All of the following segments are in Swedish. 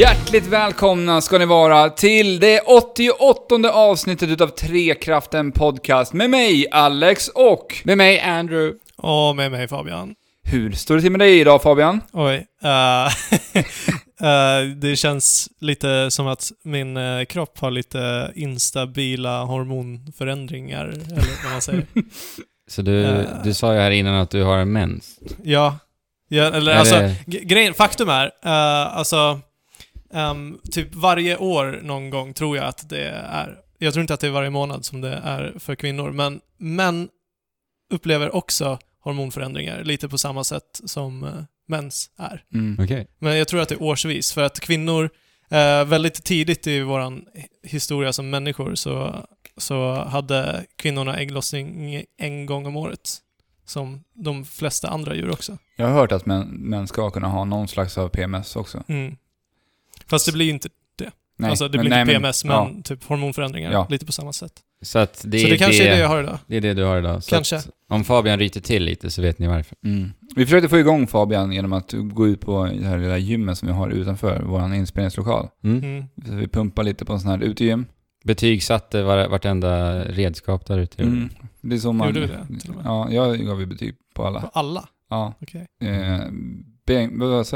Hjärtligt välkomna ska ni vara till det 88 avsnittet utav Trekraften Podcast med mig, Alex, och Med mig, Andrew. Och med mig Fabian. hur står det till med dig idag Fabian? Oj. eh, eh, det känns lite som att min eh, kropp har lite instabila hormonförändringar, eller vad man säger. Så du, du sa ju här innan att du har en mens. Ja. ja eller Är alltså, grejen, faktum är, alltså, ehm, typ varje år någon gång tror jag att det är, jag tror inte att det är varje månad som det är för kvinnor, men män upplever också hormonförändringar lite på samma sätt som eh, mens är. Mm. Okej. Men jag tror att det är årsvis, för att kvinnor, eh, väldigt tidigt i vår historia som människor så, så hade kvinnorna ägglossning en gång om året. Som de flesta andra djur också. Jag har hört att män, män ska kunna ha någon slags av PMS också. Mm. Fast det blir ju inte, Nej, alltså det men- blir nej, inte men- PMS, men, ja. typ hormonförändringar, Ja. lite på samma sätt. Så att det så det kanske det, är det jag har idag. det är det du har idag. Så Kanske. Att om Fabian ryter till lite så vet ni varför. Mm. Vi försökte få igång Fabian genom att gå ut på det här lilla gymmet som vi har utanför vår inspelningslokal. Mm. Mm. Så vi pumpar lite på en sån här utegym. Betygsatte var, vartenda redskap där ute. Mm. Det är så man... Gjorde vi det, till och med? Ja, jag gav ju betyg på alla. På alla? Ja. Okej. Eh, bänk,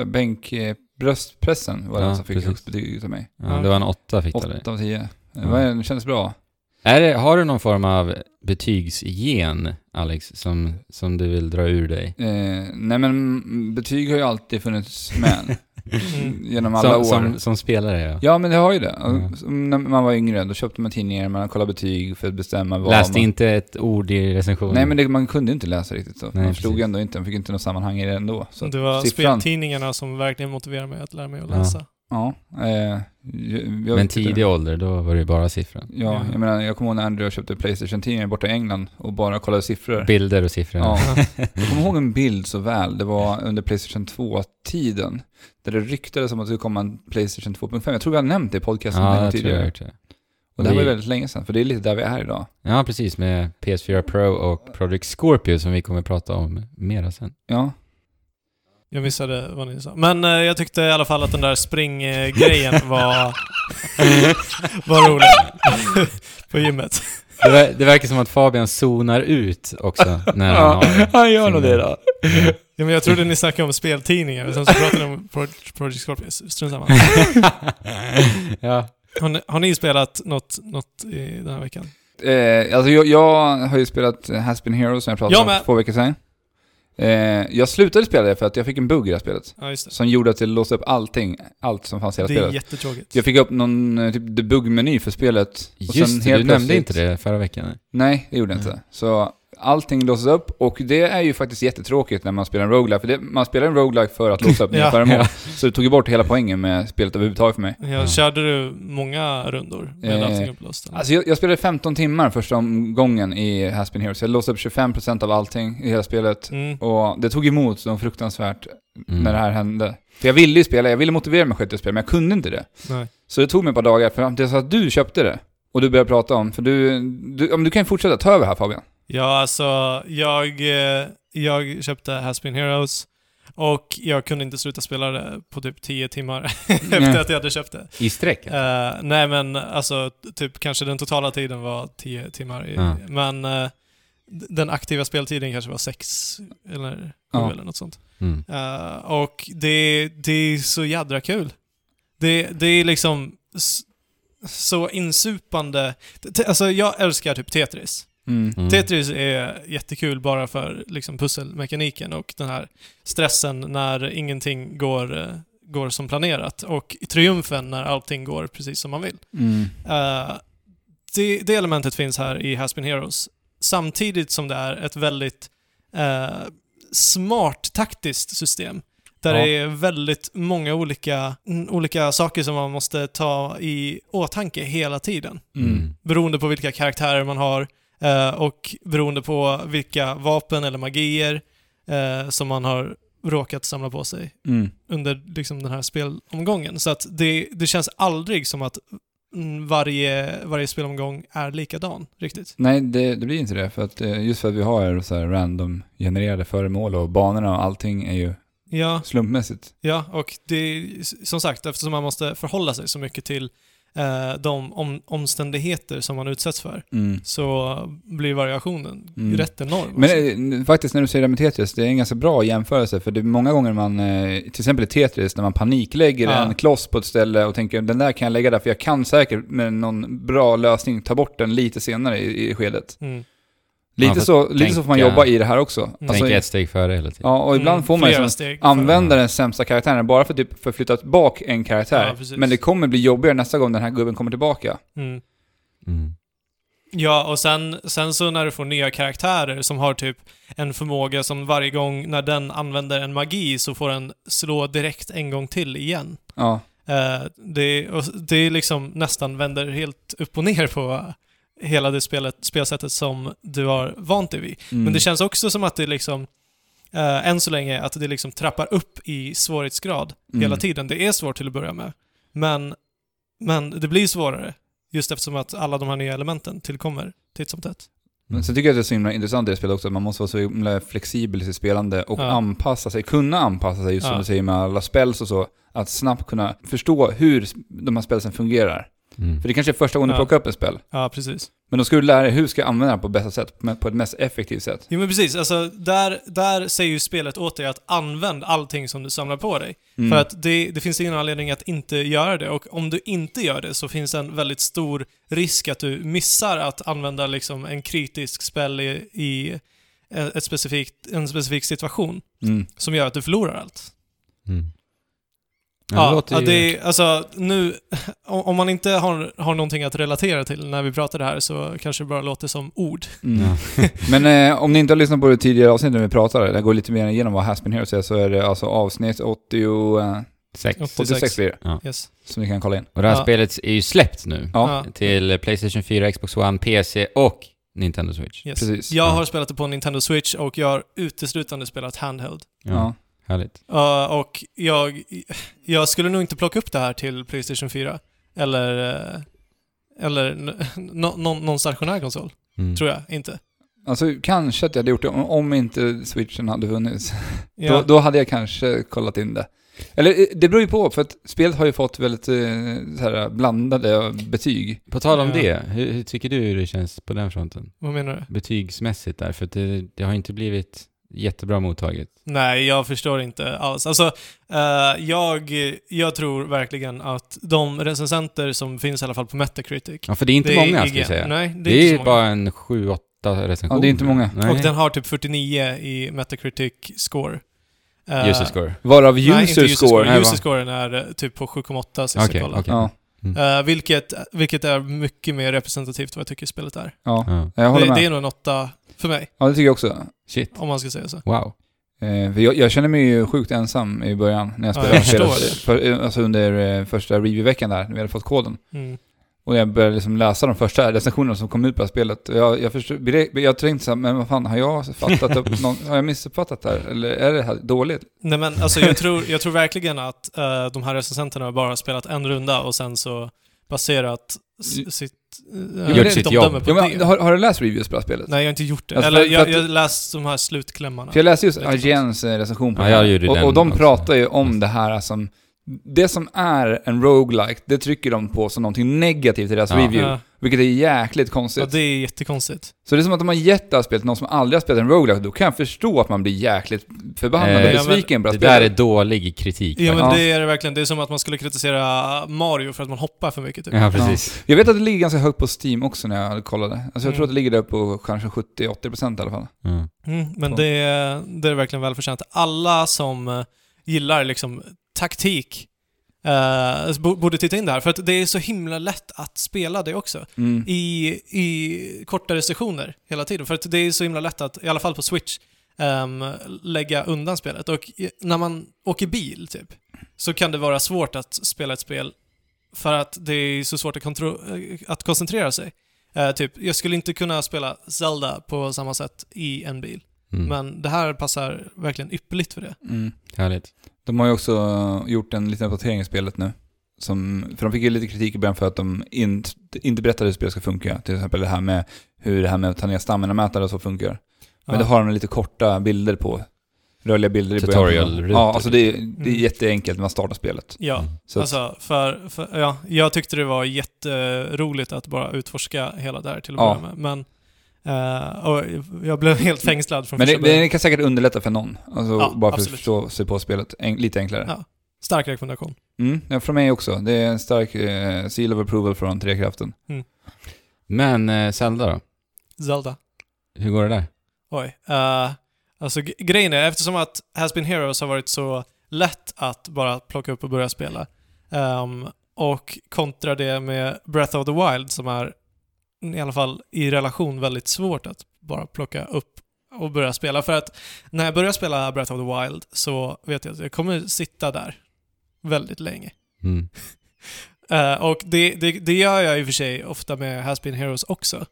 bänk eh, bröstpressen var Ja, den som fick precis. högst betyg utav mig. Ja, det var en åtta fick du. 8 av 10. Ja. Det var- kändes bra. Är det, har du någon form av betygsgen, Alex, som, som du vill dra ur dig? Eh, nej men betyg har ju alltid funnits med. Mm. genom alla som, år. Som, som spelare, ja. Ja men det har ju det. Som När man var yngre då köpte man tidningar, man kollade betyg för att bestämma vad Läste man... inte ett ord i recensionen. Nej men det, man kunde inte läsa riktigt så. Nej, man förstod precis. ändå inte, man fick inte något sammanhang i det ändå. Så det var siffran- speltidningarna som verkligen motiverade mig att lära mig att läsa. Ja. Eh, jag, jag Men tidig ålder, då var det bara siffran. Ja, jag menar jag kommer ihåg när Andrew köpte Playstation-tidningar borta i England och bara kollade siffror. Bilder och siffror. Ja. Jag kommer ihåg en bild så väl. Det var under Playstation 2-tiden. Där det ryktades om att det skulle komma en Playstation 2.5. Jag tror vi har nämnt det i podcasten en Ja, jag tror jag tidigare. det. Och det här var ju Vi- väldigt länge sedan, för det är lite där vi är idag. Ja, precis. Med PS4 Pro och Project Scorpio som vi kommer prata om mera sen. Ja. Jag missade vad ni sa. Men eh, jag tyckte i alla fall att den där springgrejen var, var rolig. På gymmet. Det, ver- det verkar som att Fabian zonar ut också när han har... han gör nog det då. Ja, men jag trodde ni snackade om speltidningar, och sen så pratade ni om Pro- Project Scorpio. Strunt samma. ja. Har ni, har ni spelat något, något i den här veckan? Eh, alltså jag, jag har ju spelat Has Been Heroes som jag pratade Jag om för två veckor sedan. Eh, jag slutade spela det för att jag fick en bugg i det här spelet. Ja, just det. Som gjorde att det låste upp allting, allt som fanns i hela Det är spelet. jättetråkigt. Jag fick upp någon eh, typ debug-meny för spelet. och Just det, helt du nämnde inte det förra veckan. Nej, det gjorde jag inte. Så allting låses upp och det är ju faktiskt jättetråkigt när man spelar en roguelike. För det, man spelar en roguelike för att låsa upp nya Ja. föremål. Ja. Så det tog ju bort hela poängen med spelet överhuvudtaget för mig. Jag Ja. körde du många rundor med Eh, allting upplöst? eller? Alltså jag, jag spelade 15 timmar första omgången i Has Been Heroes. Jag låste upp 25% av allting i hela spelet. Mm. Och det tog emot så fruktansvärt Mm. när det här hände. För jag ville ju spela, jag ville motivera mig själv till att spela, men jag kunde inte det. Nej. Så det tog mig ett par dagar, för det är så att du köpte det. Och du började prata om, för du, du, ja, men du kan ju fortsätta, ta över här Fabian. Ja, alltså jag, eh, jag köpte Has Been Heroes och jag kunde inte sluta spela det på typ 10 timmar efter att jag hade köpt det. I sträck? Eh, nej men alltså, typ kanske den totala tiden var 10 timmar. I, Ja. Men d- den aktiva speltiden kanske var 6 eller 7 Ja. eller något sånt. Mm. Eh, och det, det är så jädra kul. Det, det är liksom så insupande. Alltså jag älskar typ Tetris. Mm. Mm. Tetris är jättekul bara för liksom pusselmekaniken och den här stressen när ingenting går, eh, går som planerat och triumfen när allting går precis som man vill. Mm. Eh, det, det elementet finns här i Has Been Heroes samtidigt som det är ett väldigt eh, smart taktiskt system. Där Ja. det är väldigt många olika, olika saker som man måste ta i åtanke hela tiden Mm. beroende på vilka karaktärer man har och beroende på vilka vapen eller magier eh, som man har råkat samla på sig Mm. under liksom, den här spelomgången. Så att det, det känns aldrig som att varje, varje spelomgång är likadan riktigt. Nej, det, det blir inte det. För att, eh, just för att vi har så här random genererade föremål och banorna och allting är ju Ja, slumpmässigt. ja, och det som sagt eftersom man måste förhålla sig så mycket till eh, de om, omständigheter som man utsätts för Mm. så blir variationen Mm. rätt enorm. Men eh, faktiskt när du säger det med Tetris, det är en ganska bra jämförelse. För det är många gånger man, eh, till exempel i Tetris, när man paniklägger Ja. en kloss på ett ställe och tänker den där kan jag lägga där för jag kan säkert med någon bra lösning ta bort den lite senare i, i skedet. mm. Lite, så, lite så får man tänka- jobba i det här också. Alltså, Tänk ett steg före hela tiden. ja, och ibland Mm, får man ju flera som steg för- använda den sämsta karaktären bara för, typ, för att flytta bak en karaktär. Ja. Men det kommer bli jobbigare nästa gång den här gubben kommer tillbaka. Mm. Mm. Ja, och sen, sen så när du får nya karaktärer som har typ en förmåga som varje gång när den använder en magi så får den slå direkt en gång till igen. Ja. Eh, det, och det är liksom nästan vänder helt upp och ner på hela det spelet, spelsättet som du har vant dig vid. Mm. Men det känns också som att det liksom, eh, än så länge, att det liksom trappar upp i svårighetsgrad Mm. hela tiden. Det är svårt till att börja med. Men, men det blir svårare. Just eftersom att alla de här nya elementen tillkommer titt som tätt. Men sen tycker jag att det är så himla intressant i det spelet också, att man måste vara så himla flexibel i sitt spelande och Ja. anpassa sig, kunna anpassa sig, just som Ja. du säger med alla spells och så, att snabbt kunna förstå hur de här spelsen fungerar. Mm. För det kanske är första gången du Ja. plockar upp ett spel, Ja, precis. men då ska du lära dig hur ska jag använda det på bästa sätt, på ett mest effektivt sätt. Jo men precis, alltså där, där säger ju spelet åt dig att använd allting som du samlar på dig. Mm. För att det, det finns ingen anledning att inte göra det. Och om du inte gör det så finns en väldigt stor risk att du missar att använda liksom en kritisk spel i, i ett specifikt, en specifik situation Mm. som gör att du förlorar allt. Mm. Ja, Ja, det låter ja, ju... det är, alltså nu, om man inte har, har någonting att relatera till när vi pratar det här så kanske det bara låter som ord. Mm. Ja. Men eh, om ni inte har lyssnat på det tidigare avsnittet när vi pratade, där går lite mer igenom vad Haspin Heroes är, så är det alltså avsnitt 80, eh, Sex. 86 blir det, Yes. som ni kan kolla in. Och det här Ja. spelet är ju släppt nu. Ja, Ja. Till Playstation 4, Xbox One, PC och Nintendo Switch. Yes. precis. Jag Ja. har spelat det på Nintendo Switch och jag har uteslutande spelat handheld. Ja, Ja. Härligt. Uh, och jag, jag skulle nog inte plocka upp det här till Playstation 4. Eller, eh, eller någon, stationär konsol. Mm. Tror jag inte. Alltså kanske att jag hade gjort det om, om inte switchen hade vunnits. Ja. Då, då hade jag kanske kollat in det. Eller eh, det beror ju på, för att spelet har ju fått väldigt eh, så här, blandade betyg. På tal om Ja. det, hur, hur tycker du det känns på den fronten? Vad menar du? Betygsmässigt där, för att det, det har inte blivit jättebra mottaget. Nej, jag förstår inte alls. Alltså, eh, jag, jag tror verkligen att de recensenter som finns i alla fall på Metacritic. Ja, för det är inte det är många ska IGN. jag säga. Nej, det Det är, är, så många. bara en 7-8 recensioner. Ja, det är inte många. Nej. Och den har typ 49 i Metacritic score. Eh, User score. Varav Nej, inte user user score. score. Nej, User scoren är typ på 7,8 sist Okej, jag kollade. okej. Ja, Eh, vilket, vilket är mycket mer representativt vad jag tycker spelet är. ja. Ja. Jag håller Det, med. det är nog en 8 för mig, Ja, det tycker jag också. Shit. om man ska säga så. Wow. Eh, jag, jag känner mig ju sjukt ensam i början när jag Ja, spelade jag förstår spelet. För, eh, alltså under eh, första reviewveckan där, när vi hade fått koden. Mm. Och jag började liksom läsa de första recensionerna som kom ut på det här spelet. Och jag, jag, förstod, jag tänkte såhär, men vad fan, har jag fattat upp någon, har jag missuppfattat det här? Eller är det här dåligt? Nej men alltså jag tror, jag tror verkligen att eh, de här recensenterna bara har spelat en runda och sen så baserat s- sitt, uh, det- sitt jobb. Ja, men, har, har du läst reviews på det här spelet? Nej, jag har inte gjort det. Alltså, Eller för- jag, för jag att- har läst de här slutklämmarna. För jag läste just. IGNs eh, recension på Ja, det här. och, och de också. pratar ju om det här som... Det som är en roguelike, det trycker de på som någonting negativt i deras Ja. review. Ja, Vilket är jäkligt ja, konstigt. det är jättekonstigt. Så det är som att de har gett det här spelet någon som aldrig har spelat en roguelike, då kan jag förstå att man blir jäkligt förbannad Eh, och ja, men besviken på det Det här där är dålig kritik. Ja men Ja. det är det verkligen. Det är som att man skulle kritisera Mario för att man hoppar för mycket typ. Ja, precis. Jag vet att det ligger ganska högt på Steam också när jag kollade. Alltså jag Mm. tror att det ligger där på kanske 70-80% i alla fall. Ja. Mm, men Ja. det, är- det är verkligen välförtjänt. Alla som eh, gillar liksom taktik bo- borde titta in det här. För att det är så himla lätt att spela det också. Mm. I, i kortare sessioner hela tiden. För att det är så himla lätt att, i alla fall på Switch, ehm, lägga undan spelet. Och när man åker bil, typ, så kan det vara svårt att spela ett spel för att det är så svårt att, eh, att koncentrera sig. Eh, typ, jag skulle inte kunna spela Zelda på samma sätt i en bil. Mm. Men det här passar verkligen ypperligt för det. Mm. Härligt. De har ju också gjort en liten uppdatering i spelet nu. Som, för de fick ju lite kritik i början för att de inte, inte berättade hur spelet ska funka. Till exempel det här med hur det här med att ta ner stamina-mätare och så funkar. Men Ja. det har de lite korta bilder på. rörliga bilder i Tutorial början. rutor. Ja, alltså det är, det är Mm. jätteenkelt när man startar spelet. Ja, Mm. Alltså för, för, ja, jag tyckte det var jätteroligt att bara utforska hela det här till att Ja. börja med. Men, eh, och jag blev helt fängslad från men det, det kan säkert underlätta för någon. Alltså, Ja, bara för absolut. att förstå sig på spelet. En, lite enklare. Ja. Stark rekommendation. Mm, ja, från mig också. Det är en stark eh, seal of approval från Trekraften. Men eh, Zelda då? Zelda. Hur går det där? Oj. Uh, alltså grejen är, eftersom att Has Been Heroes har varit så lätt att bara plocka upp och börja spela ehm, och kontra det med Breath of the Wild som är i alla fall i relation väldigt svårt att bara plocka upp och börja spela. För att när jag börjar spela Breath of the Wild så vet jag att jag kommer sitta där väldigt länge. Mm. Eh, och det, det, det gör jag i och för sig ofta med Has Been Heroes också.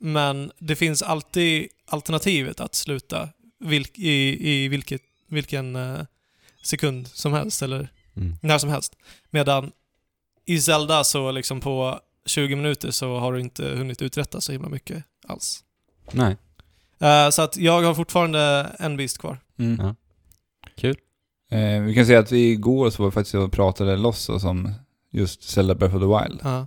Men det finns alltid alternativet att sluta vilk, i, i vilket, vilken eh, sekund som helst, eller Mm. när som helst. Medan i Zelda så liksom på 20 minuter så har du inte hunnit uträtta så himla mycket alls. Nej. Eh, så att jag har fortfarande en beast kvar. Mm. Ja. Kul. Eh, vi kan säga att vi igår så var vi faktiskt och pratade loss oss om just Zelda Breath of the Wild. Ja.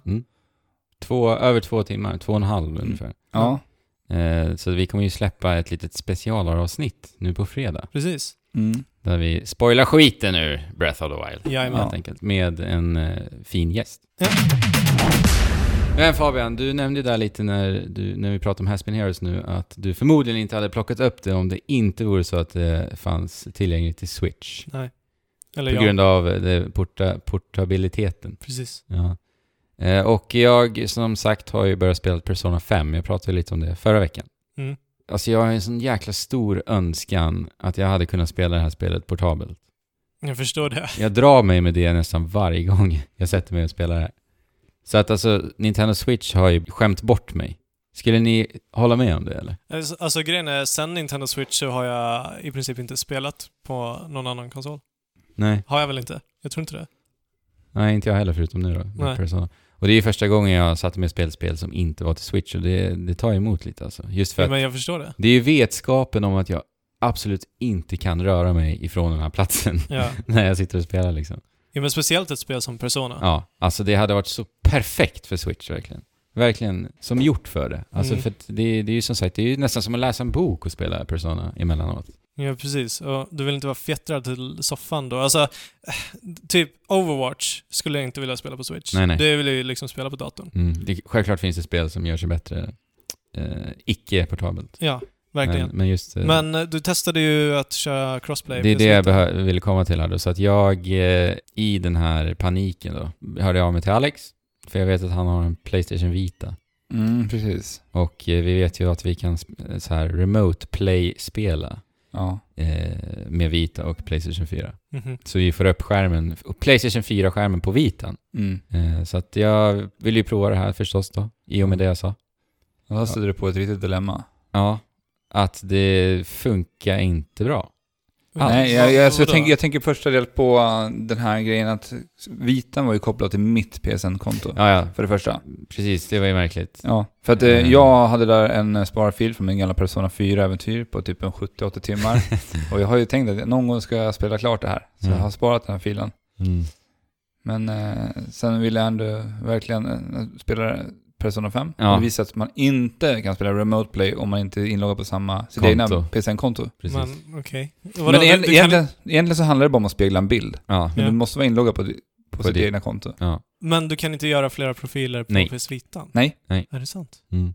Två, över två timmar, två och en halv ungefär. Ja. Eh, så vi kommer ju släppa ett litet specialavsnitt nu på fredag. Precis. Mm. Där vi spoilar skiten ur Breath of the Wild. Jajamän. Helt enkelt. Med en eh, fin gäst. Ja. Men Fabian, du nämnde ju där lite när, du, när vi pratade om Has Been Heroes nu att du förmodligen inte hade plockat upp det om det inte vore så att det fanns tillgängligt till Switch. Nej. Eller På ja. grund av det porta, portabiliteten. Precis. Ja. Eh, och jag, som sagt, har ju börjat spela Persona 5. Jag pratade lite om det förra veckan. Mm. Alltså jag har en sån jäkla stor önskan att jag hade kunnat spela det här spelet portabelt. Jag förstår det. Jag drar mig med det nästan varje gång jag sätter mig och spelar det här. Så att alltså, Nintendo Switch har ju skämt bort mig. Skulle ni hålla med om det eller? Alltså, alltså grejen är, sen Nintendo Switch så har jag i princip inte spelat på någon annan konsol. Nej. Har jag väl inte? Jag tror inte det. Nej, inte jag heller förutom nu då. Nej. Persona. Och det är ju första gången jag satte mig och spelade spel som inte var till Switch och det, det tar emot lite alltså. Just för Ja, att men jag förstår det. det är ju vetskapen om att jag absolut inte kan röra mig ifrån den här platsen Ja. när jag sitter och spelar liksom. Ja, men speciellt ett spel som Persona. Ja, alltså det hade varit så perfekt för Switch verkligen. Verkligen som gjort för det. Alltså Mm. för det, det är ju som sagt, det är ju nästan som att läsa en bok och spela Persona emellanåt. Ja, precis. Och du vill inte vara fjättrad till soffan då. Alltså, eh, typ Overwatch skulle jag inte vilja spela på Switch. Nej, nej. Det vill jag ju liksom spela på datorn. Mm. Det, självklart finns det spel som gör sig bättre eh, icke-portabelt. Ja, verkligen. Men, men just... eh, Men, eh, du testade ju att köra crossplay. det är det jag ville komma till här då. Så att jag, eh, i den här paniken då, hörde jag av mig till Alex. För jag vet att han har en Playstation Vita. Mm, precis. Och vi vet ju att vi kan så här remote play-spela Ja. med Vita och Playstation 4. Mhm. Så vi får upp skärmen, och Playstation 4-skärmen på Vitan. Mm. Så att jag vill ju prova det här förstås då, i och med det jag sa. Och då stötte du på ett riktigt dilemma. Ja, att det funkar inte bra. Nej, jag, jag, så jag, tänker, jag tänker första del på den här grejen att Vitan var ju kopplad till mitt PSN-konto. Ja, ja, För det första. precis. Det var ju märkligt. Ja, för att Mm. jag hade där en eh, sparfil från min gamla Persona 4-äventyr på typ en 70-80 timmar. och jag har ju tänkt att någon gång ska jag spela klart det här. Så Mm. jag har sparat den här filen. Mm. Men eh, sen ville jag ändå verkligen spela Persona 5. Ja. Det visar att man inte kan spela Remote Play om man inte är inloggad på samma, sitt Konto. egna PSN-konto. Men. Vadå, Men du- egent, du kan- egentligen, egentligen så handlar det bara om att spegla en bild. ja. Men Ja. du måste vara inloggad på, på, På sitt det. egna konto. ja. Men du kan inte göra flera profiler på Nej. PS Vitan? Nej. Är det sant? Mm.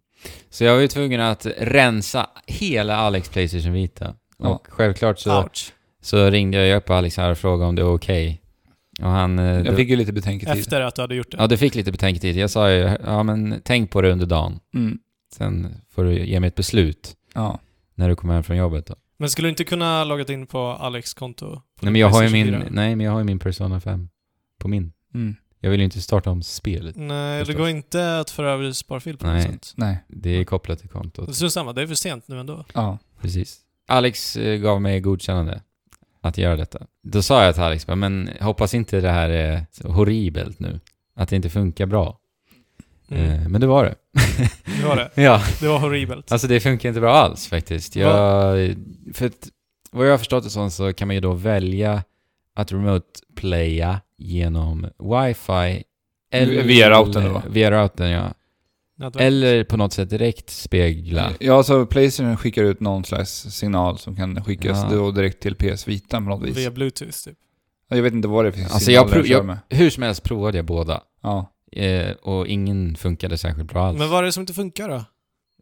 Så jag var ju tvungen att rensa hela Alex Playstation Vita. Ja. Och självklart så, Ouch. så ringde jag upp Alex här och frågade om det var okej. Och han... eh, Jag fick ju lite betänketid. Efter att du hade gjort det? Ja, du fick lite betänketid. Jag sa ju, ja men tänk på det under dagen. Mm. Sen får du ge mig ett beslut Ja. när du kommer hem från jobbet då. Men skulle du inte kunna logga in på Alex konto? på Nej men jag har ju min, PlayStation 4? nej men jag har ju min Persona 5 på min. Mm. Jag vill ju inte starta om spelet. Nej, det Förstås. går inte att föra över sparfil på något Nej. sätt. Nej. Det är kopplat till kontot. Så samma, det är för sent nu ändå. Ja. Precis. Alex eh, gav mig godkännande att göra detta. Då sa jag till Alex, men hoppas inte det här är horribelt nu. Att det inte funkar bra. Mm. Eh, men det var det. Det var det. ja. Det var horribelt. Alltså det funkar inte bra alls faktiskt. Jag, för att vad jag har förstått det som så kan man ju då välja att remote-playa genom wifi eller... Via routern då? Via routern, ja. Var- Eller på något sätt direkt spegla. Ja, så Playstation skickar ut någon slags signal som kan skickas Ja. då direkt till PS Vita på något vis. Via bluetooth typ. Jag vet inte vad det finns Alltså jag, prov, jag, med. hur som helst provade jag båda. Ja. Eh, och ingen funkade särskilt bra alls. Men vad är det som inte funkar då?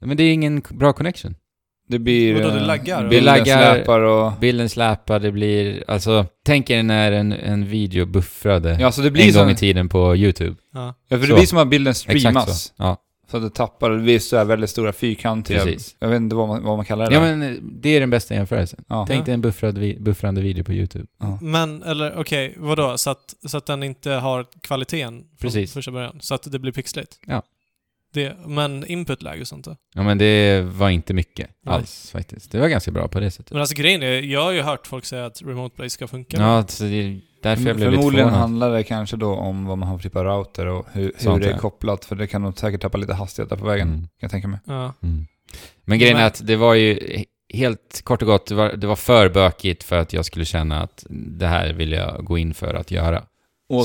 Men det är ingen bra connection. Det blir... Vadå, det eh, laggar? bilden laggar- släpar och... Bilden släpar, det blir... Alltså, tänk er när en, en video buffrade Ja, så det blir en som... gång i tiden på YouTube. Ja. Ja, för det Så. blir som att bilden Exakt streamas. så. Ja, Så att det tappar, här väldigt stora fyrkantiga... Precis. Jag vet inte vad man, vad man kallar det ja där. men det är den bästa jämförelsen. Ja. Tänk dig en buffrad, vi- buffrande video på YouTube. Ja. Men, eller okej, vadå? Så att, så att den inte har kvaliteten från första början? Så att det blir pixligt? Ja. Det, men input-lag och sånt då? Ja men det var inte mycket Nej. alls faktiskt. Det var ganska bra på det sättet. Men alltså grejen är, jag har ju hört folk säga att Remote Play ska funka. Ja, så det därför jag blev lite Förmodligen förvånad. handlar det kanske då om vad man har för typ av router och hur, hur det är ja. kopplat. För det kan nog säkert tappa lite hastighet där på vägen, Mm. kan jag tänka mig. Ja. Mm. Men grejen är att det var ju he- helt kort och gott, det var, det var för bökigt för att jag skulle känna att det här vill jag gå in för att göra.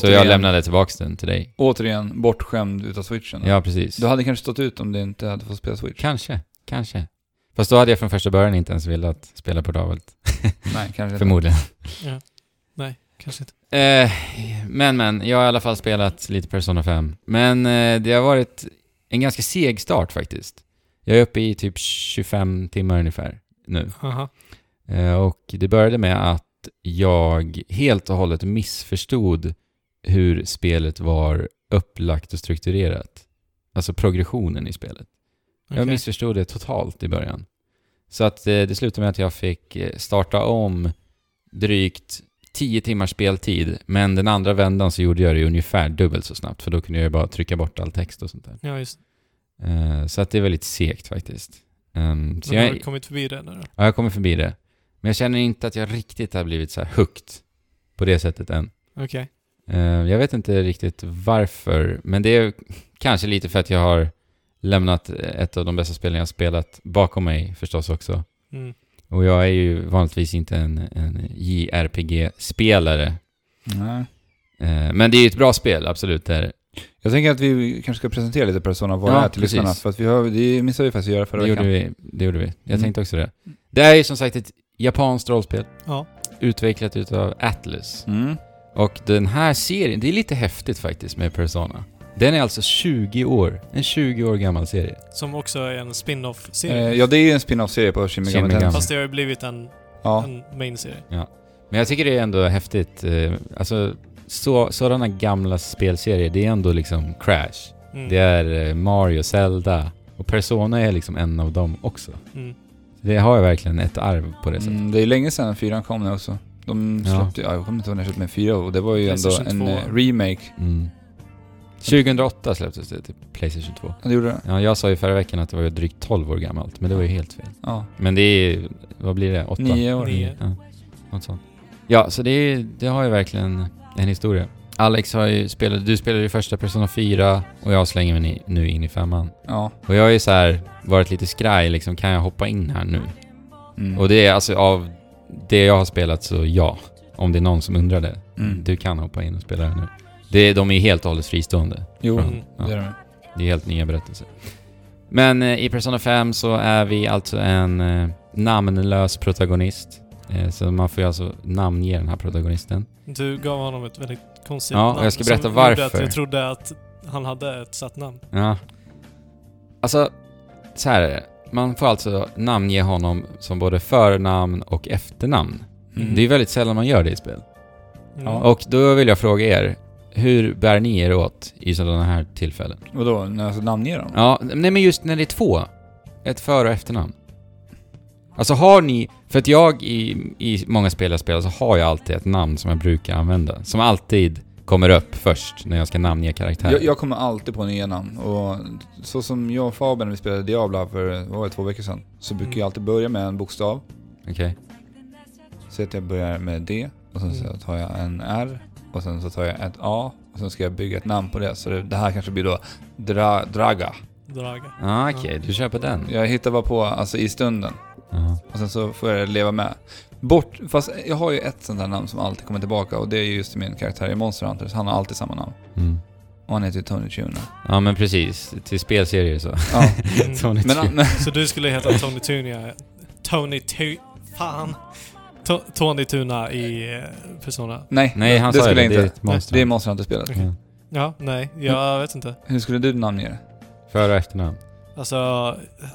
Så jag lämnade tillbaks den till dig. Återigen, bortskämd utav switchen. Ja, precis. Du hade kanske stått ut om du inte hade fått spela switch. Kanske, kanske. Fast då hade jag från första början inte ens velat spela portabelt. Nej, kanske inte. Förmodligen. Nej, kanske inte. Eh, men, men, jag har i alla fall spelat lite Persona 5. Men eh, det har varit en ganska seg start faktiskt. Jag är uppe i typ 25 timmar ungefär nu. Eh, och det började med att jag helt och hållet missförstod hur spelet var upplagt och strukturerat. Alltså progressionen i spelet. Jag Okej. missförstod det totalt i början. Så att eh, det slutade med att jag fick eh, starta om drygt 10 timmars speltid. Men den andra vändan så gjorde jag det ungefär dubbelt så snabbt. För då kunde jag bara trycka bort all text och sånt där. Ja, just Eh, så att det är väldigt segt faktiskt. Um, så Men har du kommit förbi det då? ja, jag kommer förbi det. Men jag känner inte att jag riktigt har blivit så här hooked på det sättet än. Okej. Eh, jag vet inte riktigt varför, men det är kanske lite för att jag har lämnat ett av de bästa spelen jag spelat bakom mig förstås också. Mm. Och jag är ju vanligtvis inte en, en JRPG-spelare. Nej. Eh, men det är ju ett bra spel, absolut. Det, är, Jag tänker att vi kanske ska presentera lite Persona, vad Ja, det är till precis. lyssnarna. För att vi har, det missade vi faktiskt att göra förra det, gjorde veckan. vi, det gjorde vi. Jag Mm. tänkte också det. Det är ju som sagt ett japanskt rollspel. Ja. Utvecklat utav Atlus. Mm. Och den här serien, det är lite häftigt faktiskt med Persona. Den är alltså 20 år. En 20 år gammal serie. Som också är en spin-off-serie. Eh, ja, det är ju en spin-off-serie på Shin Megami. Tensei. Fast det har ju blivit en, Ja. en main-serie. Men jag tycker det är ändå häftigt. eh, Alltså, så, sådana gamla spelserier, det är ändå liksom Crash. Mm. Det är eh, Mario, Zelda. Och Persona är liksom en av dem också. Mm. Det har ju verkligen ett arv på det sättet. Mm, det är länge sedan fyran kom nu också. De Ja. släppte, ja. jag kommer inte ihåg när jag köpte med fyra och det var ju ändå en 2. eh, remake. Mm. 2008 släpptes det till Playstation 2. Ja, det gjorde det. Ja, jag sa ju förra veckan att det var ju drygt 12 år gammalt, men det var ju helt fel. Ja. Men det är, vad blir det? 8? Nio år. Nio. Ja, något sånt. Ja, så det, är, det har ju verkligen en historia. Alex har ju spelat, du spelade ju första Persona 4 och jag slänger mig nu in i femman. Ja. Och jag har ju så här varit lite skraj liksom, kan jag hoppa in här nu? Mm. Och det är alltså av det jag har spelat så ja. Om det är någon som undrar det. Mm. Du kan hoppa in och spela här nu. Det, de är helt och hållet fristående. Jo, Mm. Ja. det är det. Det är helt nya berättelser. Men eh, i Persona 5 så är vi alltså en eh, namnlös protagonist. Eh, så man får ju alltså namnge den här protagonisten. Du gav honom ett väldigt konstigt Ja, och namn. jag ska berätta varför. Att jag trodde att han hade ett satt namn. Ja. Alltså, så här är det. Man får alltså namnge honom som både förnamn och efternamn. Mm. Det är väldigt sällan man gör det i spel. Mm. Ja. Och då vill jag fråga er, hur bär ni er åt i sådana här tillfällen? Vadå, när jag ska namnge dem? Ja, nej men just när det är två. Ett för och efternamn. Alltså har ni, för att jag i, i många spel jag spelar så har jag alltid ett namn som jag brukar använda. Som alltid kommer upp först när jag ska namnge karaktärer. Jag, jag kommer alltid på nya namn och så som jag och Fabian när vi spelade Diabla för, vad var det, två veckor sedan. Så brukar Mm. jag alltid börja med en bokstav. Okej. Så att jag börjar med D och sen så Mm. tar jag en R och sen så tar jag ett A och sen ska jag bygga ett namn på det. Så det, det här kanske blir då Dra, Draga. Draga. Ah, Okej, du kör på den. Jag hittar bara på, alltså i stunden. Ja. Och sen så får jag leva med. Bort, fast jag har ju ett sånt där namn som alltid kommer tillbaka och det är just min karaktär i Monster Hunters. Han har alltid samma namn. Mm. Och han heter ju Tony Tuna. ja, men precis. Till spelserier så. Ja. Tony men, Tuna. men Så du skulle heta Tony Tunia... Tony Tu... Fan! To- Tony Tuna i eh, Persona. nej, Nej, han det sa ju skulle det. jag Det är inte. monster. Det är Monster Hunter-spelet. Ja. Ja, nej, jag vet inte. Hur skulle du namnge det? För och efternamn. Alltså,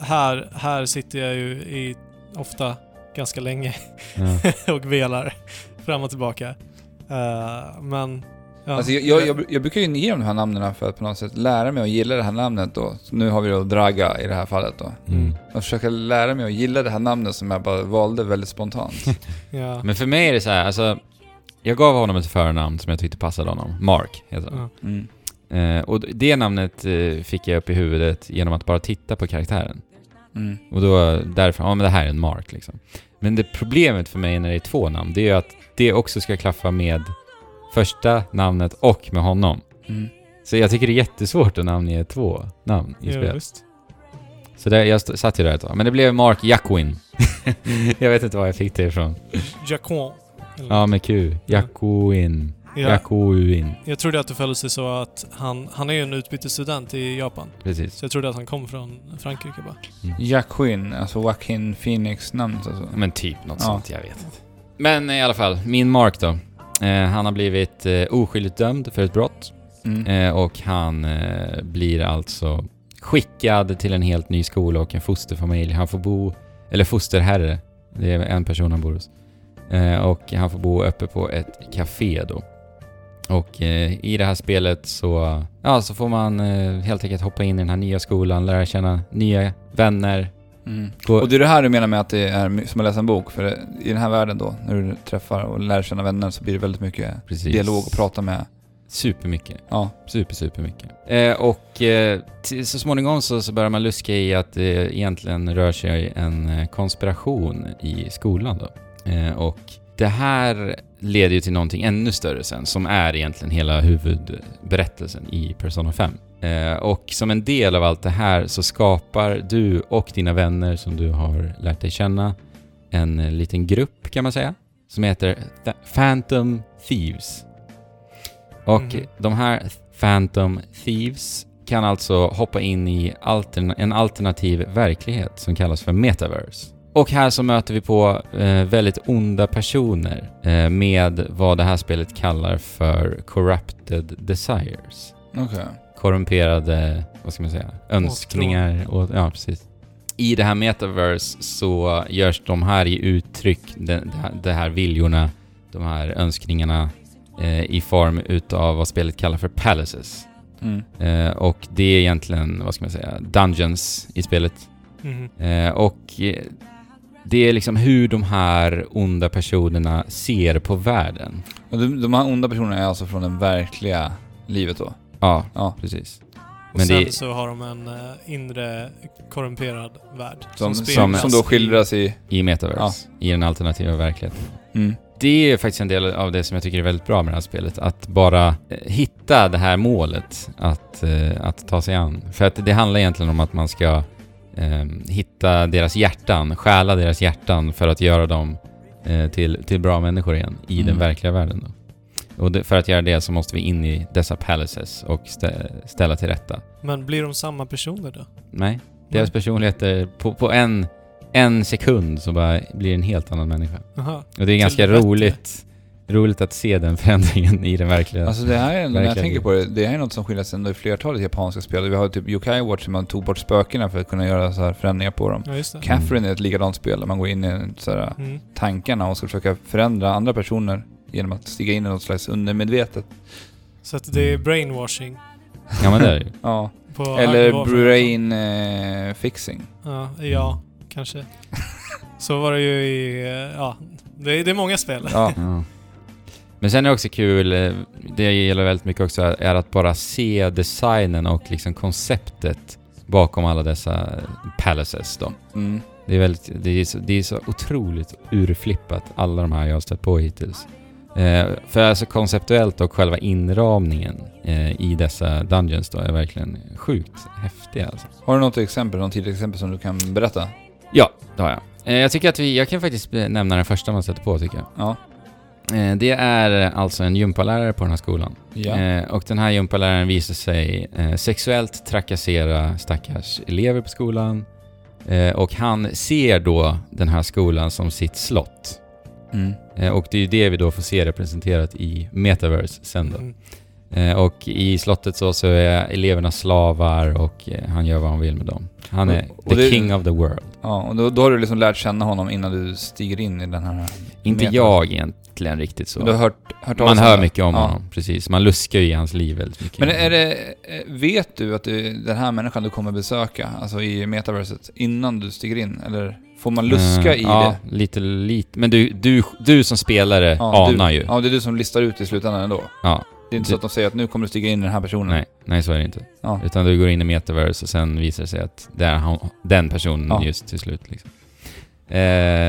här, här sitter jag ju i ofta ganska länge Ja. och velar fram och tillbaka. Eh, men... Ja, Alltså jag, jag, jag, jag brukar ju ge de här namnen för att på något sätt lära mig att gilla det här namnet då. Så nu har vi då Draga i det här fallet då. Mm. Och försöka lära mig att gilla det här namnet som jag bara valde väldigt spontant. ja. Men för mig är det så här, alltså... Jag gav honom ett förnamn som jag tyckte passade honom. Mark heter han. ja. Mm. Eh, och det namnet eh, fick jag upp i huvudet genom att bara titta på karaktären. Mm. Och då därför, ja men det här är en Mark liksom. Men det problemet för mig när det är två namn, det är ju att det också ska klaffa med första namnet och med honom. Mm. Så jag tycker det är jättesvårt att namnge två namn i Ja, spel. visst. Så där, jag satt ju där ett tag. Men det blev Mark Jacquin. jag vet inte var jag fick det ifrån. Jacquin. Eller- Ja, med Q. Jacquin. Ja, Jacquin. jag trodde att det föll sig så att han, han är ju en utbytesstudent i Japan. Precis. Så jag trodde att han kom från Frankrike bara. Jack Quinn, alltså Joaquin Phoenix namnet alltså. Men typ något Ja. sånt, jag vet inte. Men i alla fall, min Mark då. Eh, han har blivit eh, oskyldigt dömd för ett brott. Mm. Eh, och han blir alltså skickad till en helt ny skola och en fosterfamilj. Han får bo, eller fosterherre, det är en person han bor hos. Och han får bo uppe på ett café då. Och i det här spelet så, ja, så får man helt enkelt hoppa in i den här nya skolan, lära känna nya vänner. Mm. Och det är det här du menar med att det är som att läsa en bok? För det, i den här världen då, när du träffar och lär känna vänner så blir det väldigt mycket precis. dialog och prata med. Supermycket. Ja. Super, super mycket. Eh, och eh, så småningom så, så börjar man luska i att det egentligen rör sig en eh, konspiration i skolan då. Eh, och det här leder ju till någonting ännu större sen, som är egentligen hela huvudberättelsen i Persona 5. Eh, och som en del av allt det här så skapar du och dina vänner som du har lärt dig känna en liten grupp kan man säga, som heter Th- Phantom Thieves. Och Mhm. de här Phantom Thieves kan alltså hoppa in i altern- en alternativ verklighet som kallas för Metaverse. Och här så möter vi på eh, väldigt onda personer eh, med vad det här spelet kallar för Corrupted Desires. Okej. Korrumperade, vad ska man säga, önskningar. Och, ja, precis. I det här Metaverse så görs de här i uttryck, de, de, här, viljorna, de här önskningarna eh, i form utav vad spelet kallar för palaces. Mm. Eh, och det är egentligen, vad ska man säga, dungeons i spelet. Mhm. Eh, och eh, det är liksom hur de här onda personerna ser på världen. Och de, de här onda personerna är alltså från det verkliga livet då? Ja, Ja. precis. Och Men sen det- så har de en eh, inre korrumperad värld. Som, som, som då skildras i... I Metaverse, i den alternativa verkligheten. Mm. Det är faktiskt en del av det som jag tycker är väldigt bra med det här spelet. Att bara eh, hitta det här målet att, eh, att ta sig an. För att det handlar egentligen om att man ska eh, hitta deras hjärtan, stjäla deras hjärtan för att göra dem eh, till, till bra människor igen i den Mm. verkliga världen. Då. Och det, för att göra det så måste vi in i dessa palaces och stä, ställa till rätta. Men blir de samma personer då? Nej, deras personligheter på, på en, en sekund så bara blir en helt annan människa. Aha. Och det är ganska det bättre. roligt, roligt att se den förändringen i den verkliga... Alltså det här är, när jag Verkligen. tänker på det, det här är något som skiljer sig ändå i flertalet japanska spel. Vi har typ Yokai Watch där man tog bort spökena för att kunna göra så här förändringar på dem. Ja. Catherine är ett likadant spel där man går in i så här, Mm. tankarna och ska försöka förändra andra personer genom att stiga in i något slags undermedvetet. Så att det är brainwashing Ja men det är det ju. Ja. på Eller brain eh, fixing. Ja, ja, kanske. Så var det ju i... eh, Ja, det är, det är många spel. Ja. Ja. Men sen är det också kul, eh, det jag gillar väldigt mycket också, är att bara se designen och liksom konceptet bakom alla dessa palaces då. Mm. Det är, väldigt, det är, så, det är så otroligt urflippat, alla de här jag har stött på hittills. Eh, för alltså konceptuellt och själva inramningen eh, i dessa dungeons då är verkligen sjukt häftiga alltså. Har du något exempel, något tidigt exempel som du kan berätta? Ja, det har jag. Eh, Jag tycker att vi, jag kan faktiskt eh, nämna den första man sätter på tycker jag. Ja. Eh, Det är alltså en gympalärare på den här skolan. Ja. Eh, och den här gympaläraren visar sig sexuellt trakassera stackars elever på skolan. Och han ser då den här skolan som sitt slott. Mm. Eh, och det är ju det vi då får se representerat i Metaverse sen då. Mm. Eh, och i slottet så, så är eleverna slavar och eh, han gör vad han vill med dem. Han är Och- och the det- king of the world. Ja, och då, då har du liksom lärt känna honom innan du stiger in i den här... Inte Metaverse. jag egentligen riktigt så. Men du har hört, hört Man hör mycket om Ja. honom, precis. Man luskar ju i hans liv väldigt mycket. Men är det, vet du att du, den här människan du kommer besöka, alltså i metaverset, innan du stiger in? Eller får man luska Eh, i ja, det? lite, lite. Men du, du, du som spelare Ja, anar du, ju. Ja, det är du som listar ut i slutändan ändå. Ja. Det är inte Du- så att de säger att nu kommer du stiga in i den här personen. Nej, nej så är det inte. Ja. Utan du går in i metaverse och sen visar det sig att det är den personen Ja. just till slut. Liksom. Eh,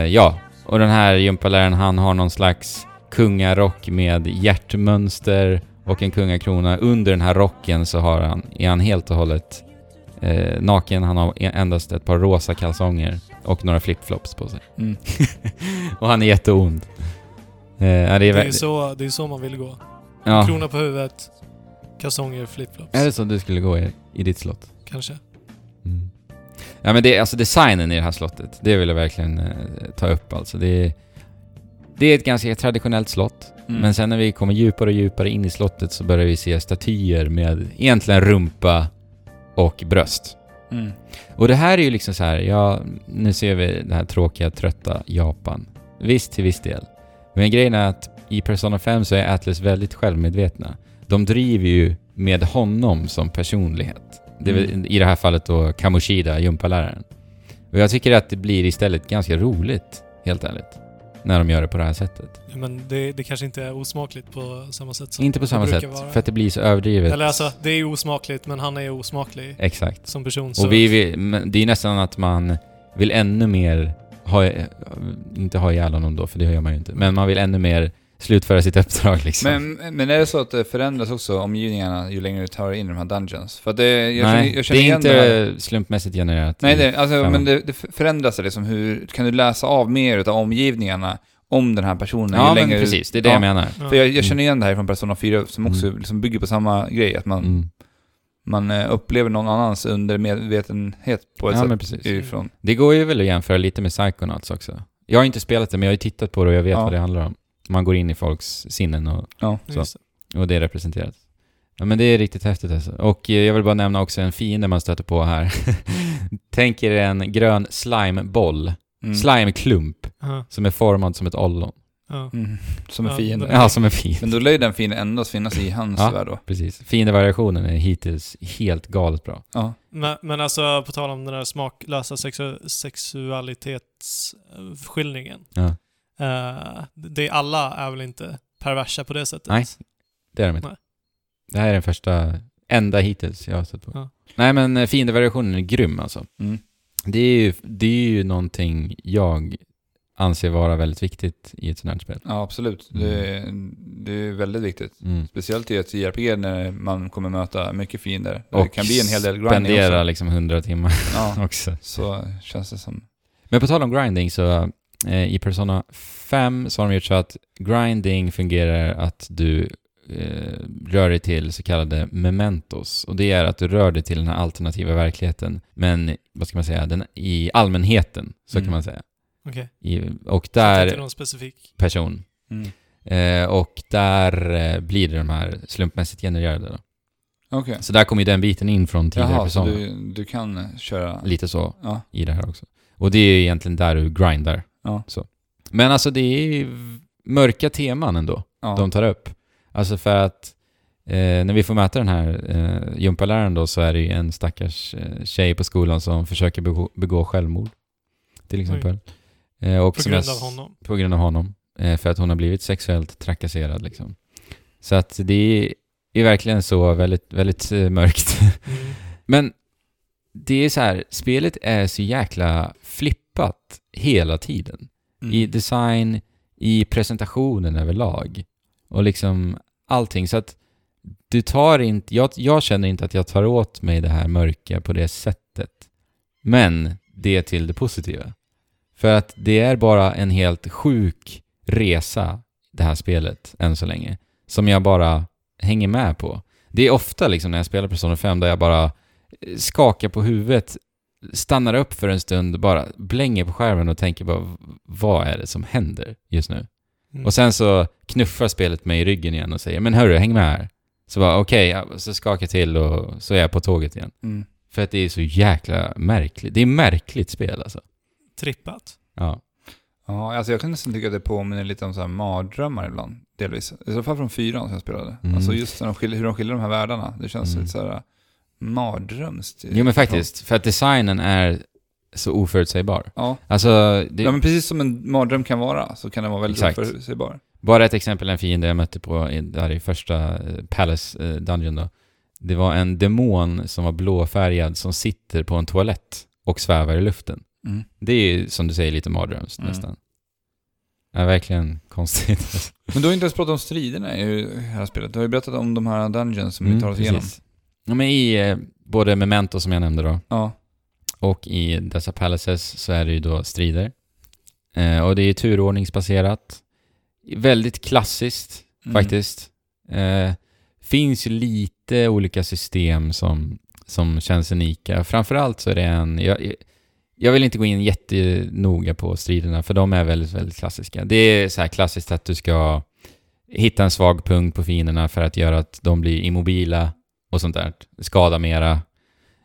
ja, och den här gympaläraren han har någon slags kungarock med hjärtmönster och en kungakrona. Under den här rocken så har han, är han helt och hållet eh, naken. Han har e- endast ett par rosa kalsonger och några flipflops på sig. Mm. och han är jätteond. Eh, det är, Det är så, det är så man vill gå. ja. Krona på huvudet, kalsonger, flipflops. Är det så du skulle gå i, i ditt slott? Kanske. Mm. Ja men det är alltså designen i det här slottet, det vill jag verkligen eh, ta upp alltså. Det är, det är ett ganska traditionellt slott, Mm. men sen när vi kommer djupare och djupare in i slottet så börjar vi se statyer med egentligen rumpa och bröst. Mm. Och det här är ju liksom så här, ja, nu ser vi det här tråkiga, trötta Japan. Visst, till viss del. Men grejen är att i Persona 5 så är Atlas väldigt självmedvetna. De driver ju med honom som personlighet. Det Mm. I det här fallet då Kamoshida, gympaläraren. Och jag tycker att det blir istället ganska roligt, helt ärligt. När de gör det på det här sättet. Ja, Men det, det kanske inte är osmakligt på samma sätt som Inte på samma sätt, vara. för att det blir så överdrivet. Eller alltså, det är osmakligt, men han är osmaklig Exakt. som person. Så Och vi men det är nästan att man vill ännu mer ha, inte ha ihjäl honom då, för det gör man ju inte. Men man vill ännu mer slutföra sitt uppdrag liksom. Men, men är det så att det förändras också omgivningarna ju längre du tar in i de här dungeons? För att det, jag, Nej, känner, jag känner det är igen inte det slumpmässigt genererat. Nej, det, alltså, men det, det förändras det liksom hur, kan du läsa av mer utav omgivningarna om den här personen? Ja, ju men längre, precis. Det är det ja, jag menar. För jag, jag känner igen det här från Persona 4 som också Mm. liksom bygger på samma grej, att man, Mm. man eh, upplever någon annans undermedvetenhet på ett Ja, sätt. men precis. Ifrån. Det går ju väl att jämföra lite med Psychonauts också. Jag har inte spelat det, men jag har ju tittat på det och jag vet Ja. vad det handlar om. Man går in i folks sinnen och, Ja. så. Just det. och det är representerat. Ja, men det är riktigt häftigt alltså. Och eh, jag vill bara nämna också en fiende man stöter på här. Tänk er en grön slimeboll, Mm. slimeklump, som är formad som ett ollon. ja. Mm. Som en Ja, fiende. Ja, som en fiende. Men då lär ju den fienden endast finnas i hans Ja. värld då. Precis. Fiendevariationen är hittills helt galet bra. Ja. Men, men alltså, på tal om den där smaklösa sexu sexualitetsskildringen. Ja. Uh, det alla är väl inte perversa på det sättet? Nej. Det är de inte. Nej. Det här är den första, enda hittills jag har stött på. Ja. Nej men eh, fiendevariationen är grym alltså. Mm. Det är, ju, det är ju någonting jag anser vara väldigt viktigt i ett sånt här spel. ja, absolut. Det, är- det är väldigt viktigt. Mm. Speciellt i ett JRPG när man kommer möta mycket fiender. Det Och kan bli en hel del grinding spendera också. liksom 100 timmar Ja, också. så känns det som. Men på tal om grinding så i Persona 5 så har de gjort så att grinding fungerar att du eh, rör dig till så kallade mementos. Och det är att du rör dig till den här alternativa verkligheten. Men, vad ska man säga, den, i allmänheten, så Mm. kan man säga. Okej. I, och Så där, någon specifik... person. Mm. Eh, och där eh, blir det de här slumpmässigt genererade då. Okej. Så där kommer ju den biten in från tidigare Jaha, så Persona. du, du kan eh, köra... Lite så Ja. i det här också. Och det är ju egentligen där du grindar. Ja. Så. Men alltså det är ju mörka teman ändå ja. de tar upp. Alltså för att eh, när vi får möta den här eh, gympaläraren då så är det ju en stackars eh, tjej på skolan som försöker begå, begå självmord. Till exempel. Eh, och På som grund jag- av honom. På grund av honom. Eh, för att hon har blivit sexuellt trakasserad liksom. Så att det är verkligen så väldigt, väldigt eh, mörkt. Mm. Men det är så här, spelet är så jäkla flippat hela tiden. Mm. I design, i presentationen överlag. Och liksom allting. Så att du tar inte, jag, jag känner inte att jag tar åt mig det här mörka på det sättet. Men det är till det positiva. För att det är bara en helt sjuk resa, det här spelet, än så länge. Som jag bara hänger med på. Det är ofta liksom när jag spelar Persona 5 där jag bara skakar på huvudet, stannar upp för en stund, bara blänger på skärmen och tänker bara vad är det som händer just nu? Mm. Och sen så knuffar spelet mig i ryggen igen och säger men hörru, häng med här. Så bara okej, ja, så skakar jag till och så är jag på tåget igen. Mm. För att det är så jäkla märkligt. Det är märkligt spel alltså. Trippat. Ja. Ja, alltså jag kan nästan tycka att det påminner lite om så här mardrömmar ibland, delvis. I så fall från fyran som jag spelade. Mm. Alltså just när de skiljer, hur de skiljer de här världarna. Det känns Mm. lite så här mardrömst. Jo men faktiskt, för att designen är så oförutsägbar. Ja. Alltså, det, ja, men precis som en mardröm kan vara, så kan den vara väldigt Exakt. oförutsägbar. bara ett exempel, en fiende jag mötte på i, där i första eh, Palace eh, Dungeon då. Det var en demon som var blåfärgad som sitter på en toalett och svävar i luften. Mm. Det är ju som du säger lite mardröms Mm. nästan. Ja, verkligen konstigt. Men du har inte ens pratat om striderna i det här spelet. Du har ju berättat om de här dungeons som vi Mm, tar oss igenom. precis. Ja, men i eh, både Memento som jag nämnde då, Ja. och i dessa palaces så är det ju då strider. Eh, och det är ju turordningsbaserat. Väldigt klassiskt Mm. faktiskt. Eh, finns ju lite olika system som, som känns unika. Framförallt så är det en... Jag, jag vill inte gå in jättenoga på striderna, för de är väldigt, väldigt klassiska. Det är så här klassiskt att du ska hitta en svag punkt på fienderna för att göra att de blir immobila och sånt där. Skada mera.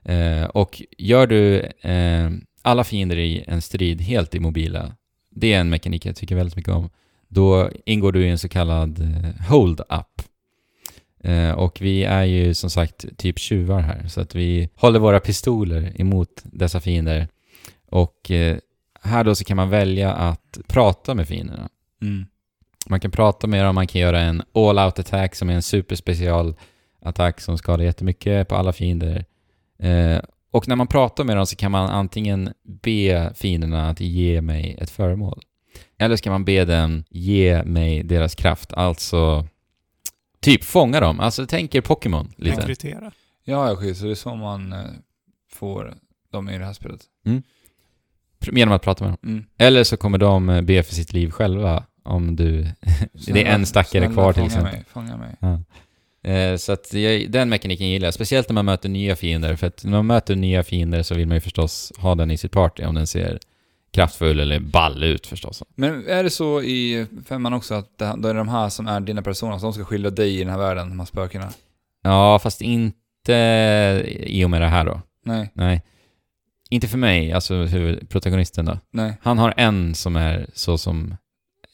Eh, och gör du eh, alla fiender i en strid helt immobila, det är en mekanik jag tycker väldigt mycket om, då ingår du i en så kallad eh, hold-up. Eh, och vi är ju som sagt typ tjuvar här, så att vi håller våra pistoler emot dessa fiender. Och eh, här då så kan man välja att prata med fienderna. Mm. Man kan prata med dem, man kan göra en all-out attack som är en superspecial attack som skadar jättemycket på alla fiender. Eh, och när man pratar med dem så kan man antingen be fienderna att ge mig ett föremål. Eller så kan man be dem ge mig deras kraft, alltså typ fånga dem. Alltså tänk er Pokémon lite. Rekrytera. Ja, ja, så det är så man eh, får dem i det här spelet. Pr- Genom att prata med dem. Mm. Eller så kommer de eh, be för sitt liv själva om du... det är en stackare Snälla, kvar till fånga exempel. Mig, fånga mig. Ja. Eh, Så att jag, den mekaniken gillar jag, speciellt när man möter nya fiender. För att när man möter nya fiender så vill man ju förstås ha den i sitt party om den ser kraftfull eller ball ut förstås. Men är det så i femman också att det, då är det de här som är dina personer, de ska skilja dig i den här världen, de här spökena? Ja, fast inte i och med det här då. Nej, Nej. Inte för mig, alltså huvudprotagonisten då. nej. Han har en som är så som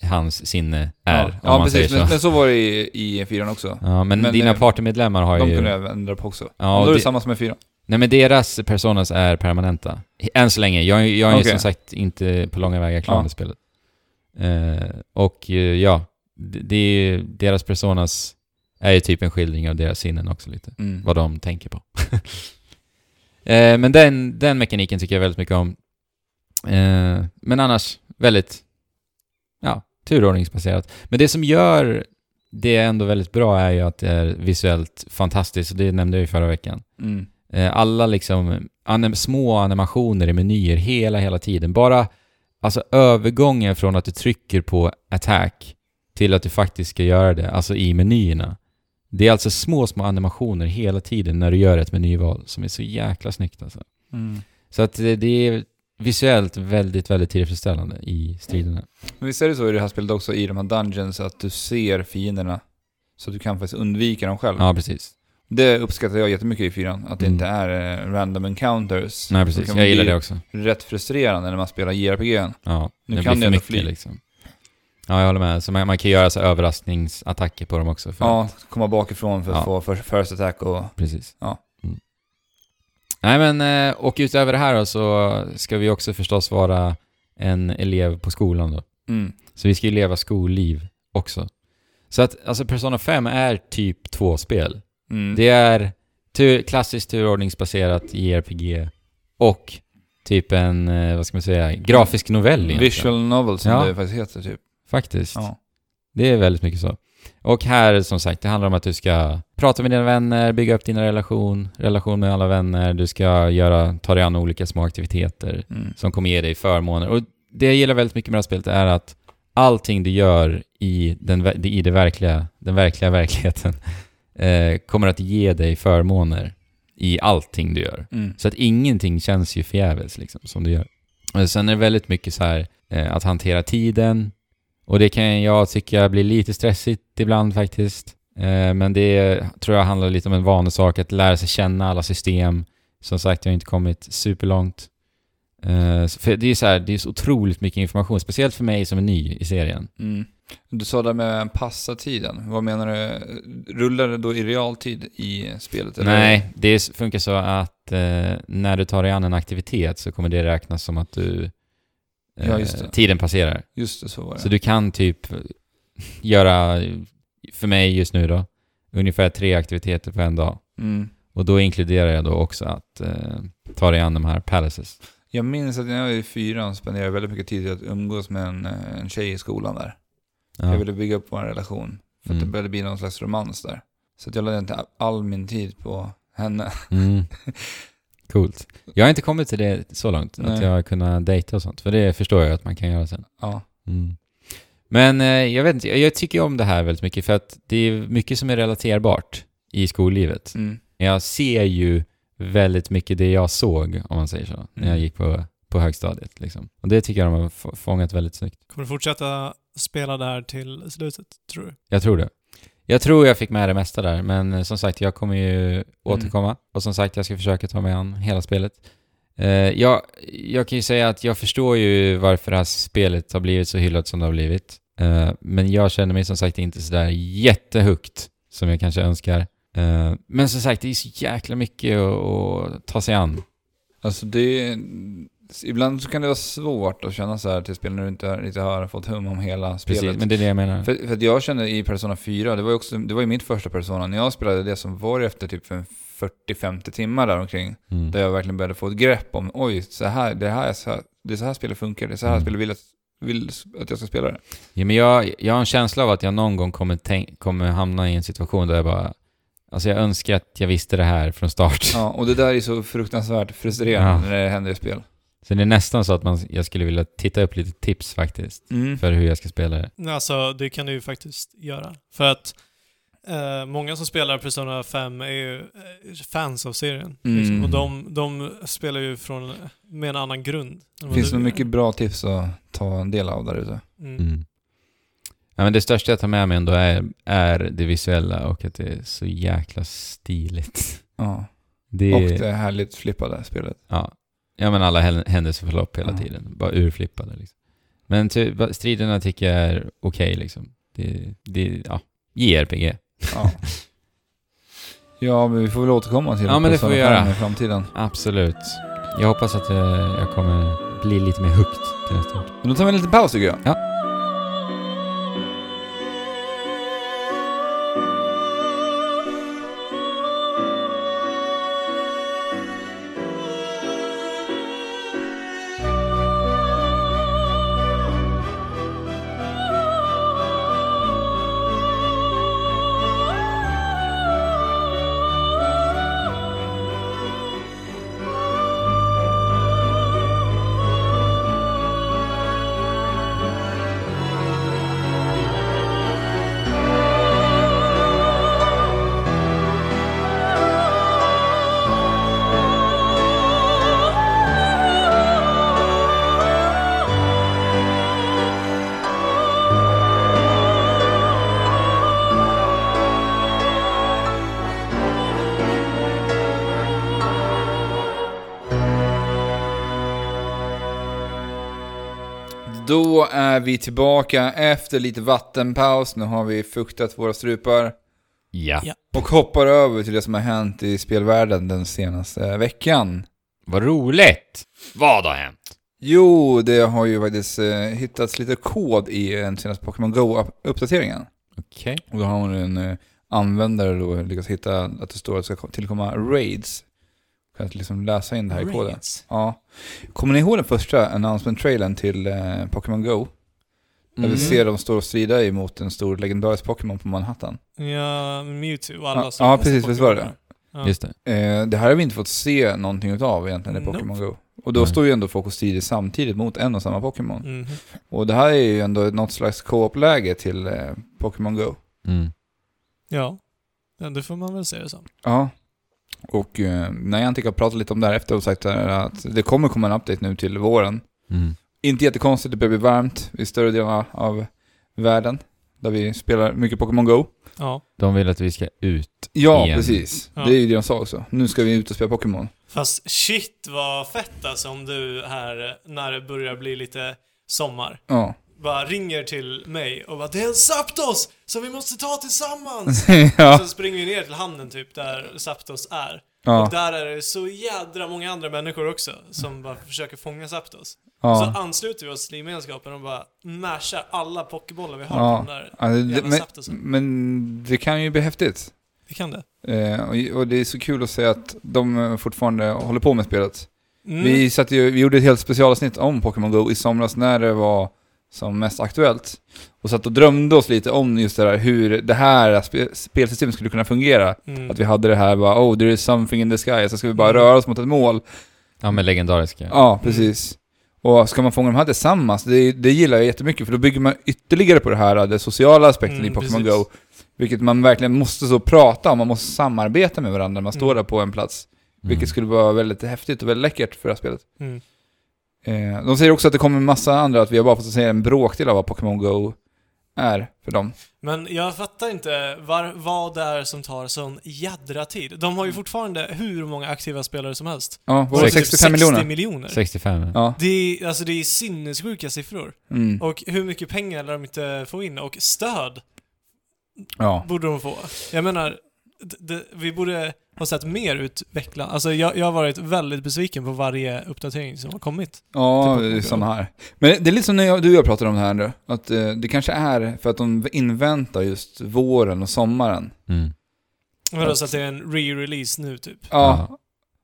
hans sinne är, ja, ja precis. så. Men, men så var det i, i fyran också. ja, men, men, dina eh, partymedlemmar har De ju... kunde jag ändra på också. Ja, Ja, då är och det samma som i fyran. Nej men deras personas är permanenta. Än så länge. Jag, jag är Okej. som sagt inte på långa vägar klar Ja. med spelet. Eh, och eh, ja, det, det är ju, deras personas är ju typ en skildring av deras sinnen också lite. Mm. Vad de tänker på. eh, men den, den mekaniken tycker jag väldigt mycket om. Eh, men annars väldigt, ja, turordningsbaserat. Men det som gör det ändå väldigt bra är ju att det är visuellt fantastiskt, och det nämnde jag ju förra veckan. Mm. Eh, Alla liksom anim små animationer i menyer hela, hela tiden. Bara alltså övergången från att du trycker på attack till att du faktiskt ska göra det, alltså i menyerna. Det är alltså små, små animationer hela tiden när du gör ett menyval som är så jäkla snyggt alltså. Mm. Så att det, det är visuellt väldigt, väldigt tillfredsställande i striderna. Men visst är det så i det här spelet också, i de här dungeons, att du ser fienderna. Så att du kan faktiskt undvika dem själv. Ja, precis. Det uppskattar jag jättemycket i fyran, att det Mm. inte är eh, random encounters. Nej, precis. Jag gillar det också. rätt frustrerande när man spelar JRPG. Ja, Nu det kan blir du för mycket fly. liksom. Ja, jag håller med. Så man, man kan göra så överraskningsattacker på dem också. Ja, komma bakifrån för att Ja. få first attack och... Precis. Ja. Nej men, eh, och utöver det här då så ska vi också förstås vara en elev på skolan då. Mm. Så vi ska ju leva skolliv också. Så att, alltså Persona 5 är typ två spel. Mm. Det är tur, klassiskt turordningsbaserat JRPG och typ en, eh, vad ska man säga, grafisk novell egentligen. Visual novel som Ja. det faktiskt heter typ. Faktiskt. Ja. Det är väldigt mycket så. Och här, som sagt, det handlar om att du ska prata med dina vänner, bygga upp dina relation, relation med alla vänner, du ska göra, ta dig an olika små aktiviteter Mm. som kommer ge dig förmåner. Och det jag gillar väldigt mycket med det här spelet är att allting du gör i den, i det verkliga, den verkliga verkligheten eh, kommer att ge dig förmåner i allting du gör. Mm. Så att ingenting känns ju förgäves liksom, som du gör. Och sen är det väldigt mycket så här eh, att hantera tiden. Och det kan jag tycka blir lite stressigt ibland faktiskt. Eh, men det tror jag handlar lite om en vanesak, att lära sig känna alla system. Som sagt, jag har inte kommit superlångt. Eh, för det är så här, det är så otroligt mycket information, speciellt för mig som är ny i serien. Mm. Du sa det med passa tiden. Vad menar du? Rullar det då i realtid i spelet? eller? Nej, det funkar så att eh, när du tar dig an en aktivitet så kommer det räknas som att du Ja, just det. tiden passerar. Just det, så var det. Så du kan typ göra, för mig just nu då, ungefär tre aktiviteter på en dag. Mm. Och då inkluderar jag då också att eh, ta dig an de här palaces. Jag minns att när jag var i fyran spenderade jag väldigt mycket tid i att umgås med en, eh, en tjej i skolan där. Ja. Jag ville bygga upp vår relation. För att Mm. det började bli någon slags romans där. Så att jag lade inte all min tid på henne. Mm. Coolt. Jag har inte kommit till det så långt, att Nej. jag har kunnat dejta och sånt. För det förstår jag att man kan göra sen. Ja. Mm. Men eh, jag vet inte, jag tycker om det här väldigt mycket för att det är mycket som är relaterbart i skollivet. Mm. Jag ser ju väldigt mycket det jag såg, om man säger så, när jag Mm. gick på, på högstadiet. Liksom. Och det tycker jag de har få- fångat väldigt snyggt. Kommer du fortsätta spela där till slutet, tror du? Jag tror det. Jag tror jag fick med det mesta där, men eh, som sagt, jag kommer ju återkomma. Och som sagt, jag ska försöka ta mig an hela spelet. Eh, jag, jag kan ju säga att jag förstår ju varför det här spelet har blivit så hyllat som det har blivit. Eh, men jag känner mig som sagt inte sådär jättehukt som jag kanske önskar. Eh, men som sagt, det är så jäkla mycket att, att ta sig an. Alltså det... Ibland så kan det vara svårt att känna så här till spel när du inte, inte har fått hum om hela spelet. Precis, men det är det jag menar. För, för att jag kände i Persona 4, det var ju också, det var ju mitt första Persona, när jag spelade det som var efter typ en 40-50 timmar där omkring Mm. där jag verkligen började få ett grepp om, oj, så här, det här är så här, det är så här spelet funkar, det är så här Mm. spelet vill att, vill att jag ska spela det. Ja, men jag, jag har en känsla av att jag någon gång kommer, tänk, kommer hamna i en situation där jag bara... Alltså jag önskar att jag visste det här från start. Ja, och det där är så fruktansvärt frustrerande Ja. när det händer i spel. Så det är nästan så att man, jag skulle vilja titta upp lite tips faktiskt. Mm. För hur jag ska spela det. Alltså, det kan du ju faktiskt göra. För att eh, många som spelar Persona 5 är ju eh, fans av serien. Mm. Liksom, och de, de spelar ju från, med en annan grund. Det finns nog mycket bra tips att ta en del av där ute. Mm. Mm. Ja, men det största jag tar med mig ändå är, är det visuella och att det är så jäkla stiligt. Ja. Det, Och det härligt flippade spelet. Ja. Ja, men alla hän- händelseförlopp hela Ja. tiden. Bara urflippade liksom. Men ty, striderna tycker jag är okej liksom. Det, det, ja, JRPG. Ja. ja, men vi får väl återkomma till Ja, men det får vi göra. 5 i framtiden. Absolut. Jag hoppas att jag, jag kommer bli lite mer hooked till nästa år. Men då tar vi en liten paus tycker jag. Ja. Är vi tillbaka efter lite vattenpaus. Nu har vi fuktat våra strupar. Ja. Ja. Och hoppar över till det som har hänt i spelvärlden den senaste veckan. Vad roligt! Vad har hänt? Jo, det har ju faktiskt eh, hittats lite kod i den senaste Pokémon Go-uppdateringen. Okej. Och då har hon en eh, användare då lyckats hitta att det står att det ska tillkomma raids. Kan att liksom läsa in det här i koden. Raids. Ja. Kommer ni ihåg den första announcement-trailern till eh, Pokémon Go? Mm. vi ser dem stå och strida emot en stor legendarisk Pokémon på Manhattan. Ja, Mewtwo och alla Ja, som ja, precis, visst var det? Ja. Just det. Eh, det här har vi inte fått se någonting utav egentligen i Nope. Pokémon Go. Och då Nej. står ju ändå folk och strider samtidigt mot en och samma Pokémon. Mhm. Och det här är ju ändå något slags co-op-läge till eh, Pokémon Go. Mm. Ja. ja, det får man väl se det som. Ja. Och eh, Niantic har pratat lite om det här efter och sagt att det kommer komma en update nu till våren. Mm. Inte jättekonstigt, det börjar bli varmt i större delar av världen. Där vi spelar mycket Pokémon Go. Ja. De vill att vi ska ut. Ja, Igen. precis. Ja. Det är ju det de sa också. Nu ska vi ut och spela Pokémon. Fast shit vad fett alltså om du här, när det börjar bli lite sommar, Ja. bara ringer till mig och bara 'Det är en Zapdos som vi måste ta tillsammans!' ja. Så springer vi ner till hamnen typ, där Zapdos är. Och Ja. där är det så jädra många andra människor också som bara försöker fånga Zapdos. Ja. Så ansluter vi oss till gemenskapen och bara mashar alla pokébollar vi har Ja. på den där. Ja, det, men, men det kan ju bli häftigt. Vi kan det. Eh, och, och det är så kul att se att de eh, fortfarande håller på med spelet. Mm. Vi, satt ju, vi gjorde ett helt specialavsnitt om Pokémon Go i somras när det var som mest aktuellt. Och satt och drömde oss lite om just det där hur det här spe, spelsystemet skulle kunna fungera. Mm. Att vi hade det här bara, oh there is something in the sky, så ska vi bara Mm. röra oss mot ett mål. Ja, men legendariska. Ja, precis. Och ska man fånga de här tillsammans, det, det gillar jag jättemycket för då bygger man ytterligare på det här, den sociala aspekten Mm, i Pokémon. Go. Vilket man verkligen måste så prata om, man måste samarbeta med varandra när man står Mm. där på en plats. Mm. Vilket skulle vara väldigt häftigt och väldigt läckert för det här spelet. Mm. Eh, de säger också att det kommer en massa andra, att vi har bara fått se en bråkdel av vad Pokémon Go är för dem. Men jag fattar inte var, vad det är som tar sån jädra tid. De har ju fortfarande hur många aktiva spelare som helst. Ja, var det det typ 65 miljoner? miljoner? 65. Ja. Det är, alltså det är sinnessjuka siffror. Mm. Och hur mycket pengar lär de inte få in? Och stöd ja. borde de få. Jag menar, d- d- vi borde ha sett mer utvecklat. Alltså jag, jag har varit väldigt besviken på varje uppdatering som har kommit. Ja, Go. samma här. Men det är lite som när jag, du och jag pratade om det här nu. Att eh, det kanske är för att de inväntar just våren och sommaren. Mm. Vadå, så att det är en re-release nu typ? Ja.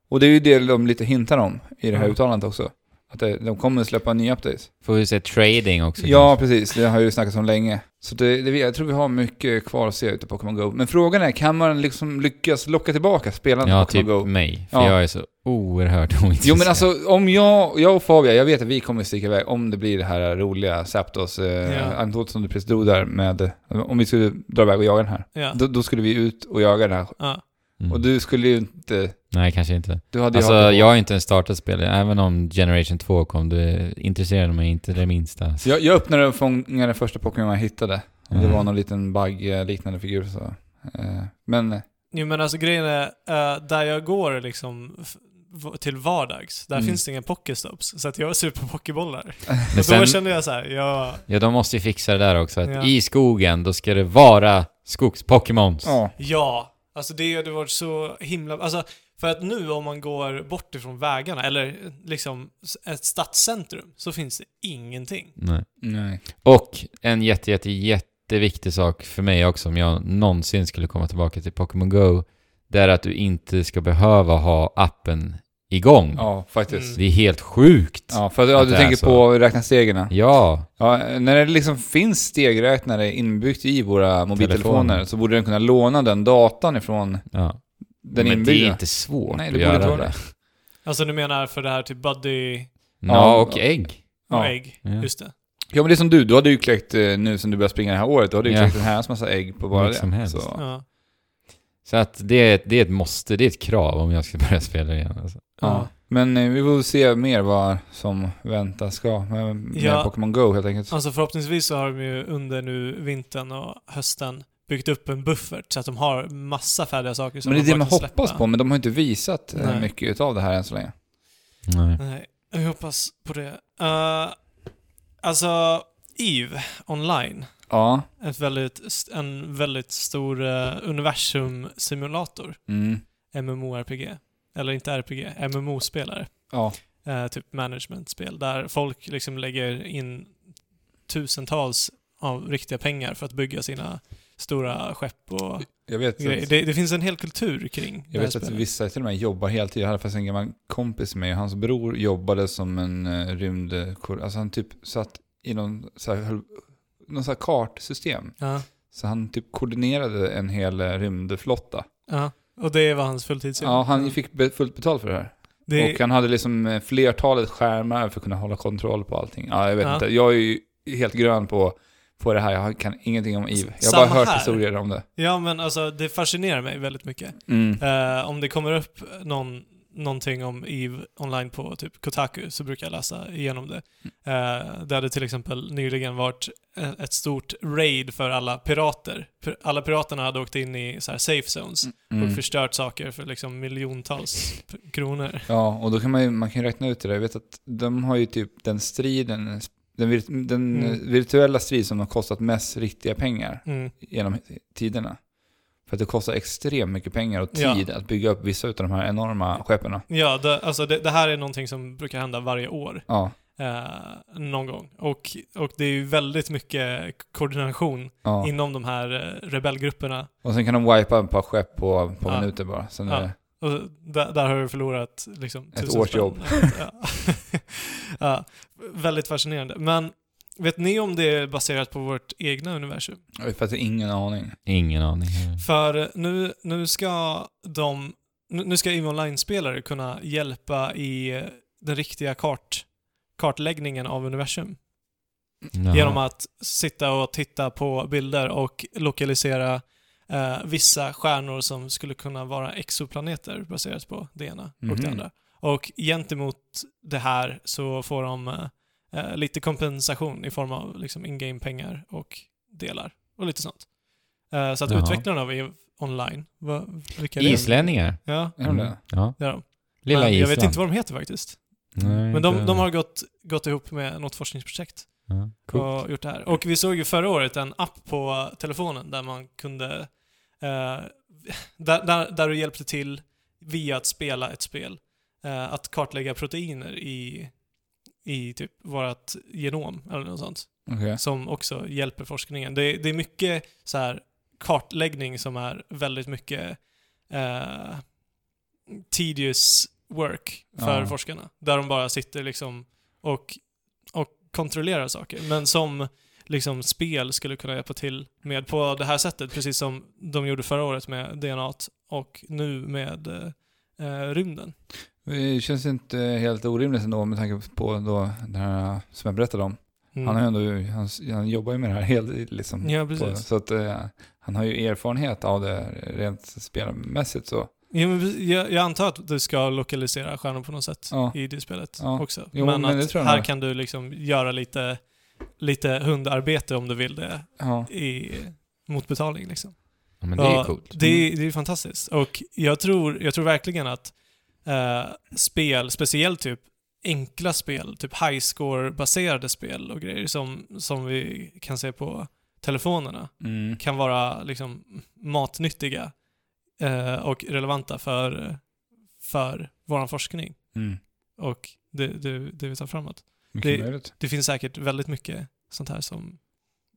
Och det är ju det de lite hintar om i det här Ja. uttalandet också. Att det, de kommer att släppa en ny update. Får vi se trading också Ja, kanske? precis. Det har ju snackats om länge. Så det, det, jag tror vi har mycket kvar att se ute på Pokémon Go. Men frågan är, kan man liksom lyckas locka tillbaka spelarna Ja, typ Pokémon Go? mig. För Ja. jag är så oerhört ointresserad. Jo men alltså, om jag, jag och Fabian, jag vet att vi kommer att sticka iväg om det blir det här roliga Zapdos, eh, Ja. anekdoten som du precis drog där med, om vi skulle dra iväg och jaga den här. Ja. Då, då skulle vi ut och jaga den här. ja. Mm. Och du skulle ju inte, Nej, kanske inte. du hade Alltså, på. jag har inte ens startat spelet. Även om Generation 2 kom, det intresserade mig inte det minsta. Jag, jag öppnade och fångade den första Pokémon jag hittade. Och det Mm. var någon liten bug-liknande figur så. Eh, men, Jo men alltså grejen är, eh, där jag går liksom till vardags, där Mm. finns det inga pokestops. Så att jag på pokébollar. Men Och då sen, kände jag så här, jag... ja, de måste ju fixa det där också. Att Ja. i skogen, då ska det vara skogs-Pokémons. ja. Ja, alltså det hade varit så himla... Alltså, för att nu om man går bort ifrån vägarna, eller liksom ett stadscentrum, så finns det ingenting. Nej. Nej. Och en jätte, jätte, jätteviktig sak för mig också, om jag någonsin skulle komma tillbaka till Pokémon Go, det är att du inte ska behöva ha appen igång. Ja, faktiskt. Det är helt sjukt. Ja, för att, ja, Att du det är tänker så. på att räkna stegen. Ja, Ja, när det liksom finns stegräknare inbyggt i våra mobiltelefoner Telefoner. så borde den kunna låna den datan ifrån ja. den Men inbyggda. det är inte svårt Nej, att det borde inte göra vara det. det. Alltså du menar för det här typ Buddy Ja, Ja. och ägg. och Ja. ägg? Ja. Just det. Ja men det är som du, du hade ju kläckt eh, nu som du började springa det här året, du hade ju Ja. kläckt en herrans massa ägg på bara Vad det. som helst. Så, Ja. Så att det är, det är ett måste, det är ett krav om jag ska börja spela igen. Alltså. Ja. Men eh, vi får se mer vad som vänta ska med, med Ja. Pokémon Go helt enkelt. Alltså förhoppningsvis så har de ju under nu vintern och hösten byggt upp en buffert så att de har massa färdiga saker som men det är de det man kan hoppas släppa. på, men de har inte visat eh, Nej. mycket utav det här än så länge. Nej. Nej, vi hoppas på det. Uh, alltså, EVE online. Ja. Ett väldigt, en väldigt stor uh, universum-simulator. Mm. MMORPG. Eller inte RPG, MMO-spelare. Ja. Eh, typ management-spel där folk liksom lägger in tusentals av riktiga pengar för att bygga sina stora skepp och Jag vet, att, Det, det finns en hel kultur kring jag vet att spelet. vissa till och med jobbar heltid. Jag hade faktiskt en gammal kompis med hans bror jobbade som en uh, rymd... Alltså han typ satt i någon så här, någon så här kartsystem. Ja, Så han typ koordinerade en hel eh, rymdflotta. ja. Och det var hans fulltidsjobb. Ja, han fick be- fullt betalt för det här. det, Och han hade liksom eh, flertalet skärmar för att kunna hålla kontroll på allting. Ja, jag vet Ja. inte. Jag är ju helt grön på, på det här. Jag kan ingenting om EVE. Jag har bara hört här. historier om det. Ja, men alltså det fascinerar mig väldigt mycket. Mm. Eh, om det kommer upp någon, någonting om EVE online på typ Kotaku så brukar jag läsa igenom det. Uh, det hade till exempel nyligen varit ett stort raid för alla pirater. Pir- Alla piraterna hade åkt in i så här safe zones Mm. och förstört saker för liksom miljontals kronor. Ja, och då kan man ju man kan räkna ut det där. Jag vet att de har ju typ den striden, den, vir- den Mm. virtuella strid som har kostat mest riktiga pengar Mm. genom tiderna. För att det kostar extremt mycket pengar och Ja. tid att bygga upp vissa av de här enorma skeppen. Ja, det, alltså det, det här är någonting som brukar hända varje år. Ja, eh, någon gång. Och, och det är ju väldigt mycket koordination ja. inom de här eh, rebellgrupperna. Och sen kan de wipa ett par skepp på, på Ja. minuter bara. Sen Ja. där, där har du förlorat liksom Ett års jobb. Ja. ja, väldigt fascinerande. Men vet ni om det är baserat på vårt egna universum? jag har faktiskt ingen aning. Ingen aning. För nu, nu ska de... Nu ska EVE Online-spelare kunna hjälpa i den riktiga kart, kartläggningen av universum. Jaha. Genom att sitta och titta på bilder och lokalisera eh, vissa stjärnor som skulle kunna vara exoplaneter baserat på det ena och det Mhm. andra. Och gentemot det här så får de eh, eh, lite kompensation i form av liksom in-game-pengar och delar och lite sånt. Eh, så att Jaha. utvecklarna av EVE Online, vad, vilka är det? Islänningar. Ja, Är de det? Ja. det är de. Lilla Men Island. jag vet inte vad de heter faktiskt. Nej, Men de, de har gått, gått ihop med något forskningsprojekt Ja, coolt. och gjort det här. Och vi såg ju förra året en app på telefonen där man kunde... Eh, där, där, där du hjälpte till via att spela ett spel. Eh, att kartlägga proteiner i, i typ vårt genom eller något sånt. Okej. Som också hjälper forskningen. Det, det är mycket så här kartläggning som är väldigt mycket eh, tedious work för Ja. forskarna. Där de bara sitter liksom och, och kontrollerar saker. Men som liksom spel skulle kunna hjälpa till med på det här sättet, precis som de gjorde förra året med DNA och nu med eh, eh, rymden. Det känns inte helt orimligt ändå med tanke på då den här som jag berättade om. Mm. Han, har ju ändå, han, han jobbar ju med det här helt liksom. Ja, på, så att eh, han har ju erfarenhet av det rent spelmässigt så. Ja, men jag, jag antar att du ska lokalisera stjärnor på något sätt Ja. i det spelet Ja. också. Jo, men, men att här kan du liksom göra lite, lite hundarbete om du vill det Ja. i, mot betalning liksom. Ja, men det är coolt. Det, är- det är fantastiskt. Och jag tror, jag tror verkligen att eh, spel, speciellt typ enkla spel, typ high score-baserade spel och grejer som, som vi kan se på telefonerna, Mm. kan vara liksom matnyttiga eh, och relevanta för, för vår forskning Mm. och det, det, det vi tar framåt. Det-. Det finns säkert väldigt mycket sånt här som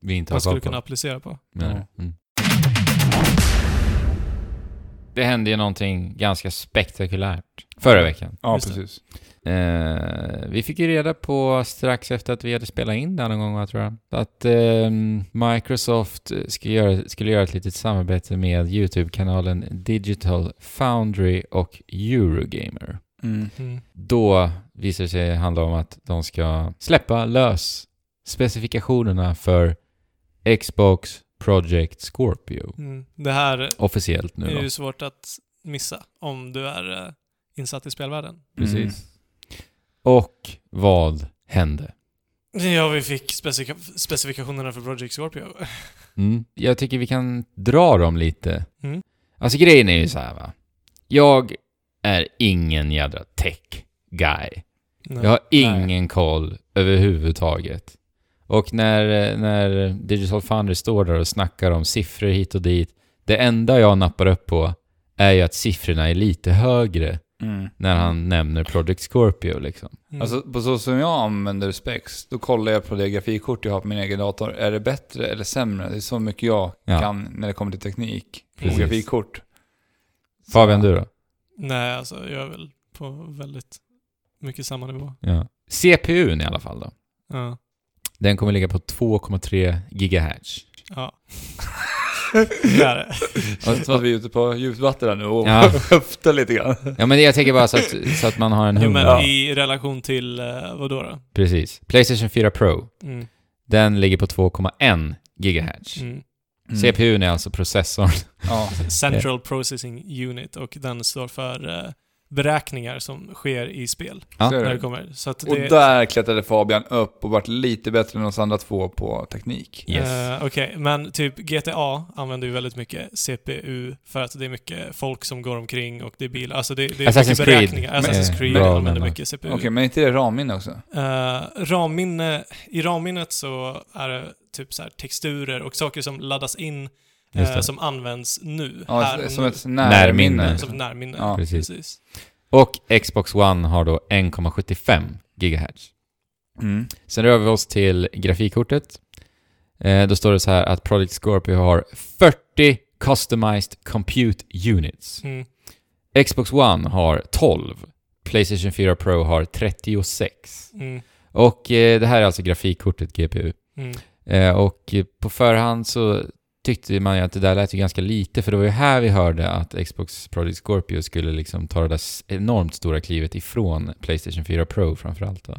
Vi inte man skulle kunna applicera på. du? Mm. Det hände ju någonting ganska spektakulärt förra veckan. Ja, Just precis. Eh, vi fick ju reda på strax efter att vi hade spelat in det någon gång, tror jag, att eh, Microsoft skulle göra, skulle göra ett litet samarbete med YouTube-kanalen Digital Foundry och Eurogamer. Mm. Mm. Då visar det sig handla om att de ska släppa lös specifikationerna för Xbox Project Scorpio. Mm. Det här Officiellt nu är då. ju svårt att missa om du är eh, insatt i spelvärlden. Precis. Och vad hände? Ja, vi fick specifika- specifikationerna för Project Scorpio. Mm. Jag tycker vi kan dra dem lite. Mm. Alltså grejen är ju så här va. Jag är ingen jädra tech-guy. Nej. Jag har ingen koll överhuvudtaget. Och när, när Digital Foundry står där och snackar om siffror hit och dit, det enda jag nappar upp på är ju att siffrorna är lite högre Mm. när han nämner Project Scorpio liksom. Mm. Alltså på så som jag använder specs, då kollar jag på det grafikkort jag har på min egen dator. Är det bättre eller sämre? Det är så mycket jag Ja. kan när det kommer till teknik Precis. grafikkort. Fabian, du då? Nej, alltså jag är väl på väldigt mycket samma nivå. Ja. CPUn i alla fall då. Ja. Den kommer ligga på 2,3 gigahertz. ja. Det är det. Så att vi är ute på djupt vatten här nu och Ja. höftar lite grann. Ja men det- jag tänker bara så att, så att man har en Jo, hum. men Ja. i relation till, uh, vad då? då? Precis. Playstation 4 Pro, Mm. den ligger på 2,1 GHz. Mm. Mm. CPUn är alltså processorn. Ja. Central Processing Unit och den står för eh, beräkningar som sker i spel Ja. När det kommer. Så att det, Och där klättrade Fabian upp och vart lite bättre än oss andra två på teknik. Yes. Eh, Okej, men typ GTA använder ju väldigt mycket CPU för att det är mycket folk som går omkring och det är bilar. Alltså det, det är Assassin's mycket Creed. beräkningar. Assassin's Men- Creed bra använder nämna. mycket CPU. Okej, men är inte det ramminne också? Eh, ramminne, I ramminnet så är det typ så här texturer och saker som laddas in eh, som används nu. Ja, här som nu. ett närminne. Som ett närminne. Ja. Precis. Precis. Och Xbox One har då 1,75 GHz. Mm. Sen rör vi oss till grafikkortet. Eh, då står det så här att Project Scorpio har 40 customized compute units. Mm. Xbox One har 12. Playstation 4 Pro har 36. Mm. Och eh, det här är alltså grafikkortet GPU. Mm. Eh, och på förhand så tyckte man ju att det där lät ju ganska lite, för det var ju här vi hörde att Xbox Project Scorpio skulle liksom ta det där enormt stora klivet ifrån Playstation 4 Pro framförallt då.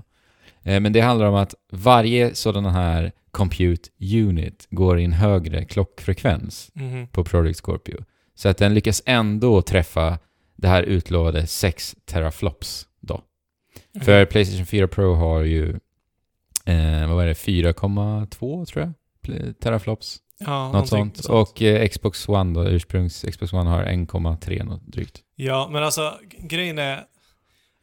Eh, men det handlar om att varje sådan här compute unit går i en högre klockfrekvens Mhm. på Project Scorpio. Så att den lyckas ändå träffa det här utlovade 6 teraflops då. För Playstation 4 Pro har ju, eh, vad var det, 4,2 tror jag? Teraflops, ja, något någonting sånt. Och eh, Xbox One då, ursprungs Xbox One har 1,3 något drygt. Ja, men alltså grejen är...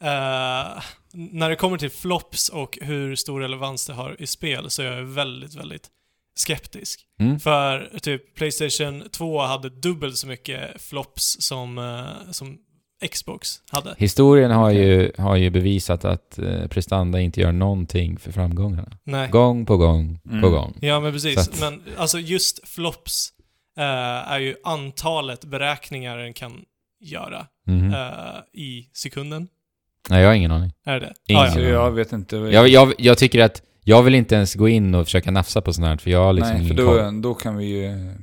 eh, när det kommer till flops och hur stor relevans det har i spel så är jag väldigt, väldigt skeptisk. Mm. För typ Playstation 2 hade dubbelt så mycket flops som, eh, som Xbox hade. Historien har ju, har ju bevisat att eh, prestanda inte gör någonting för framgångarna. Nej. Gång på gång på Mm. gång. Ja, men precis. Att- Men alltså just flops eh, är ju antalet beräkningar den kan göra Mhm. eh, i sekunden. Nej, jag har ingen aning. Är det Ingen Ah, Så ja. jag vet inte. Jag, jag, jag tycker att jag vill inte ens gå in och försöka nafsa på sånt här, för jag har liksom Nej, för då, då kan vi ju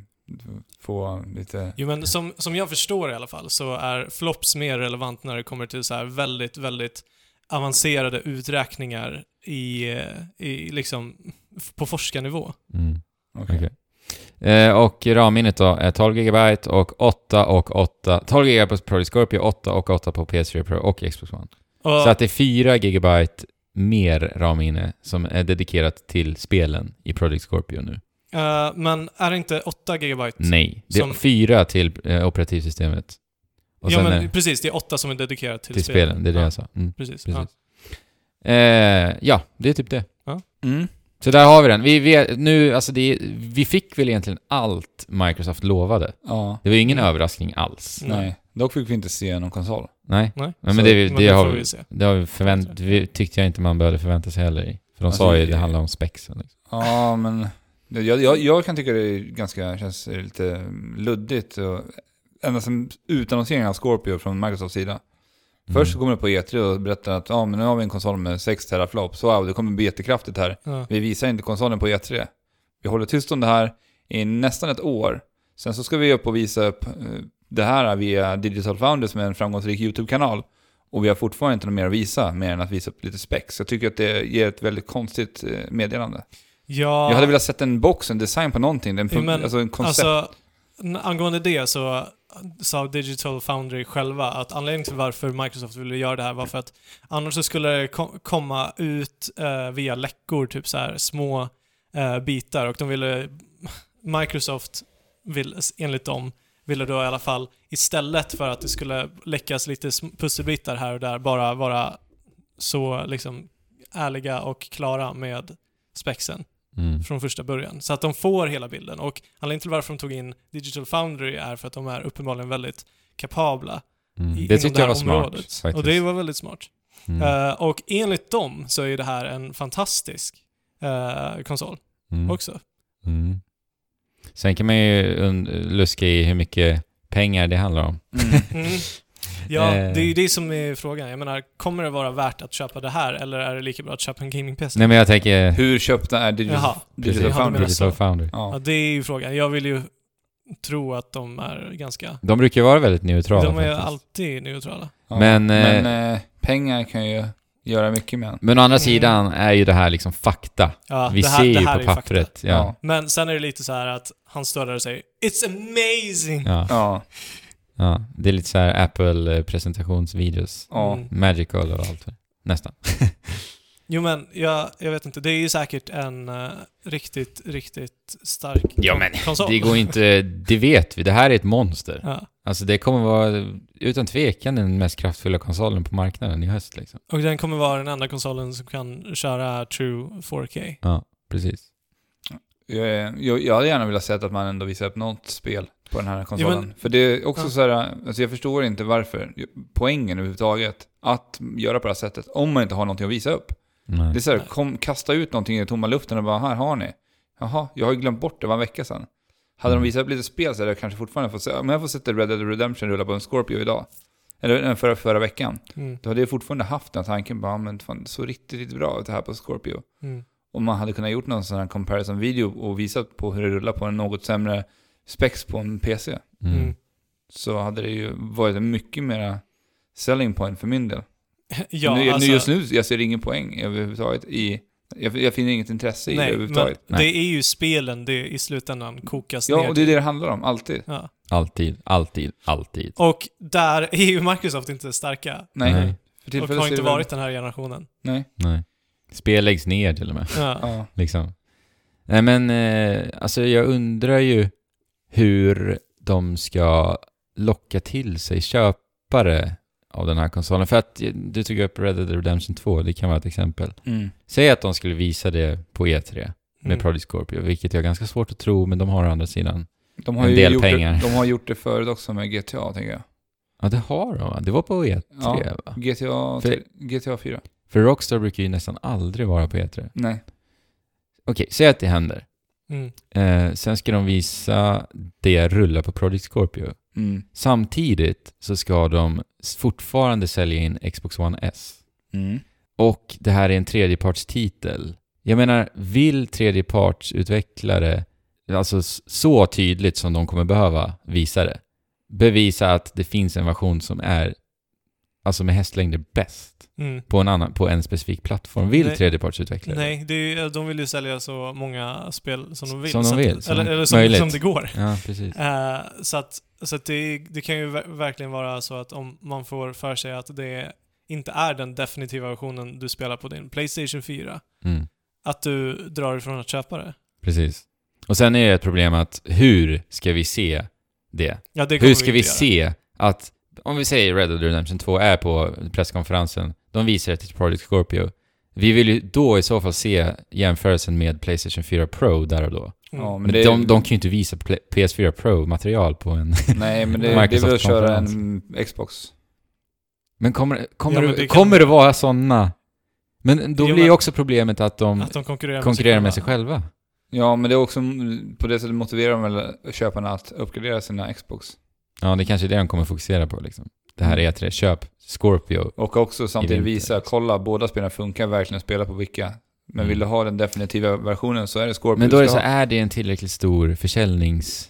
få lite... Jo men som, som jag förstår i alla fall så är flops mer relevant när det kommer till så här väldigt, väldigt avancerade uträkningar i, eh, i liksom på forskarnivå. Mm. Okej. Okej. Eh, och ramminnet då är 12 GB och 8 och 8. 12 GB på Project Scorpio, 8 och 8 på PS4 Pro och Xbox One. Och, Så att det är 4 GB mer ramminne som är dedikerat till spelen i Project Scorpio nu. Eh, men är det inte 8 GB? Nej, det är Som- 4 till eh, operativsystemet. Och ja sen men är, precis, det är 8 som är dedikerat till, till spelen, det är det ja, jag sa. Mm, Precis. precis. Ja. Eh, ja, det är typ det. Mm. Så där har vi den. Vi, vet, nu, alltså det, vi fick väl egentligen allt Microsoft lovade. Ja. Det var ju ingen Mm. överraskning alls. Nej. Nej. Dock fick vi inte se någon konsol. Nej. Nej. Men, Så- det, det, Men det har, vi, vi det har vi förvänt, vi tyckte jag inte man behövde förvänta sig heller i. För de Alltså, sa ju det- det handlar om spexen. Liksom. Ja, men jag, jag, jag kan tycka det är ganska, känns lite luddigt. Och, ända som utannonseringen av Scorpio från Microsofts sida. Först så Mm. kommer det på E3 och berättar att ja, men nu har vi en konsol med 6 teraflops. Wow, det kommer bli jättekraftigt här. Ja. Vi visar inte konsolen på E3. Vi håller tyst om det här i nästan ett år. Sen så ska vi upp och visa upp eh, det här via Digital Foundry som är en framgångsrik YouTube-kanal. Och vi har fortfarande inte något mer att visa, mer än att visa upp lite specs. Jag tycker att det ger ett väldigt konstigt eh, meddelande. Ja, Jag hade velat sett en box, en design på någonting. En, Ja, men, alltså en koncept. Alltså, angående det så sa Digital Foundry själva att anledningen till varför Microsoft ville göra det här var för att annars så skulle det ko- komma ut eh, via läckor, typ så här små eh, bitar och de ville Microsoft vill, enligt dem ville då i alla fall istället för att det skulle läckas lite pusselbitar här och där bara vara så liksom ärliga och klara med spexen Mm. från första början. Så att de får hela bilden. Och anledningen till varför de tog in Digital Foundry är för att de är uppenbarligen väldigt kapabla Mm. i, Det inom tyckte jag var här smart området. faktiskt. Och det var väldigt smart. Mm. Eh, och enligt dem så är det här en fantastisk eh, konsol Mm. också. Mm. Sen kan man ju luska i hur mycket pengar det handlar om. Mm. Ja, Eh. det är ju det som är frågan. Jag menar, kommer det vara värt att köpa det här eller är det lika bra att köpa en gaming-PC? Nej men jag tänker... Hur köpta är Digital, Jaha, Digital Precis. Ja, Foundry? Digital. Foundry. Ja, Ja. det är ju frågan. Jag vill ju tro att de är ganska... De brukar ju vara väldigt neutrala De är faktiskt. alltid neutrala. Ja. Men, eh, Men eh, pengar kan ju göra mycket med en. Men å andra Mm. sidan är ju det här liksom fakta. Ja, Vi det här, ser ju på pappret. Ja. Ja. Men sen är det lite så här att han och säger It's amazing! Ja. Ja. Det är lite så här Apple-presentationsvideos. Ja. Mm. Magical och allt. Nästan. Jo men, jag, jag vet inte. Det är ju säkert en eh, riktigt, riktigt stark Ja, men konsol. Det går inte... Det vet vi. Det här är ett monster. Ja. Alltså det kommer vara utan tvekan den mest kraftfulla konsolen på marknaden i höst liksom. Och den kommer vara den enda konsolen som kan köra true 4K. Ja, precis. Jag, jag hade gärna velat se att man ändå visar upp något spel på den här konsolen. Ja, men- För det är också Ja. så här, alltså jag förstår inte varför, poängen överhuvudtaget, att göra på det här sättet, om man inte har någonting att visa upp. Nej. Det är så här, kom, kasta ut någonting i tomma luften och bara, här har ni. Jaha, jag har ju glömt bort det, var en vecka sedan. Hade Mm. de visat upp lite spel så hade jag kanske fortfarande fått se, om jag får sätta Red Dead Redemption rulla på en Scorpio idag, eller förra, förra veckan, Mm. då hade jag fortfarande haft den tanken, bara, men fan, det såg riktigt, riktigt bra ut det här på Scorpio. Mm. Om man hade kunnat gjort någon sån här comparison-video och visat på hur det rullar på en något sämre specs på en PC, Mm. Mm. så hade det ju varit en mycket mera selling point för min del. Ja, nu, alltså, nu, just nu, jag ser ingen poäng överhuvudtaget i... Jag, jag finner inget intresse i det nej, men överhuvudtaget. det är ju spelen det i slutändan kokas Ja, ner och det är det det handlar om, alltid. Ja. Alltid, alltid, alltid. Och där är ju Microsoft inte starka. Nej, Nej. för Och har inte varit den här generationen. Nej. Nej. Spel läggs ner till och med. Ja. Ja. Liksom. Nej men, eh, alltså jag undrar ju hur de ska locka till sig köpare av den här konsolen. För att du tog upp Red Dead Redemption 2, det kan vara ett exempel. Mm. Säg att de skulle visa det på E3 med Mm. Project Scorpio, vilket jag har ganska svårt att tro, men de har å andra sidan. De har En del gjort pengar. Det, de har gjort det förut också med GTA, tänker jag. Ja, det har de va? Det var på E3 Ja. va? GTA, För- GTA 4. För Rockstar brukar ju nästan aldrig vara på E3. Nej. Okej, säg att det händer. Mm. Eh, sen ska de visa det rulla på Project Scorpio. Mm. Samtidigt så ska de fortfarande sälja in Xbox One S. Mm. Och det här är en tredjepartstitel. Jag menar, vill tredjepartsutvecklare, alltså så tydligt som de kommer behöva visa det, bevisa att det finns en version som är, alltså med hästlängder bäst Mm. på en, annan, på en specifik plattform. Vill Nej. tredjepartsutvecklare? Nej, det är, ju- de vill ju sälja så många spel som de vill. Som de vill, Att, som eller eller som, som det går. Ja, precis. Eh, så att, så att det, det kan ju ver- verkligen vara så att om man får för sig att det inte är den definitiva versionen du spelar på din Playstation 4, Mm. att du drar ifrån att köpa det. Precis. Och sen är det ett problem att hur ska vi se det? Ja, det Hur ska vi göra. se att, om vi säger Red Dead Redemption 2 är på presskonferensen, de visar det till Project Scorpio. Vi vill ju då i så fall se jämförelsen med Playstation 4 Pro där och då. Mm. Ja, Men men det, de, de kan ju inte visa Pla- PS4 Pro-material på en... Nej, men det, det är väl att köra en. Xbox. Men kommer, kommer, Ja, men de, det kan- kommer det vara sådana? Men då Jo, blir ju också problemet att de Att de konkurrerar, konkurrerar med sig själva. Ja, men det är också på det sättet motiverar de väl köparna att uppgradera sina Xbox. Ja, det är kanske är det de kommer fokusera på liksom. Det här är E3, köp Scorpio. Och också samtidigt visa, kolla, båda spelen funkar verkligen att spela på vilka. Men Mm. vill du ha den definitiva versionen så är det Scorpio Men då är det så, ha. är det en tillräckligt stor försäljnings...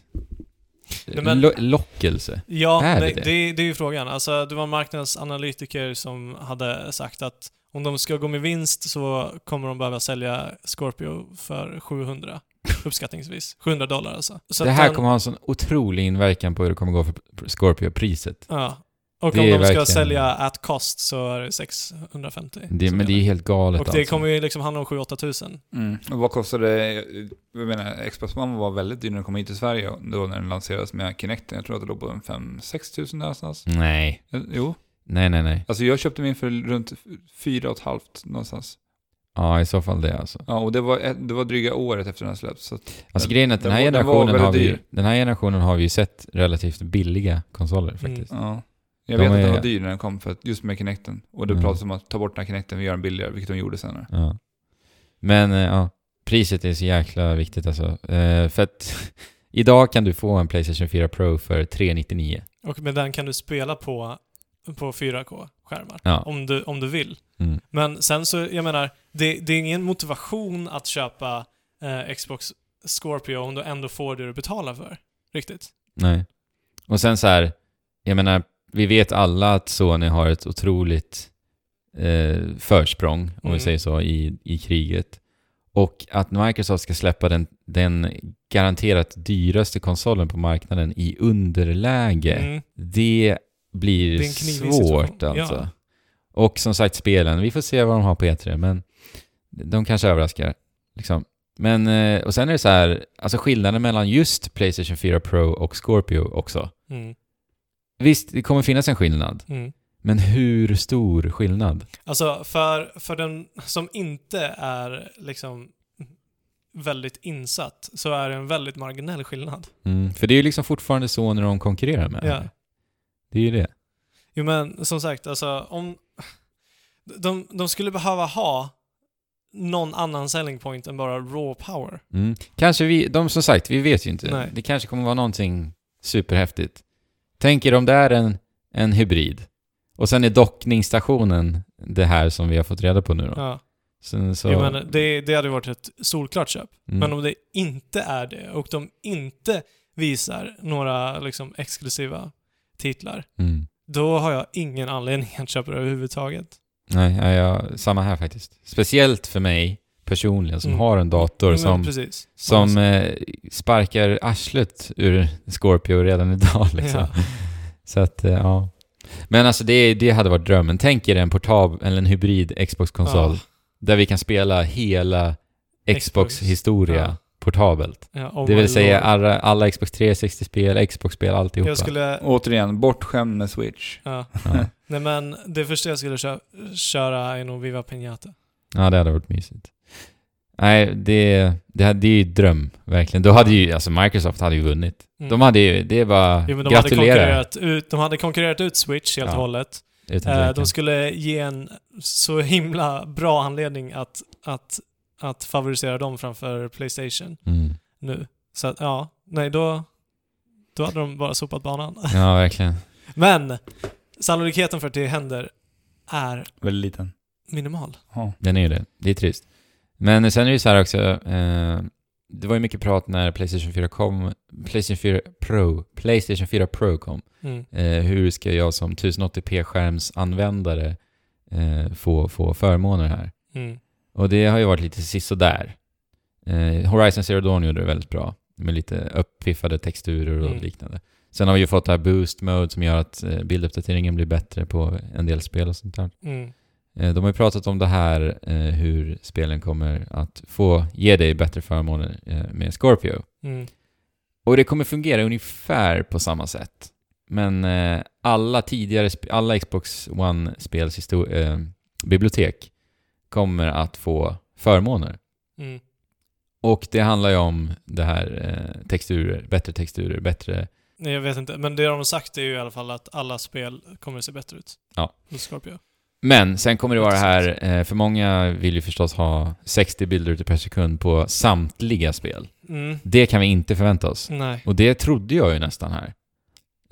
Men- Lo- lockelse? Ja, Är det det? det, det är ju frågan. Alltså, det var marknadsanalytiker som hade sagt att om de ska gå med vinst så kommer de behöva sälja Scorpio för 700, uppskattningsvis. 700 dollar alltså. Så det här den- kommer ha en sån otrolig inverkan på hur det kommer gå för Scorpio-priset. Ja. Och Det om de ska verkligen- sälja at cost så är det 650. Det, men det är helt galet Och det alltså. kommer ju liksom handla om 7-8 tusen. Mm. Och vad kostade, jag menar, Xbox One var väldigt dyr när den kom hit till Sverige då när den lanserades med Kinecten. Jag tror att det låg på en 5-6 tusen någonstans. Nej. Eh, Jo. Nej, nej, nej. Alltså jag köpte min för runt 4 och ett halvt någonstans. Ja, i så fall det alltså. Ja, och det var, det var dryga året efter den här släppts. Så att, Alltså Den- grejen är att den den här, den generationen har vi, dyr. den här generationen har vi ju sett relativt billiga konsoler Mm. faktiskt. ja. Jag De vet att är- den var dyr när den kom, för att, just med Kinecten. Och det Mm. pratades om att ta bort den här Kinecten, vi gör den billigare, vilket de gjorde senare. Ja. Men eh, ja, priset är så jäkla viktigt alltså. Eh, för att idag kan du få en Playstation 4 Pro för 399. Och med den kan du spela på, på 4K-skärmar. Ja. Om, du, om du vill. Mm. Men sen så, jag menar, det, det är ingen motivation att köpa eh, Xbox Scorpio om du ändå får det du betalar för. riktigt. Nej. Och sen så här, jag menar, vi vet alla att Sony har ett otroligt eh, försprång, om Mm. vi säger så, i, i kriget. Och att Microsoft ska släppa den, den garanterat dyraste konsolen på marknaden i underläge, Mm. det blir svårt alltså. ja. Och som sagt spelen, vi får se vad de har på E3, men de kanske överraskar. Liksom. Men, eh, och sen är det så här, alltså skillnaden mellan just Playstation 4 Pro och Scorpio också. Mm. Visst, det kommer finnas en skillnad, Mm. men hur stor skillnad? Alltså för, för den som inte är liksom väldigt insatt så är det en väldigt marginell skillnad. Mm. För det är ju liksom fortfarande så när de konkurrerar med Ja. Det är ju det. Jo men som sagt, alltså om... De, de skulle behöva ha någon annan selling point än bara raw power. Mm. Kanske vi, de som sagt, vi vet ju inte. Nej. Det kanske kommer vara någonting superhäftigt. Tänk er om det är en, en hybrid. Och sen är dockningsstationen det här som vi har fått reda på nu då. Ja. Sen så... Jo, men det, det hade varit ett solklart köp. mm. Men om det inte är det och de inte visar några liksom exklusiva titlar, mm. då har jag ingen anledning att köpa det överhuvudtaget. Nej, ja, ja, samma här faktiskt. Speciellt för mig personligen som Mm. har en dator Men som, precis. som eh, sparkar arslet ur Scorpio redan idag liksom. Ja. Så att, eh, ja. Men alltså det, det hade varit drömmen. Tänk er en portab eller en hybrid Xbox-konsol Ja. där vi kan spela hela Xbox. Xbox-historia Ja. Portabelt. Ja, det vill säga alla, alla Xbox 360-spel, Xbox-spel, alltihopa. Jag skulle... Återigen, bortskämd med Switch. Ja. Ja. Nej men det första jag skulle kö köra är nog Viva Piñata. ja, det hade varit mysigt. Nej, det, det, hade- det är ju dröm, verkligen. Då hade ju, alltså Microsoft hade ju vunnit. Mm. De hade ju, det är bara Jo, men de hade, gratulera. konkurrerat ut, de hade konkurrerat ut Switch helt Ja, och hållet. utan Eh, de skulle ge en så himla bra anledning att, att, att favorisera dem framför Playstation mm. nu. Så att, ja, nej då, då hade de bara sopat banan. Ja, verkligen. Men sannolikheten för att det händer är Väldigt liten. minimal. Ja. Den är ju det. Det är trist. Men sen är det ju så här också, eh, det var ju mycket prat när Playstation 4 kom, Playstation 4 Pro, Playstation 4 Pro kom. Mm. Eh, hur ska jag som 1080p-skärmsanvändare eh, få, få förmåner här? Mm. Och det har ju varit lite sisådär. Eh, Horizon Zero Dawn gjorde det väldigt bra, med lite uppiffade texturer och Mm. liknande. Sen har vi ju fått det här Boost Mode som gör att eh, bilduppdateringen blir bättre på en del spel och sånt där. Mm. Eh, De har ju pratat om det här, eh, hur spelen kommer att få ge dig bättre förmåner med Scorpio. Mm. Och det kommer fungera ungefär på samma sätt. Men alla tidigare, alla Xbox One-spels eh, bibliotek kommer att få förmåner. Mm. Och det handlar ju om det här eh, texturer, bättre texturer, bättre... Nej, jag vet inte. Men det de har sagt är ju i alla fall att alla spel kommer att se bättre ut. Ja. Hos Scorpio. Men sen kommer det vara det här, eh, för många vill ju förstås ha 60 bilder per sekund på samtliga spel. Mm. Det kan vi inte förvänta oss. Nej. Och det trodde jag ju nästan här.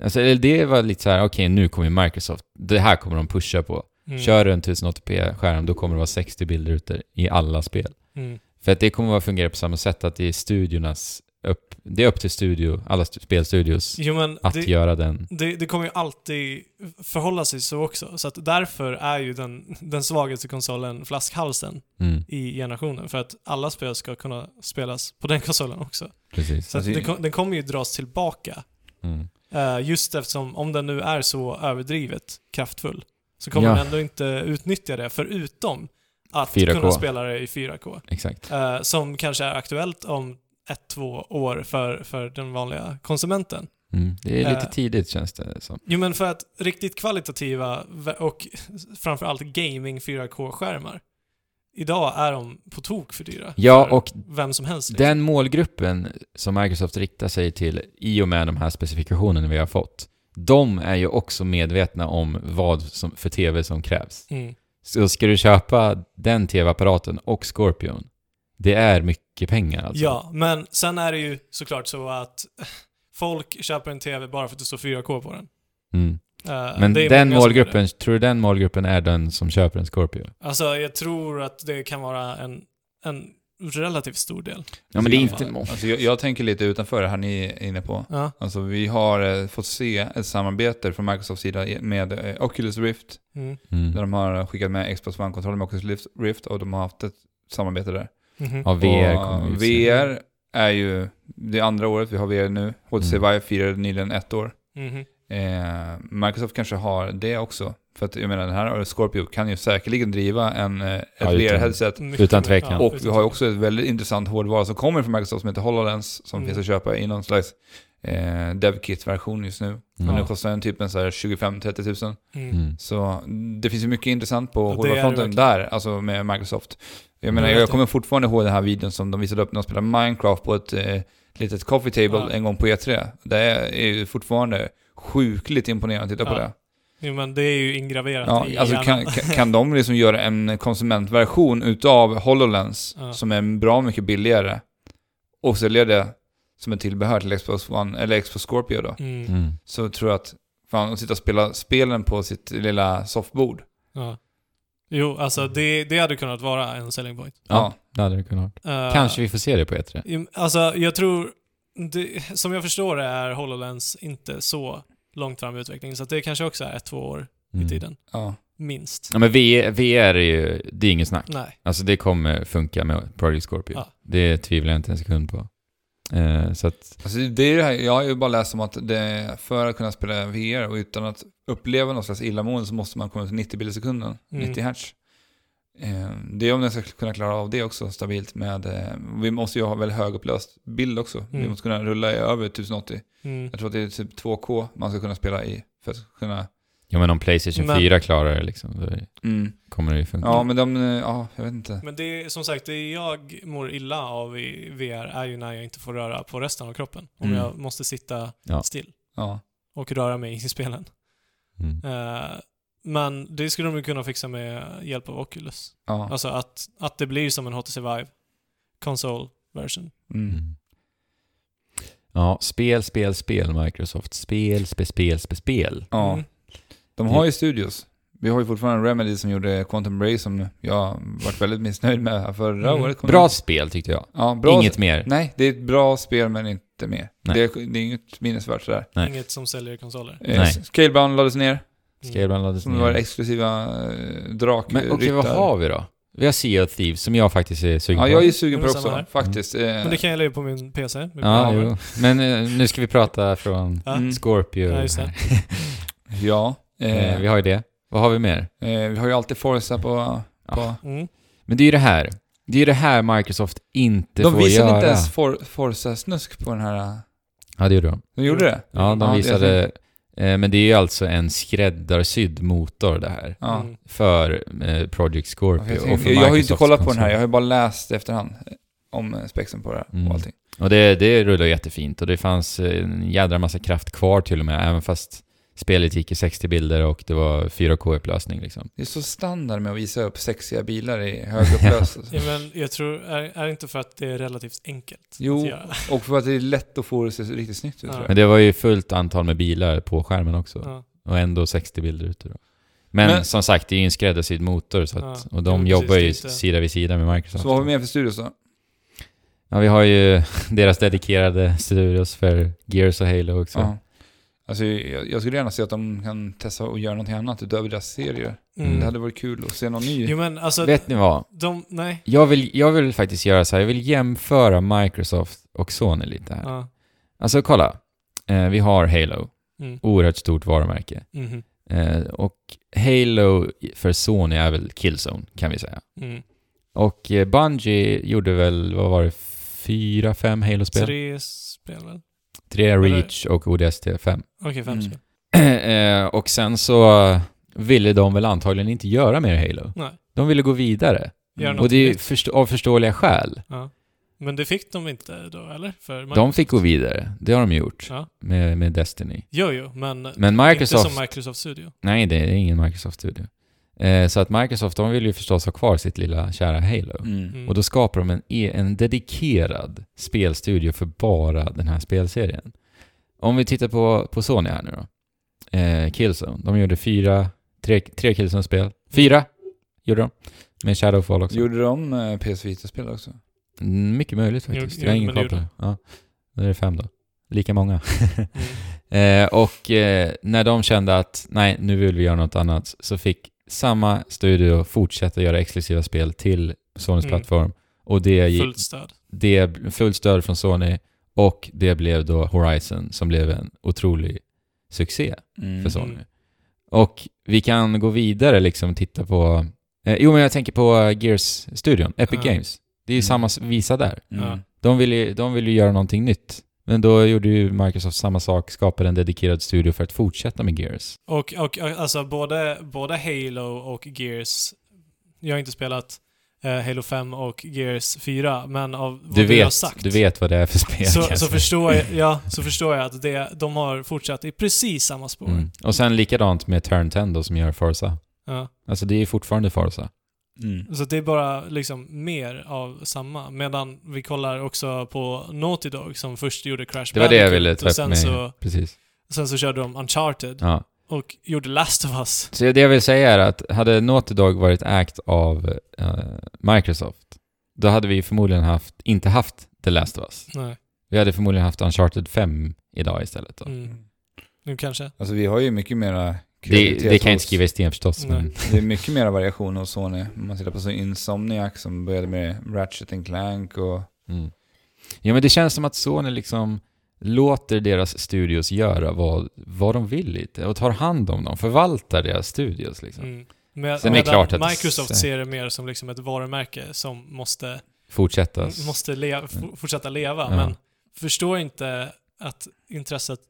Alltså, det var lite så här: okej nu kommer Microsoft, det här kommer de pusha på. Mm. Kör du en 1080p-skärm, då kommer det vara 60 bildrutor i alla spel. Mm. För att det kommer att fungera på samma sätt att det är studiornas upp, det är upp till studio, alla st- spelstudios, Jo men att det, göra den. det, det kommer ju alltid förhålla sig så också. Så att därför är ju den, den svagaste konsolen flaskhalsen Mm, i generationen. För att alla spel ska kunna spelas på den konsolen också. precis. Så att Alltså, det, den kommer ju dras tillbaka. Mm. Eh, just eftersom, om den nu är så överdrivet kraftfull, så kommer Ja. den ändå inte utnyttja det, förutom att 4K. kunna spela det i 4K. Exakt. Eh, som kanske är aktuellt om ett, två år för, för den vanliga konsumenten. Mm. Det är lite Eh. tidigt känns det som. Jo men för att riktigt kvalitativa och framförallt gaming 4K-skärmar, idag är de på tok för dyra. Ja, för och vem som helst. liksom. den målgruppen som Microsoft riktar sig till i och med de här specifikationerna vi har fått, de är ju också medvetna om vad som, för TV som krävs. Mm. Så ska du köpa den TV-apparaten och Scorpion, det är mycket pengar alltså. Ja, men sen är det ju såklart så att folk köper en TV bara för att det står 4K på den. Mm. Eh, Men den målgruppen, tror du den målgruppen är den som köper en Scorpio? Alltså jag tror att det kan vara en, en relativt stor del. Ja, men det är Ja. inte... Alltså jag, jag tänker lite utanför det här ni är inne på. Ja. Alltså vi har eh, fått se ett samarbete från Microsofts sida med eh, Oculus Rift. Mm. Mm. Där de har skickat med Xbox One-kontroller med Oculus Rift och de har haft ett samarbete där. Mhm. Ja, VR och. VR är ju, det andra året vi har VR nu. HTC Mm. Vive firade nyligen ett år. Mhm. Eh, Microsoft kanske har det också. För att jag menar den här Scorpio kan ju säkerligen driva en, eh, ett Ja, utan- VR-headset. Utan tvekan. Och vi har också ett väldigt intressant hårdvara som kommer från Microsoft som heter HoloLens som Mm. finns att köpa i någon slags eh, DevKit-version just nu. Mm. Och nu kostar den typ en så här 25-30 tusen. Mm. Mm. Så det finns ju mycket intressant på hårdvarufronten där, alltså med Microsoft. Jag menar, Ja, jag vet kommer fortfarande ihåg den här videon som de visade upp när de spelade Minecraft på ett eh, litet coffee table Ja. en gång på E3. Det är ju fortfarande sjukligt imponerande att titta på Ja. det. Jo, men det är ju ingraverat Ja, i alltså kan, kan, kan de liksom göra en konsumentversion utav HoloLens Ja. som är bra mycket billigare och sälja det som ett tillbehör till Xbox One, eller Xbox Scorpio då, Mm. Mm. så tror jag att fan, att sitta och spela spelen på sitt lilla soffbord. Ja. Jo, alltså det, det hade kunnat vara en selling point. Ja, det hade det kunnat vara. Eh, Kanske vi får se det på E E3. Jo, Alltså, jag tror... Det, som jag förstår det är HoloLens inte så långt fram i utvecklingen, så att det kanske också är ett, två år Mm. i tiden. Ja. Minst. Ja, men VR, VR är ju... Det är inget snack. Nej. Alltså det kommer funka med Project Scorpio. Ja. Det tvivlar jag inte en sekund på. Eh, så att... Alltså det är det här, jag har ju bara läst om att det, för att kunna spela VR och utan att uppleva någon slags illamående så måste man komma till 90 bilder i sekunden, Mm. 90 hertz. Eh, Det är om den ska kunna klara av det också stabilt med, eh, vi måste ju ha väldigt högupplöst bild också. Vi Mm. måste kunna rulla i över 1080. Mm. Jag tror att det är typ 2K man ska kunna spela i för att kunna... Ja men om Playstation Men- 4 klarar det liksom, då Mm. kommer det ju funka. Ja, men de, eh, ja, jag vet inte. Men det är som sagt, det jag mår illa av i VR är ju när jag inte får röra på resten av kroppen. Om Mm. jag måste sitta Ja. still Ja. och röra mig i spelen. Mm. Men det skulle de ju kunna fixa med hjälp av Oculus. Ja. Alltså att, att det blir som en HTC Vive console version. Mm. Mm. Ja, spel, spel, spel Microsoft. Spel, spel, spel, spel, spel. ja. Mm. De har ju studios. Vi har ju fortfarande Remedy som gjorde Quantum Break som jag varit väldigt missnöjd med förra Mm. året. Bra spel tyckte jag. Ja, bra. Inget mer. Nej, det är ett bra spel men inte mer. Det är, det är inget minnesvärt sådär. Nej. Inget som säljer konsoler. Eh, Nej. Scalebound lades ner, Laddades som var ner. exklusiva eh, drak... Men okej, vad ryttar. har vi då? Vi har Sea of Thieves, som jag faktiskt är sugen Ja, på. jag är sugen Det på det också, här. faktiskt. Eh, Men det kan jag lägga på min PC. med Ja, min jo. Men eh, nu ska vi prata från Ja. Mm. Scorpio. Ja, just det. Ja. Eh, vi har ju det. Vad har vi mer? eh, vi har ju alltid Forza på... Ja. på. Mm. Men det är ju det här. Det är ju det här Microsoft inte De får visade göra. inte ens for, Forza-snusk på den här... Ja, det gjorde de. De gjorde det? Ja, de Ja, det- visade... Eh, men det är ju alltså en skräddarsydd motor det här. Ja. Mm. För eh, Project Scorpio Okej, och jag, för jag har ju inte kollat på den här, jag har ju bara läst efterhand eh, om spexen på det här Mm. och allting. Och det, det rullar jättefint och det fanns en jädra massa kraft kvar till och med, även fast spelet gick i 60 bilder och det var 4K-upplösning liksom. Det är så standard med att visa upp sexiga bilar i hög upplösning. Ja, men jag tror, är, är det inte för att det är relativt enkelt Jo. och för att det är lätt att få det att se riktigt snyggt ut Ja. tror Men det var ju fullt antal med bilar på skärmen också. Ja. Och ändå 60 bilder ute då. Men, Men- som sagt, det är ju en skräddarsydd motor så att, Ja. och de Jo, jobbar ju sida vid sida med Microsoft. Så vad har vi mer för studios då? Ja, vi har ju deras dedikerade studios för Gears och Halo också. Ja. Alltså, jag, jag skulle gärna se att de kan testa och göra någonting annat utöver deras serier. Mm. Det hade varit kul att se någon ny. Jo men alltså, Vet ni vad? de, nej. Jag vill, jag vill faktiskt göra så här, jag vill jämföra Microsoft och Sony lite här. Ja. Alltså kolla, eh, vi har Halo, Mm. oerhört stort varumärke. Mhm. Eh, och Halo för Sony är väl Killzone, kan vi säga. Mm. Och eh, Bungie gjorde väl, vad var det, fyra, fem Halo-spel? Tre spel väl? Tre Reach och ODST 5. Okej, fem Mm. spel. eh, och sen så ville de väl antagligen inte göra mer Halo. Nej. De ville gå vidare. Gör Mm. Och det är nytt. förstå- av förståeliga skäl. Ja. Men det fick de inte då, eller? För De Microsoft. fick gå vidare. Det har de gjort. Ja. Med, med Destiny. Jo, jo, men, Men Microsoft... inte som Microsoft Studio. Nej, det är ingen Microsoft-studio. Eh, så att Microsoft, de vill ju förstås ha kvar sitt lilla kära Halo. Mm. Mm. Och då skapar de en, e- en dedikerad spelstudio för bara den här spelserien. Om vi tittar på, på Sony här nu då. Eh, Killzone, de gjorde fyra, tre, tre Killzone-spel. Fyra gjorde de. Med Shadowfall också. Gjorde de eh, PS Vita-spel också? Mm, mycket möjligt faktiskt. Jo, jag har ingen koll på det. Ja. Då är det fem då. Lika många. Mm. Eh, och eh, när de kände att nej, nu vill vi göra något annat, så fick samma studio fortsätta göra exklusiva spel till Sonys Mm. plattform. Och det gick Fullt stöd. det fullt stöd från Sony och det blev då Horizon som blev en otrolig succé Mm. för Sony. Mm. Och vi kan gå vidare liksom och titta på... Eh, jo, men jag tänker på Gears-studion, Epic Ja. Games. Det är ju Mm. samma visa där. Mm. De vill, ju, de vill ju göra någonting nytt. Men då gjorde ju Microsoft samma sak, skapade en dedikerad studio för att fortsätta med Gears. Och, och alltså både, både Halo och Gears, jag har inte spelat eh, Halo 5 och Gears 4, men av vad Du du, har sagt du vet vad det är för spel så, kanske. så, förstår jag, ja, så förstår jag att det, de har fortsatt i precis samma spår. mm. Och sen likadant med Turn 10 då, som gör Forza. Ja. Alltså det är fortfarande Forza. Mm. Så det är bara liksom mer av samma. Medan vi kollar också på Naughty Dog som först gjorde Crash Det var det jag Bandicoot ville ta och upp sen med. så, Precis. sen så körde de Uncharted Ja. och gjorde Last of Us. Så det jag vill säga är att hade Naughty Dog varit ägt av eh, Microsoft, då hade vi förmodligen haft, inte haft The Last of Us. Nej. Vi hade förmodligen haft Uncharted 5 idag istället då. Mm. Nu kanske. Alltså vi har ju mycket mera Det, kreativitet det kan jag inte skriva i sten förstås, Nej. men... Det är mycket mera variation hos Sony. Om man tittar på så Insomniac som började med Ratchet and Clank och... Mm. Ja men det känns som att Sony liksom låter deras studios göra vad, vad de vill lite och tar hand om dem, förvaltar deras studios liksom. Mm. Med, Sen är det klart att- Microsoft ser det mer som liksom ett varumärke som måste, Fortsätta. måste leva, f- fortsätta leva. Ja. Men förstår inte att intresset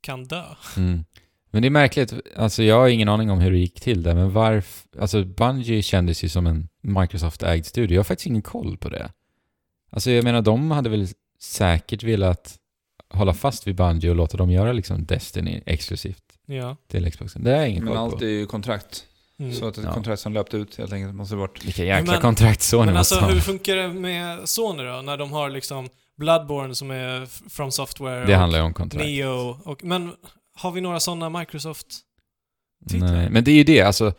kan dö. Mm. Men det är märkligt, alltså jag har ingen aning om hur det gick till där, men varför... Alltså Bungie kändes ju som en Microsoft-ägd studio. Jag har faktiskt ingen koll på det. Alltså jag menar, de hade väl säkert velat hålla fast vid Bungie och låta dem göra liksom Destiny exklusivt Ja. till Xboxen. Det har jag ingen Men koll allt på. är ju kontrakt. Mm. Så att ett Ja. kontrakt som löpt ut helt enkelt måste bort. Vilka jäkla Men- kontrakt Sony Men alltså ha. hur funkar det med Sony då? När de har liksom Bloodborne som är from software Det och handlar ju om kontrakt. Neo och... Men har vi några sådana Microsoft? titlar? Nej, men det är ju det, alltså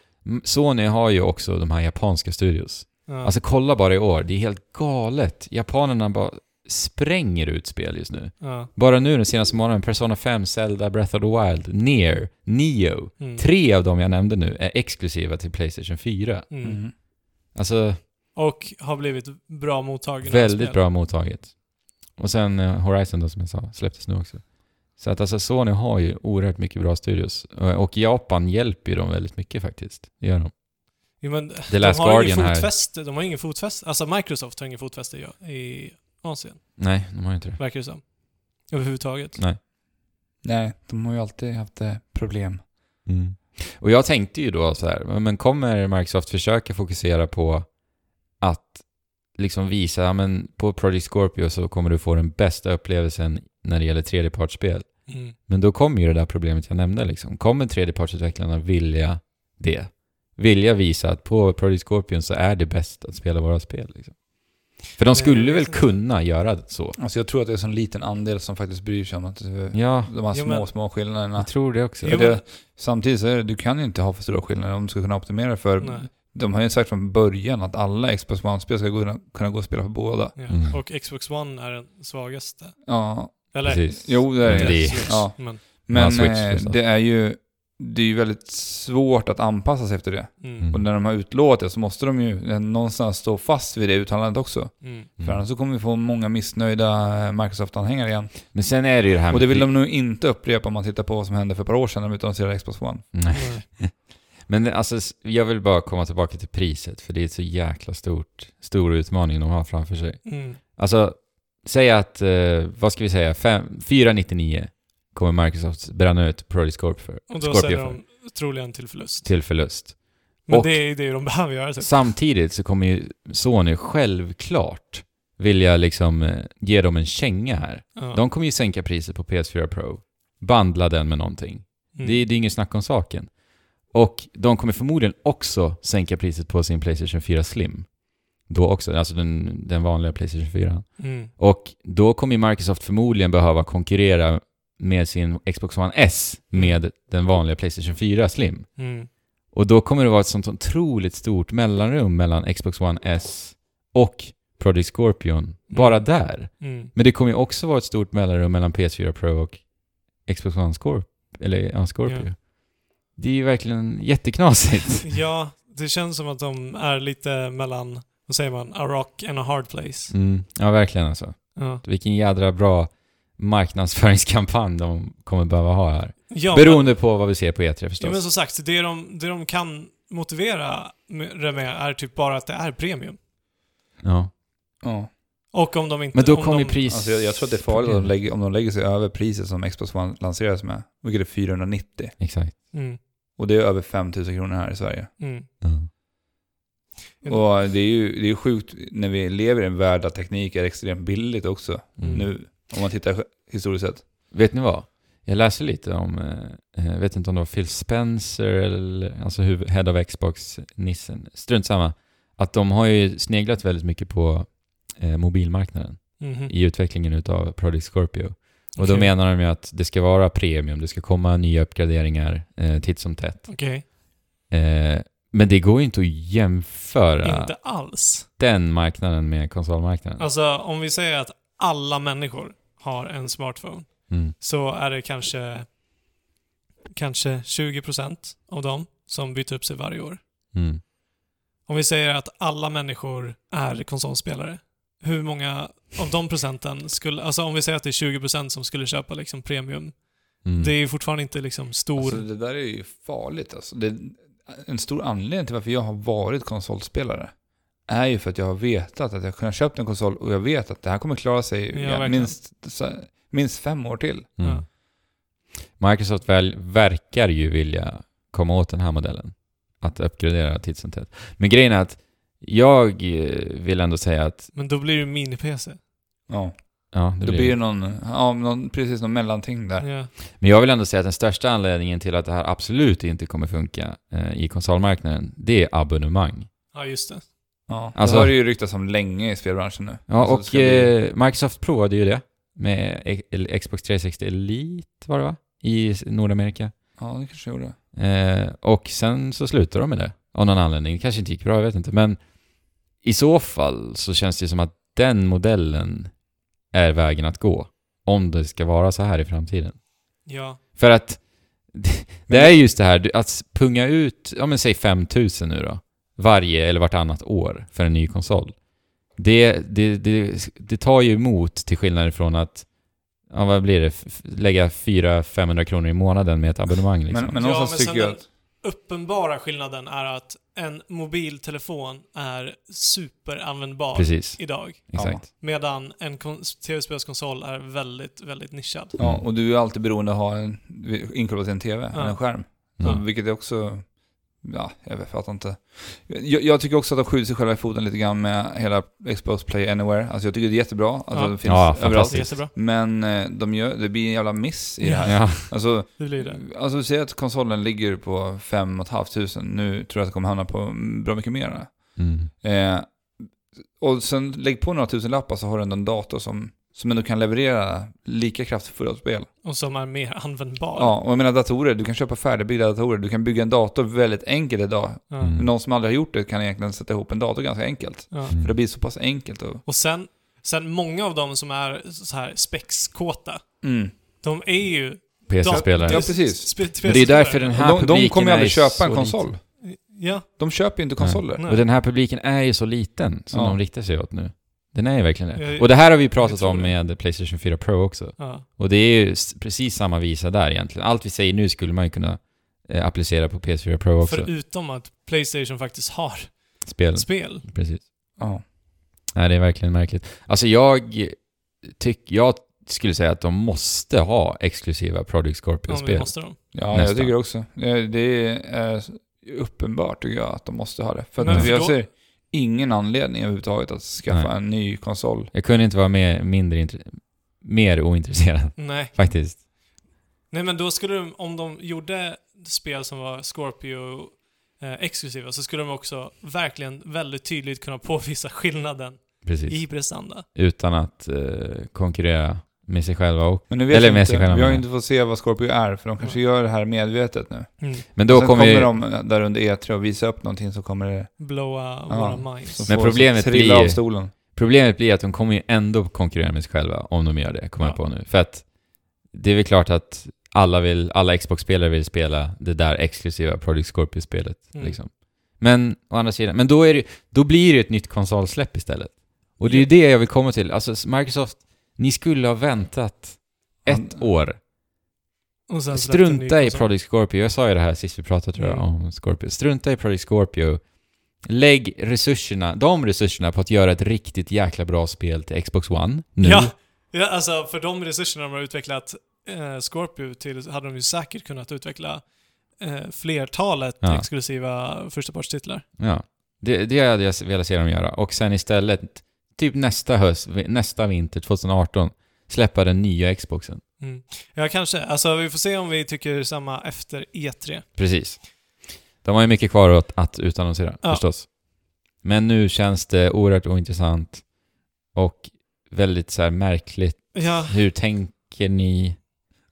Sony har ju också de här japanska studios. Ja. Alltså kolla bara i år, det är helt galet. Japanerna bara spränger ut spel just nu. ja. Bara nu den senaste månaden, Persona 5, Zelda, Breath of the Wild, Nier, Neo. Mm. Tre av dem jag nämnde nu är exklusiva till Playstation 4. Mm. Alltså, Och har blivit bra mottagna. väldigt bra mottaget. Och sen eh, Horizon då, som jag sa, släpptes nu också. Så att alltså Sony har ju oerhört mycket bra studios. Och, och Japan hjälper ju dem väldigt mycket faktiskt. Det gör de. Jo, men The Last de har Guardian ingen här. fotfäste, de har ingen fotfäste. Alltså Microsoft har ingen fotfäste i, i Asien, Nej, de har ju inte det. verkar det som. Överhuvudtaget. Nej. Nej, de har ju alltid haft eh, problem. Mm. Och jag tänkte ju då så här, men kommer Microsoft försöka fokusera på att liksom visa, men på Project Scorpio så kommer du få den bästa upplevelsen när det gäller tredjepartsspel. Mm. Men då kommer ju det där problemet jag nämnde liksom. Kommer tredjepartsutvecklarna vilja det? Vilja visa att på Project Scorpion så är det bäst att spela våra spel liksom. För de skulle väl kunna göra så? Alltså jag tror att det är en sån liten andel som faktiskt bryr sig om att eh, Ja, de här Jo, små, men- små skillnaderna. jag tror det också. Jo, det, samtidigt så är det, du kan ju inte ha för stora skillnader om du ska kunna optimera för... Nej. De har ju sagt från början att alla Xbox One-spel ska kunna gå att spela för båda. Ja. Mm. Och Xbox One är den svagaste. Ja, Eller? Precis. jo det är Men det. Ja. Men, Men Switch eh, det är ju det är ju väldigt svårt att anpassa sig efter det. mm. Mm. Och när de har utlovat det så måste de ju någonstans stå fast vid det uttalandet också. Mm. Mm. För annars så kommer vi få många missnöjda Microsoft-anhängare igen. Men sen är det ju det här med... Och det vill de nog inte upprepa om man tittar på vad som hände för ett par år sedan när de utannonserade Xbox One. Nej. Men alltså, jag vill bara komma tillbaka till priset, för det är ett så jäkla stort, stor utmaning de har framför sig. Mm. Alltså, säg att, eh, vad ska vi säga, fem- 499 kommer Microsoft bränna ut Project Scorpio för, Och då säljer de troligen till förlust. till förlust. Men och- det är det de behöver göra. Typ. Samtidigt så kommer ju Sony självklart vilja liksom eh, ge dem en känga här. Ja. De kommer ju sänka priset på PS4 Pro, bandla den med någonting. Mm. Det, är- det är ingen snack om saken. Och de kommer förmodligen också sänka priset på sin Playstation 4 Slim. Då också, alltså den, den vanliga Playstation 4. Mm. Och då kommer ju Microsoft förmodligen behöva konkurrera med sin Xbox One S med den vanliga Playstation 4 Slim. Mm. Och då kommer det vara ett sånt otroligt stort mellanrum mellan Xbox One S och Project Scorpion bara där. Mm. Men det kommer ju också vara ett stort mellanrum mellan PS4 Pro och Xbox One Scorpio. Eller Scorpio. Ja. Det är ju verkligen jätteknasigt. Ja, det känns som att de är lite mellan, vad säger man, a rock and a hard place. Mm. Ja, verkligen alltså. Ja. Vilken jädra bra marknadsföringskampanj de kommer behöva ha här. Ja, Beroende på vad vi ser på E3 men, förstås. ja, men som sagt, det de, det de kan motivera med- det med är typ bara att det är premium. Ja. Ja. Och om de inte... Men då om kommer ju pris... Alltså jag, jag tror att det är farligt om de, lägger, om de lägger sig över priset som Xbox One lanseras med. Vilket är 490. Exakt. Mm, Och det är över 5000 kronor här i Sverige. mm. Mm. Och det är ju det är ju sjukt när vi lever i en värld där teknik är extremt billigt också. Mm. Nu, om man tittar historiskt sett. Vet ni vad? Jag läste lite om, eh, jag vet inte om det var Phil Spencer eller, alltså head of Xbox, nissen, strunt samma. Att de har ju sneglat väldigt mycket på eh, mobilmarknaden Mhm. i utvecklingen utav Project Scorpio. Och då Okej. menar de ju att det ska vara premium, det ska komma nya uppgraderingar eh, titt som tätt. Okej. Eh, men det går ju inte att jämföra Inte alls. den marknaden med konsolmarknaden. Alltså, om vi säger att alla människor har en smartphone, Mm. så är det kanske, kanske 20% av dem som byter upp sig varje år. Mm. Om vi säger att alla människor är konsolspelare, hur många av de procenten skulle, alltså om vi säger att det är 20% som skulle köpa liksom premium, Mm. det är ju fortfarande inte liksom stor... Alltså det där är ju farligt alltså. Det, en stor anledning till varför jag har varit konsolspelare är ju för att jag har vetat att jag kunnat köpt en konsol och jag vet att det här kommer klara sig Ja, minst, minst fem år till. Mm. Ja. Microsoft väl, verkar ju vilja komma åt den här modellen. Att uppgradera tätt. Men grejen är att jag eh, vill ändå säga att... Men då blir det mini-PC. Ja, Ja, det då blir blir det någon, ja, någon, precis någon mellanting där. Ja. Men jag vill ändå säga att den största anledningen till att det här absolut inte kommer funka eh, i konsolmarknaden, det är abonnemang. ja, just det. Ja, Alltså- det har det ju ryktats om länge i spelbranschen nu. Ja, Alltså, det och bli- eh, Microsoft provade ju det med e- Xbox 360 Elite, var det va? I Nordamerika. Ja, det kanske gjorde. Eh, och sen så slutade de med det. Av någon anledning. Det kanske inte gick bra, jag vet inte. Men i så fall så känns det som att den modellen är vägen att gå. Om det ska vara så här i framtiden. Ja. För att det är just det här, att punga ut, ja men säg 5000 nu då. Varje eller vartannat år för en ny konsol. Det, det, det, det tar ju emot till skillnad från att, ja vad blir det, F- lägga 400-500 kronor i månaden med ett abonnemang liksom. Men, men Ja, någonstans men tycker jag den- att... Uppenbara skillnaden är att en mobiltelefon är superanvändbar Precis, idag. exakt. Medan en kon- tv-spelskonsol är väldigt, väldigt nischad. Ja, och du är alltid beroende av att ha en, inkopplat till en TV, Ja. eller en skärm. Så, Ja. Vilket är också... Ja, jag vet, fattar inte. Jag, jag tycker också att de skjuter sig själva i foten lite grann med hela Xbox Play Anywhere. Alltså jag tycker det är jättebra. Alltså Ja. det finns Ja, överallt. Jättebra. Men eh, de gör, det blir en jävla miss i det här. Ja, Alltså, Det blir det. alltså säger att konsolen ligger på 5 500. Nu tror jag att det kommer hamna på bra mycket mer. mm. Eh, och sen lägg på några tusen lappar så har du ändå en dator som, som ändå kan leverera lika kraftfulla spel. Och som är mer användbar. Ja, och jag menar datorer, du kan köpa färdigbyggda datorer. Du kan bygga en dator väldigt enkelt idag. Mm. Någon som aldrig har gjort det kan egentligen sätta ihop en dator ganska enkelt. Ja. För det blir så pass enkelt och... Och sen, sen många av dem som är så här spexkåta, Mm. de är ju... PC-spelare. Ja, precis. Men det är därför den här De, de publiken kommer ju är aldrig köpa så en konsol. liten. Ja, De köper ju inte konsoler. Nej. Och den här publiken är ju så liten som Ja. de riktar sig åt nu. Den är ju verkligen det. Jag- Och det här har vi ju pratat om det. med Playstation 4 Pro också. ja. Och det är ju precis samma visa där egentligen. Allt vi säger nu skulle man ju kunna eh, applicera på PS4 Pro också. Förutom att Playstation faktiskt har Spel. spel. Precis. Ja. Nej, det är verkligen märkligt. Alltså jag tycker, jag skulle säga att de måste ha exklusiva Project Ja, Scorpio-spel. måste de. Ja, Nästan. jag tycker också. Det, är uppenbart tycker jag att de måste ha det. För Men att för då- ser ingen anledning överhuvudtaget att skaffa Nej. en ny konsol. Jag kunde inte vara mer, mindre mer ointresserad, Nej. faktiskt. Nej, men då skulle de, om de gjorde spel som var Scorpio eh, exklusiva, så skulle de också verkligen väldigt tydligt kunna påvisa skillnaden Precis. i prestanda. Utan att eh, konkurrera med sig själva och... Men nu vet Eller jag med inte. sig själva Vi har ju inte fått se vad Scorpio är, för de kanske gör det här medvetet nu. Mm. Men då Sen kommer kommer ju... de där under E3 och visa upp någonting så kommer det... Blowa Ja. våra minds. Men problemet blir ju- av stolen. Problemet blir att de kommer ju ändå konkurrera med sig själva om de gör det, kommer Ja. jag på nu. För att det är väl klart att alla, vill, alla Xbox-spelare vill spela det där exklusiva Project Scorpio-spelet. Mm. Liksom. Men å andra sidan, men då, är det, då blir det ett nytt konsolsläpp istället. Och det är ju det jag vill komma till. Alltså Microsoft, ni skulle ha väntat ett år. Strunta i. Project Scorpio. Jag sa ju det här sist vi pratade tror jag Mm. om Scorpio. Strunta i Project Scorpio. Lägg resurserna, de resurserna på att göra ett riktigt jäkla bra spel till Xbox One nu. Ja, ja, alltså för de resurserna de har utvecklat eh, Scorpio till hade de ju säkert kunnat utveckla eh, flertalet Ja. exklusiva förstapartstitlar. Ja. Det, det hade jag velat se dem göra. Och sen istället, typ nästa höst, nästa vinter, 2018, släppa den nya Xboxen. Mm. Ja, kanske. Alltså vi får se om vi tycker samma efter E E3. Precis. De har ju mycket kvar att, att utannonsera, Ja. förstås. Men nu känns det oerhört ointressant och väldigt så här märkligt. Ja, Hur tänker ni?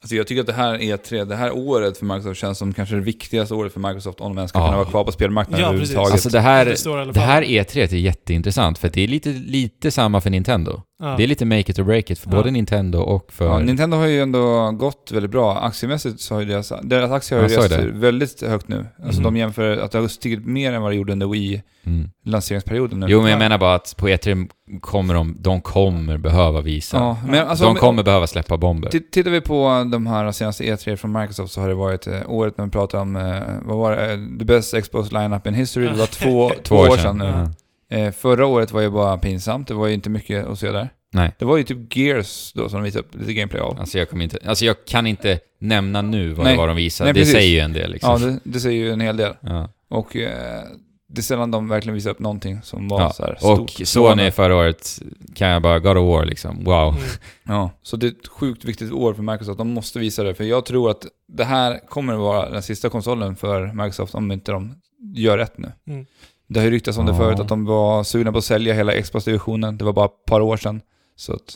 Alltså jag tycker att det här E3, det här året för Microsoft känns som kanske det viktigaste året för Microsoft om de ens ska Ja. kunna vara kvar på spelmarknaden Ja, överhuvudtaget. Alltså det här, det det här E3 är jätteintressant för att det är lite, lite samma för Nintendo. Ja. Det är lite make it or break it för Ja. både Nintendo och för... Ja, Nintendo har ju ändå gått väldigt bra. Aktiemässigt så har ju deras, deras aktier har ju rest väldigt högt nu. Alltså Mhm. de jämför att det har stigit mer än vad det gjorde under Mm. Wii-lanseringsperioden nu. Jo, men jag Ja. menar bara att på E3 kommer de, de kommer behöva visa. Ja, men alltså de om- kommer behöva släppa bomber. Tittar vi på de här senaste E3 från Microsoft så har det varit eh, året när vi pratade om, eh, vad var det, Eh, the best Xbox lineup in history. Det var två, två år sedan nu. Eh, förra året var ju bara pinsamt, det var ju inte mycket att se där. Nej. Det var ju typ Gears då som de visade upp lite gameplay av. Alltså jag, kommer inte, alltså jag kan inte nämna nu vad Nej. det var de visade. Nej, det precis. säger ju en del liksom. Ja, det, det säger ju en hel del. Ja. Och eh, det är sällan de verkligen visar upp någonting som var Ja, så här Och stort. Sony förra året kan jag bara, God of War liksom, wow. Mm. Ja, så det är ett sjukt viktigt år för Microsoft. De måste visa det, för jag tror att det här kommer att vara den sista konsolen för Microsoft om inte de gör rätt nu. Mm. Det har ju ryktats om det Ja. förut, att de var sugna på att sälja hela Xbox-divisionen. Det var bara ett par år sedan. Så att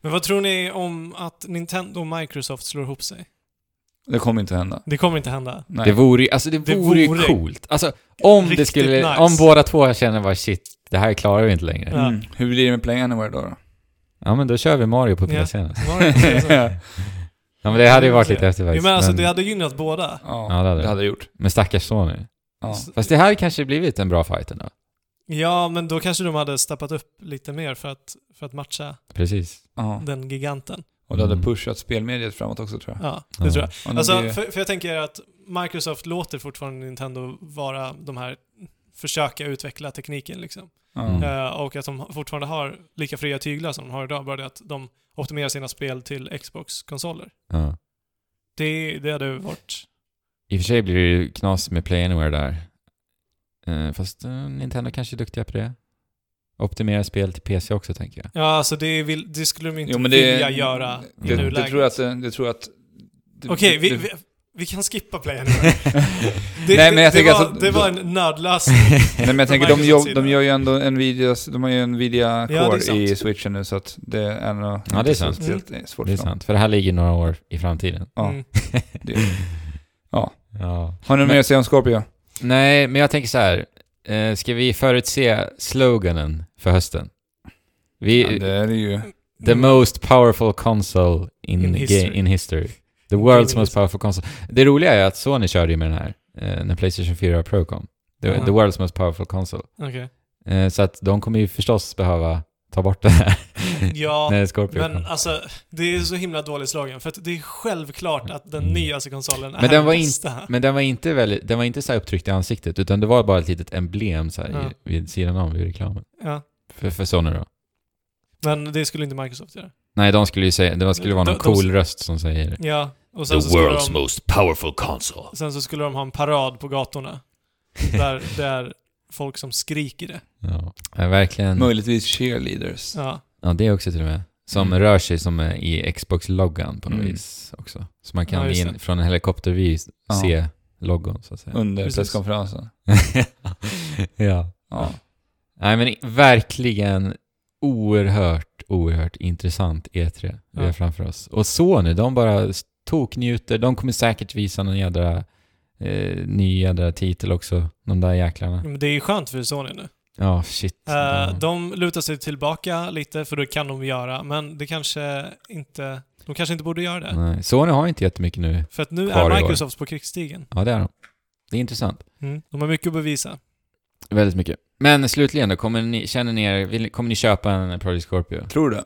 Men vad tror ni om att Nintendo och Microsoft slår ihop sig? det kommer inte hända. Det kommer inte hända. Nej. Det vore ju, alltså det Det vore vore coolt. Alltså om det riktigt skulle, nice. om båda två känner bara shit, det här klarar vi inte längre. Ja. Mm. Hur blir det med Play Anywhere då? då? Ja men då kör vi Mario på Ja. Det inte så? Ja men det hade ju varit lite häftigt Ja, faktiskt. men alltså men, det hade gynnat båda. Ja, Ja, det hade det det. hade det gjort. men stackars Sony. Ja. Fast det hade kanske blivit en bra fight ändå. Ja, men då kanske de hade steppat upp lite mer för att, för att matcha Precis. Ja. den giganten. Och det hade Mm. pushat spelmediet framåt också tror jag. Ja, det Ja. tror jag. Alltså, blir för, för jag tänker att Microsoft låter fortfarande Nintendo vara de här försöka utveckla tekniken liksom. Mm. Eh, och att de fortfarande har lika fria tyglar som de har idag, bara det att de optimerar sina spel till Xbox-konsoler. Ja. Det, det hade varit... I och för sig blir det ju knas med Play Anywhere där. Eh, fast eh, Nintendo kanske är duktiga på det. Optimera spel till PC också tänker jag. Ja, alltså det, vill, det skulle de inte Jo, men det, vilja göra i det, det, nuläget. tror jag att... Det, det tror jag att det- Okej, vi, det- vi, vi kan skippa Play Anywhere. Det, Nej, men jag det, tänker var, alltså- det var en nödlösning. Nej men jag tänker, de, jobb, de gör ju ändå Nvidia, de har ju Nvidia Ja, det Core sant. i switchen nu så att det är nog Ja, det är sant. speciellt svårt Det är sant. För det här ligger några år i framtiden. Ja, Mm. det, ja. Ja. Har ni Men- mer att säga om Scorpio? Nej, men jag tänker så här. Eh, ska vi förutse sloganen för hösten? Vi, Ja, det är det ju. The most powerful console in, In history. in history. The world's most powerful console. Det roliga är att Sony körde ju med den här eh, när Playstation 4 Pro kom. The, Ja. the world's most powerful console. Okej. Eh, så att de kommer ju förstås behöva ta bort det här Ja, när Scorpio men alltså, det är så himla dålig slagen. För att det är självklart att den Mm. nyaste konsolen Men är den var bästa. Men den var inte väldigt, den var inte så här upptryckt i ansiktet utan det var bara ett litet emblem så här Ja. i, vid sidan om vid reklamen. Ja. För, för Sony då. Men det skulle inte Microsoft göra. Nej, de skulle ju säga, det skulle vara någon De- de- cool röst som säger Ja, och sen så, skulle de, most powerful console. sen så skulle de ha en parad på gatorna. Där det är folk som skriker det. Ja, ja verkligen. Möjligtvis cheerleaders. Ja. Ja, det också till och med. Som Mm. rör sig som är i Xbox-loggan på något Mm. vis också. Så man kan Ja, in, från en helikoptervy Ja. se loggon så att säga. Under Precis. presskonferensen. ja. Ja. Nej men verkligen oerhört, oerhört intressant E3 vi Ja. har framför oss. Och Sony, de bara toknjuter. De kommer säkert visa någon jädra eh, ny jädra titel också, de där jäklarna. Men det är ju skönt för Sony nu. Ja, shit. Eh, Ja. De lutar sig tillbaka lite, för det kan de göra, men det kanske inte... De kanske inte borde göra det. Nej. Sony har inte jättemycket nu. För att nu är. Microsoft på krigsstigen. Ja, det är de. Det är intressant. Mm. De har mycket att bevisa. Väldigt mycket. Men slutligen då, kommer ni, känner ni er, vill, kommer ni köpa en Project Scorpio? Tror du? Jag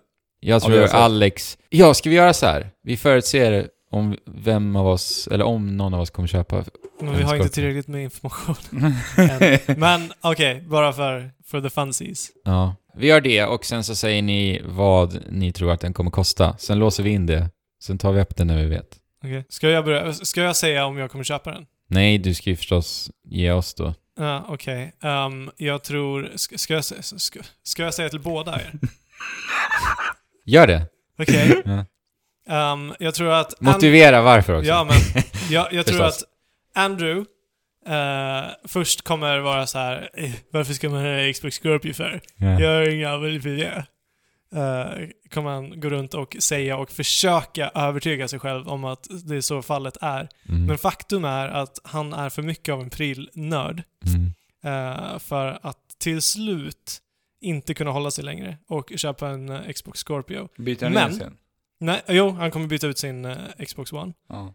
Ja, tror sett. Alex... Ja, ska vi göra så här? Vi förutser om vem av oss, eller om någon av oss kommer köpa... Men vi har inte tillräckligt med information än. Men okej, bara för, för the funsies. Ja. Vi gör det och sen så säger ni vad ni tror att den kommer kosta. Sen låser vi in det. Sen tar vi upp den när vi vet. Okej. Ska, jag börja, ska jag säga om jag kommer köpa den? Nej, du ska ju förstås ge oss då. Ja, okej. Ehm, jag tror... Ska, ska, jag, ska, ska jag säga till båda er? Gör det! Okej. Ja. Ehm, jag tror att... Motivera varför också. Ja, men jag, jag tror att Andrew eh, först kommer vara så här. "Eh, varför ska man ha Xbox Scorpio för? Ja. Jag har inga det. Uh, kommer han gå runt och säga och försöka övertyga sig själv om att det är så fallet är. Mm. Men faktum är att han är för mycket av en prylnörd Mm. eh, för att till slut inte kunna hålla sig längre och köpa en eh, Xbox Scorpio. Byter han Men- sen? Nej, jo, han kommer byta ut sin eh, Xbox One. Ja.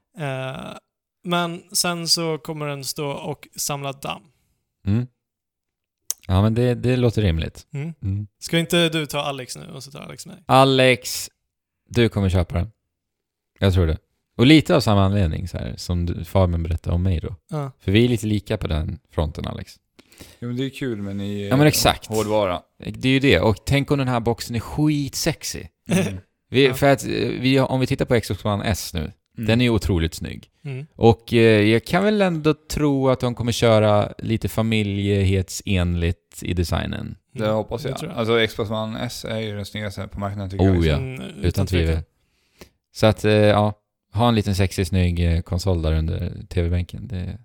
Eh, men sen så kommer den stå och samla damm. Mm. Ja, men det, det låter rimligt. Mm. Mm. Ska inte du ta Alex nu och så tar Alex mig? Alex, du kommer köpa den. Jag tror det. Och lite av samma anledning så här, som du, Fabian berättade om mig då. Ja. För vi är lite lika på den fronten, Alex. Jo, men det är kul med ny Ja, men exakt. hårdvara. Det är ju det. Och tänk om den här boxen är skitsexy. Mm. Vi, Ja. För att eh, vi, om vi tittar på Xbox One S nu, Mm. den är ju otroligt snygg. Mm. Och eh, jag kan väl ändå tro att de kommer köra lite familjehetsenligt i designen. Det hoppas Det jag. tror jag. Alltså Xbox One S är ju den snyggaste på marknaden tycker Oh, jag. ja. Mm, Utan tvivel. Så att, eh, ja. Ha en liten sexig, snygg eh, konsol där under tv-bänken. Det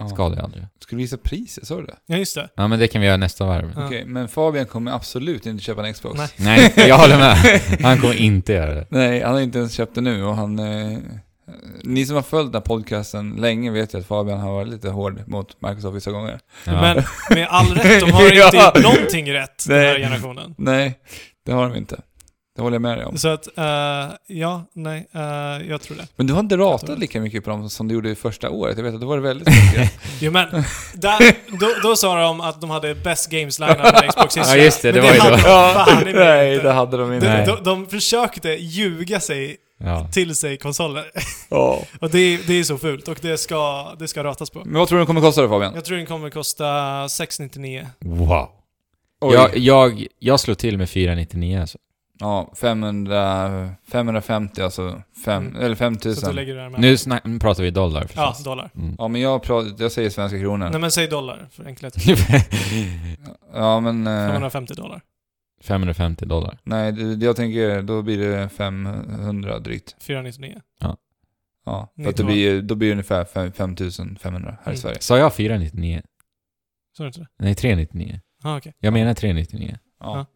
Ja. skadar ju aldrig. Ska du visa priset, sa du det? Ja, just det. Ja, men det kan vi göra nästa varv. Ja. Okej, men Fabian kommer absolut inte köpa en Xbox. Nej. Nej, jag håller med. Han kommer inte göra det. Nej, han har inte ens köpt det nu och han... Eh, ni som har följt den här podcasten länge vet ju att Fabian har varit lite hård mot Microsoft vissa gånger. Ja. Men med all rätt, de har inte Ja. någonting rätt den här generationen. Nej, det har de inte. Det håller jag med dig om. Så att, eh, ja, nej, eh, jag tror det. Men du har inte ratat det. lika mycket på dem som du gjorde i första året. Jag vet att det var väldigt mycket. Jo men, där, då, då sa de att de hade best games lineup i Xbox Ja, just det, det Men var ju då. de nej, det hade de de, inte. Nej. de, de försökte ljuga sig Ja. till sig konsoler. Ja. Och det, är- det är så fult och det ska, det ska ratas på. Men vad tror du den kommer kosta då Fabian? Jag tror den kommer kosta 699. Wow. Oj. Jag, jag, jag slår till med 499 alltså. Ja, 500, 550 alltså. Fem, Mm. Eller Så att du 5000. lägger det där med. Nu, snack, nu pratar vi dollar Ja, förstås. dollar. Mm. Ja, men jag, pratar, jag säger svenska kronor. Nej men säg dollar för enkelhet. Ja, men... Eh, 550 dollar. 550 dollar. nej, det, jag tänker då blir det 500 drygt. 499. Ja, för Ni att det blir, då blir det ungefär 5 5500 här i Mm. Sverige. Sa jag 499? Så är det inte det? Nej, 399. Ah, okej. Jag menar 399. Ja.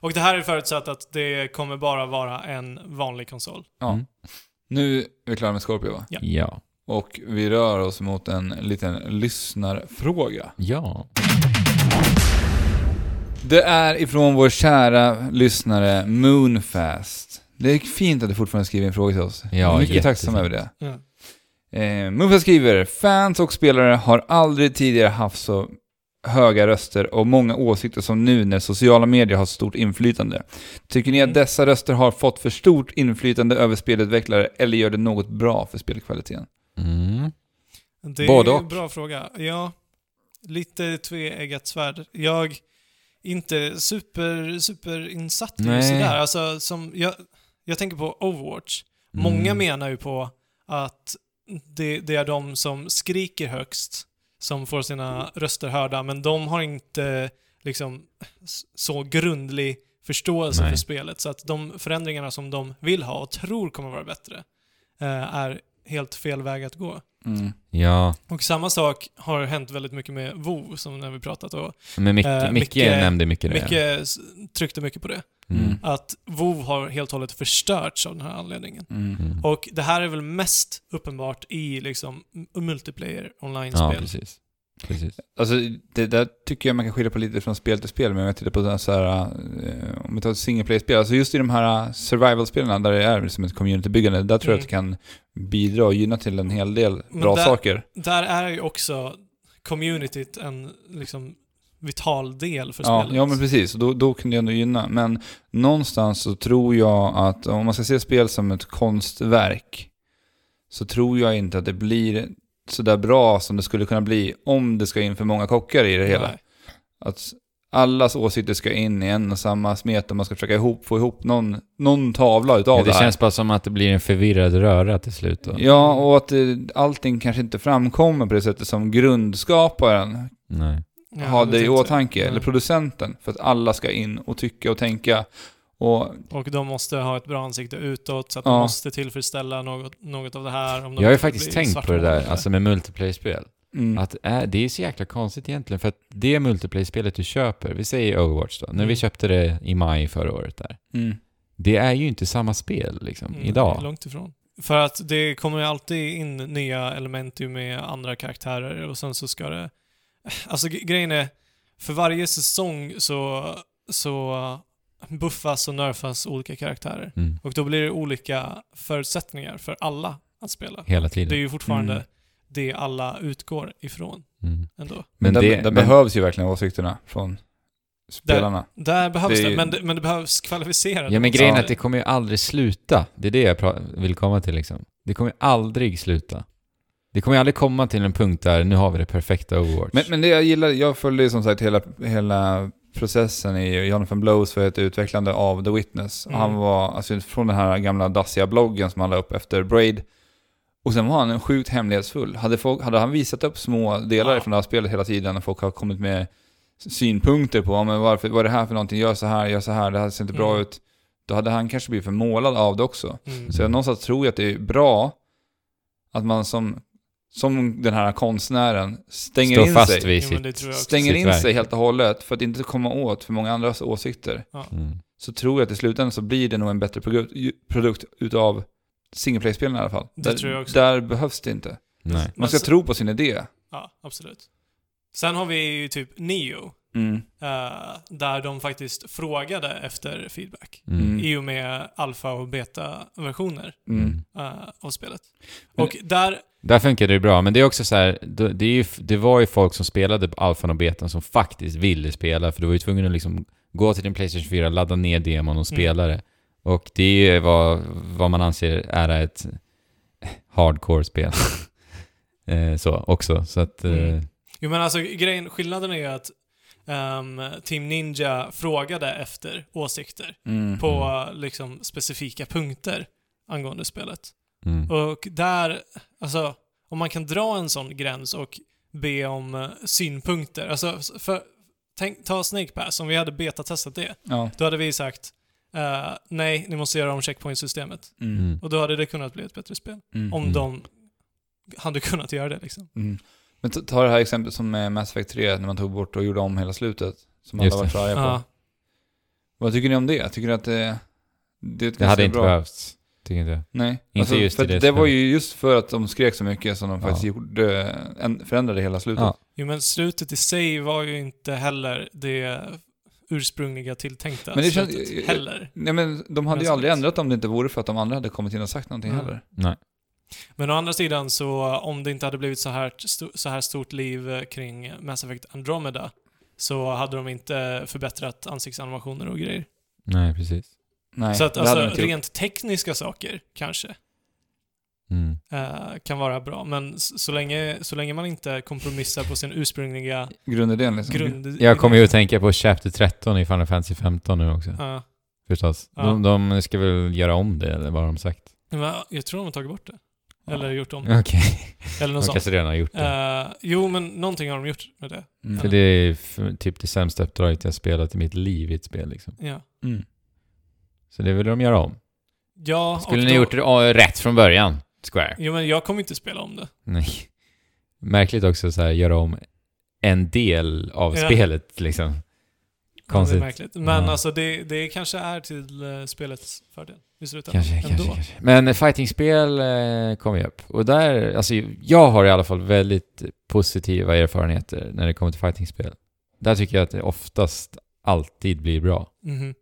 Och det här är förutsatt att det kommer bara vara en vanlig konsol. ja. Mm. Nu är vi klara med Scorpio va? Ja. Ja. Och vi rör oss mot en liten lyssnarfråga. Ja. Det är ifrån vår kära lyssnare Moonfast. Det är fint att du fortfarande skriver en fråga till oss. Ja, Mycket tacksam över det. Ja. Eh, Moonfast skriver, fans och spelare har aldrig tidigare haft så höga röster och många åsikter som nu när sociala medier har stort inflytande. Tycker ni att Mm. dessa röster har fått för stort inflytande över spelutvecklare eller gör det något bra för spelkvaliteten? Mm. Det är Både en och. bra fråga. Ja, lite tveeggat svärd. Jag är inte super, super insatt i sådär. Alltså, som, jag, jag tänker på Overwatch. Många Mm. menar ju på att det, det är de som skriker högst som får sina röster hörda, men de har inte liksom så grundlig förståelse Nej. för spelet. Så att de förändringarna som de vill ha och tror kommer vara bättre eh, är helt fel väg att gå. Mm. Ja, Och samma sak har hänt väldigt mycket med WoW som när vi pratat och men Micke, Eh, Micke Micke- nämnde mycket det. Micke tryckte mycket på det. Mm. Att WoW har helt och hållet förstörts av den här anledningen. Mm. Mm. Och det här är väl mest uppenbart i liksom multiplayer Ja, online-spel. precis. Precis. Alltså, det där tycker jag man kan skilja på lite från spel till spel, men om jag tittar på så här, eh, om vi tar ett single play-spel, alltså just i de här survival-spelen där det är som ett communitybyggande, där tror jag Mm. att det kan bidra och gynna till en hel del Men bra där- saker. Där är ju också communityt en liksom vital del för Ja, spelet. ja, men precis. Och Då, då kan det ändå gynna. Men någonstans så tror jag att om man ska se spel som ett konstverk så tror jag inte att det blir så där bra som det skulle kunna bli om det ska in för många kockar i det hela. Nej. Att allas åsikter ska in i en och samma smet och man ska försöka ihop, få ihop någon, någon tavla utav Ja, det, det här. känns bara som att det blir en förvirrad röra till slut då. Ja, och att det, allting kanske inte framkommer på det sättet som grundskaparen Nej. Ja, det vet i åtanke, eller producenten, för att alla ska in och tycka och tänka. Och Och de måste ha ett bra ansikte utåt, så att Ja. de måste tillfredsställa något, något av det här. Om de Jag har ju faktiskt tänkt på det där, alltså med multiplayer-spel. mm, Att äh, det är så jäkla konstigt egentligen, för att det multiplayer-spelet du köper, vi säger Overwatch då, när vi Mm. köpte det i maj förra året där. mm, Det är ju inte samma spel liksom, Mm, idag. Långt ifrån. För att det kommer ju alltid in nya element med andra karaktärer och sen så ska det... Alltså grejen är, för varje säsong så, så buffas och nerfas olika karaktärer. Mm. Och då blir det olika förutsättningar för alla att spela. Hela Det är tiden. ju fortfarande Mm. det alla utgår ifrån Mm. ändå. Men, Men där, det, där men, behövs ju verkligen åsikterna från spelarna. Där behövs Det det, men, det men det behövs kvalificerade. Ja men grejen är Ja. att det kommer ju aldrig sluta. Det är det jag vill komma till liksom. Det kommer ju aldrig sluta. Det kommer ju aldrig komma till en punkt där nu har vi det perfekta Overwatch. Men, men det jag gillar, jag följde ju som sagt hela, hela processen i Jonathan Blows för ett utvecklande av The Witness. Mm. Han var, alltså från den här gamla dassiga bloggen som han la upp efter Braid. Och sen var han sjukt hemlighetsfull. Hade, folk, hade han visat upp små delar Ja. från det här spelet hela tiden och folk har kommit med synpunkter på, men varför, vad är det här för någonting, gör så här, gör så här, det här ser inte bra Mm. ut. Då hade han kanske blivit förmålad av det också. Mm. Så jag någonstans tror jag att det är bra att man som, som den här konstnären stänger Stå in sig. sig. vid sitt... det tror jag också. Stänger sitt in verk. sig helt och hållet för att inte komma åt för många andras åsikter. Mm. Så tror jag att i slutändan så blir det nog en bättre produkt, produkt utav single play-spelen i alla fall. Det där, tror jag också. där behövs det inte. Nej. Man ska så- tro på sin idé. Ja, absolut. Sen har vi ju typ Neo, Mm. eh, där de faktiskt frågade efter feedback. Mm. I och med alfa och beta-versioner Mm. eh, av spelet. Men- Och där, Där funkar det bra, men det är också så här, det, ju, det var ju folk som spelade på alfan och betan som faktiskt ville spela, för du var ju tvungen att liksom gå till din Playstation 4, ladda ner demon och spela det. Och det är ju vad, vad man anser är ett hardcore-spel. eh, så, också. Så att... Eh, Mm. jo men alltså grejen, skillnaden är ju att ehm, Team Ninja frågade efter åsikter Mm. på eh, liksom specifika punkter angående spelet. Mm. Och där, alltså, om man kan dra en sån gräns och be om eh, synpunkter, alltså för, tänk, ta Snake Pass, om vi hade betatestat det, Ja. då hade vi sagt eh, nej, ni måste göra om checkpoint-systemet. Mm. Mm. Och då hade det kunnat bli ett bättre spel. Mm. Om Mm. de hade kunnat göra det liksom. Mm. Men ta- det här exemplet som med Mass Effect 3, när man tog bort och gjorde om hela slutet. Som alla var det. arga på. Ja. Vad tycker ni om det? Tycker ni att det, det är ett Det hade ganska inte bra? behövts, tycker inte. Nej. Inte Alltså, just för det det, det var ju just för att de skrek så mycket som de Ja. faktiskt gjorde, en, förändrade hela slutet. Ja. Jo, men slutet i sig var ju inte heller det ursprungliga tilltänkta Men det känns- slutet heller. Nej men de hade ju Men aldrig sant. ändrat om det inte vore för att de andra hade kommit in och sagt någonting Mm. heller. Nej. Men å andra sidan så, om det inte hade blivit så här, så här stort liv eh, kring Mass Effect Andromeda så hade de inte förbättrat ansiktsanimationer och grejer. Nej, precis. Nej, så att det alltså, inte gjort. rent tekniska saker kanske Mm. eh, kan vara bra, men s- så länge, så länge man inte kompromissar på sin ursprungliga Grundidén liksom. grund... Jag kommer ju att tänka på Chapter 13 i Final Fantasy 15 nu också. Ja. Förstås. Ja. De, de ska väl göra om det, eller vad har de sagt? Men jag tror de har tagit bort det. Eller gjort om Okej. Eller De något sånt. kanske redan har gjort det. Eh, jo, men någonting har de gjort med det. Mm. För det är typ det sämsta uppdraget jag spelat i mitt liv i ett spel liksom. Ja. Mm. Så det vill de göra om. ja Skulle och ni då- gjort det rätt från början, Square? Jo, men jag kommer inte spela om det. Nej. Märkligt också så här, göra om en del av Ja. spelet liksom. Ja, det är Konstigt. märkligt. Men Ja. alltså det, det kanske är till uh, spelets fördel i slutändan. Kanske, Ändå. kanske, kanske. Men fightingspel eh, kommer ju upp. Och där, alltså jag har i alla fall väldigt positiva erfarenheter när det kommer till fightingspel. Där tycker jag att det oftast alltid blir bra. Mhm.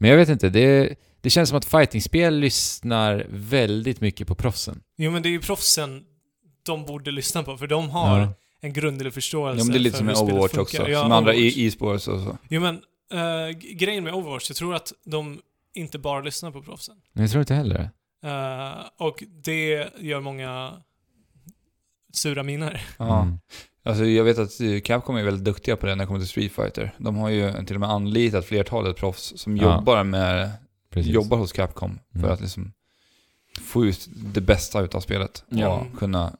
Men jag vet inte, det, det känns som att fightingspel lyssnar väldigt mycket på proffsen. Jo men det är ju proffsen de borde lyssna på, för de har Ja. en grundlig förståelse Ja, men det är lite för som med Overwatch funkar. också. Ja, som andra e- e-sports och så. Jo men, g- grejen med Overwatch, jag tror att de inte bara lyssnar på proffsen. Men jag tror inte heller. Eh, och det gör många sura miner. Ja. Mm. Alltså jag vet att eh, Capcom är väldigt duktiga på det när det kommer till Street Fighter. De har ju till och med anlitat flertalet proffs som Ja. jobbar med, Precis. jobbar hos Capcom för Mm. att liksom få ut det bästa utav spelet. Ja. Och kunna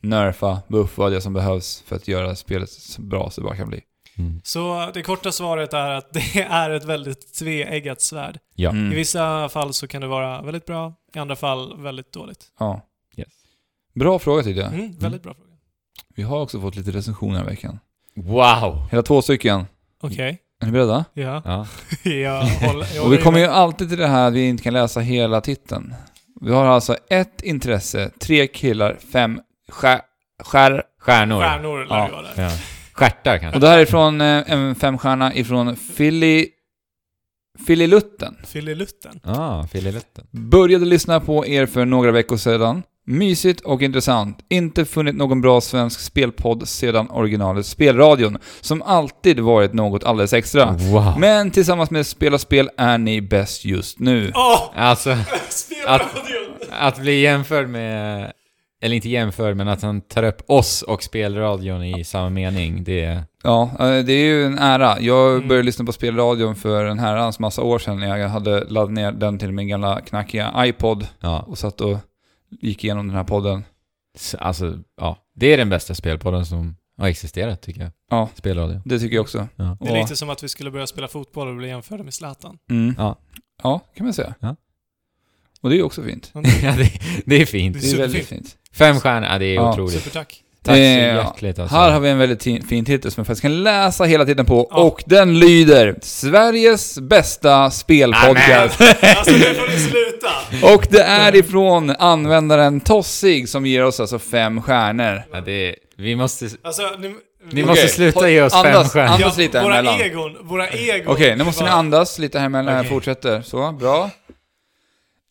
nerfa, buffa det som behövs för att göra spelet så bra som det bara kan bli. Mm. Så det korta svaret är att det är ett väldigt tveeggat svärd. Ja. Mm. I vissa fall så kan det vara väldigt bra, i andra fall väldigt dåligt. Ja. Yes. Bra fråga tycker jag. Mm, väldigt bra fråga. Vi har också fått lite recensioner i veckan. Wow! Hela två stycken. Okej, Är ni beredda? ja. Ja. jag håller, jag Och håller vi kommer ju med. alltid till det här att vi inte kan läsa hela titeln. Vi har alltså ett intresse, tre killar, fem skär, skär Stjärnor. Stjärnor lär Ja. det vara där. Ja. Stjärtar kanske. Och det här är från eh, en femstjärna ifrån Philly... Philly Lutten. Fililutten. Ah, Fililutten. Började lyssna på er för några veckor sedan. Mysigt och intressant. Inte funnit någon bra svensk spelpodd sedan originalet Spelradion, som alltid varit något alldeles extra. Wow. Men tillsammans med Spela Spel är ni bäst just nu. Åh! Alltså, Spelradion! att bli jämförd med... Eller inte jämförd, men att han tar upp oss och spelradion i samma mening, det är... Ja, eh, det är ju en ära. Jag Mm. började lyssna på spelradion för en herrans massa år sedan när jag hade laddat ner den till min gamla knackiga iPod Ja. och satt och gick igenom den här podden. Alltså, ja. Det är den bästa spelpodden som har existerat, tycker jag. Ja. Spelradio. Det tycker jag också. Ja. Det är lite som att vi skulle börja spela fotboll och bli jämförda med Zlatan. Mm. Ja. Ja, kan man säga. Ja. Och det är ju också fint. ja, det, det är fint. Det Det är väldigt fint. Fem stjärnor, ja, det är Ja. otroligt. Supertack. Tack så Eh, hjärtligt alltså. Här har vi en väldigt fin titel som jag faktiskt kan läsa hela tiden på Ja. och den lyder Sveriges bästa spelpodcast. Alltså nu får ni sluta! och det är ifrån användaren Tossig som ger oss alltså fem stjärnor. Ja, det, vi måste... Alltså, ni, Ni måste sluta ge oss fem andas, stjärnor. Andas lite våra emellan. egon, våra egon. Okej, nu måste ni bara- andas lite här emellan. Jag Okej. fortsätter. Så, bra.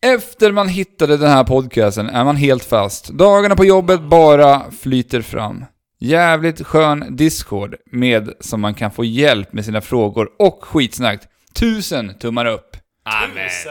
Efter man hittade den här podcasten är man helt fast. Dagarna på jobbet bara flyter fram. Jävligt skön Discord med som man kan få hjälp med sina frågor och skitsnack. Tusen tummar upp. Alltså,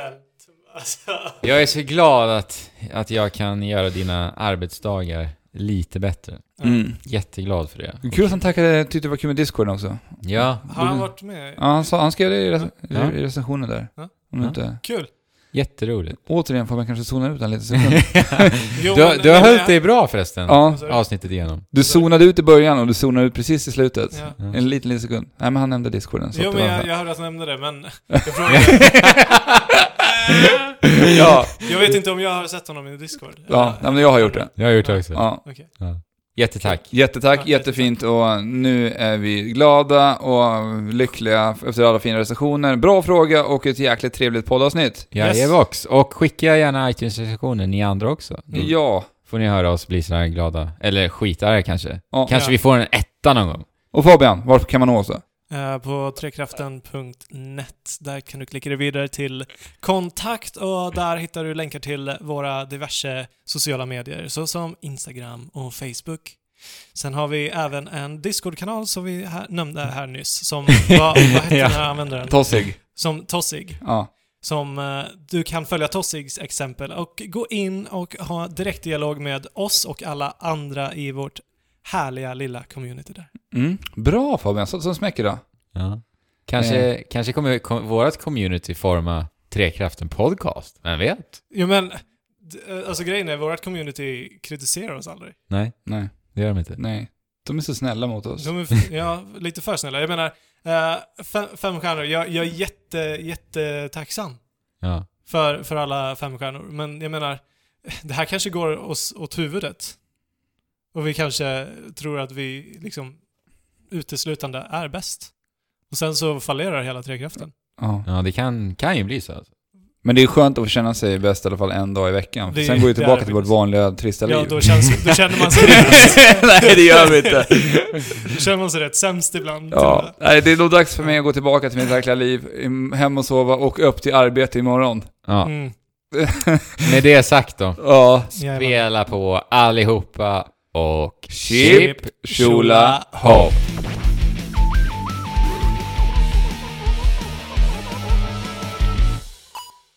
Jag är så glad att, att jag kan göra dina arbetsdagar lite bättre. Mm. Jätteglad för det. Kul att han tackade, tyckte det var kul med Discorden också. Ja, har han varit med? Ja, han, sa, han skrev det i, rec- Ja. i recensionen där. Ja. Om Ja. inte... Kul. Jätteroligt. Återigen får man kanske zona ut en liten sekund. Du, men- du har hållit dig bra förresten. ja, Avsnittet igenom. du zonade ut i början och du zonade ut precis i slutet. Ja. Ja. En liten, liten sekund. Nej, men han nämnde Discorden. Så Jo att det men var- jag, jag hörde att han nämnde det, men jag frågade... Ja, Jag vet inte om jag har sett honom i Discord. ja nej, men jag har gjort det. Jag har gjort det också. Ja. Okej. Ja. Jättetack. Jättetack, Ja, jättefint och nu är vi glada och lyckliga efter alla fina recensioner. Bra fråga och ett jäkligt trevligt poddavsnitt. Jajebox. Och skicka gärna iTunes-recensioner, ni andra också. Mm. Ja. Får ni höra oss bli sådär glada. Eller skitarga kanske. ja. Kanske Ja. vi får en etta någon gång. Och Fabian, var kan man nå oss på trekraften.net. Där kan du klicka dig vidare till kontakt och där hittar du länkar till våra diverse sociala medier såsom Instagram och Facebook. Sen har vi även en Discord-kanal som vi här, nämnde här nyss, som, vad, vad hette Ja. den här användaren? Tossig. Som Tossig. Ja. Som eh, du kan följa Tossigs exempel och gå in och ha direktdialog med oss och alla andra i vårt härliga lilla community där. Mm. Bra Fabian, så, så smäcker då. Ja. Kanske, kanske kommer kom, vårt community forma Trekraften podcast. Vem vet? Jo men, eh, alltså grejen är, vårt community kritiserar oss aldrig. Nej, Nej, det gör de inte. nej. De är så snälla mot oss. De är, ja, lite för snälla. Jag menar, eh, fem, fem stjärnor. Jag, jag är jätte, jättetacksam Ja. för, för alla fem stjärnor. Men jag menar, det här kanske går oss åt huvudet. Och vi kanske tror att vi liksom uteslutande är bäst. Och sen så fallerar hela trekraften. Ja. Ja, det kan, kan ju bli så. Alltså. Men det är skönt att få känna sig bäst i alla fall en dag i veckan. För Det- sen går vi tillbaka till vårt vanliga trista Ja, liv. då, känns, då känner man sig Nej, det gör vi inte. då känner man sig rätt sämst ibland. Ja, nej, det är nog dags för mig att gå tillbaka till mitt verkliga liv, hem och sova och upp till arbete imorgon. Ja. Mm. Med det sagt då. Ja. Spela på allihopa och Chip, tjola, hopp.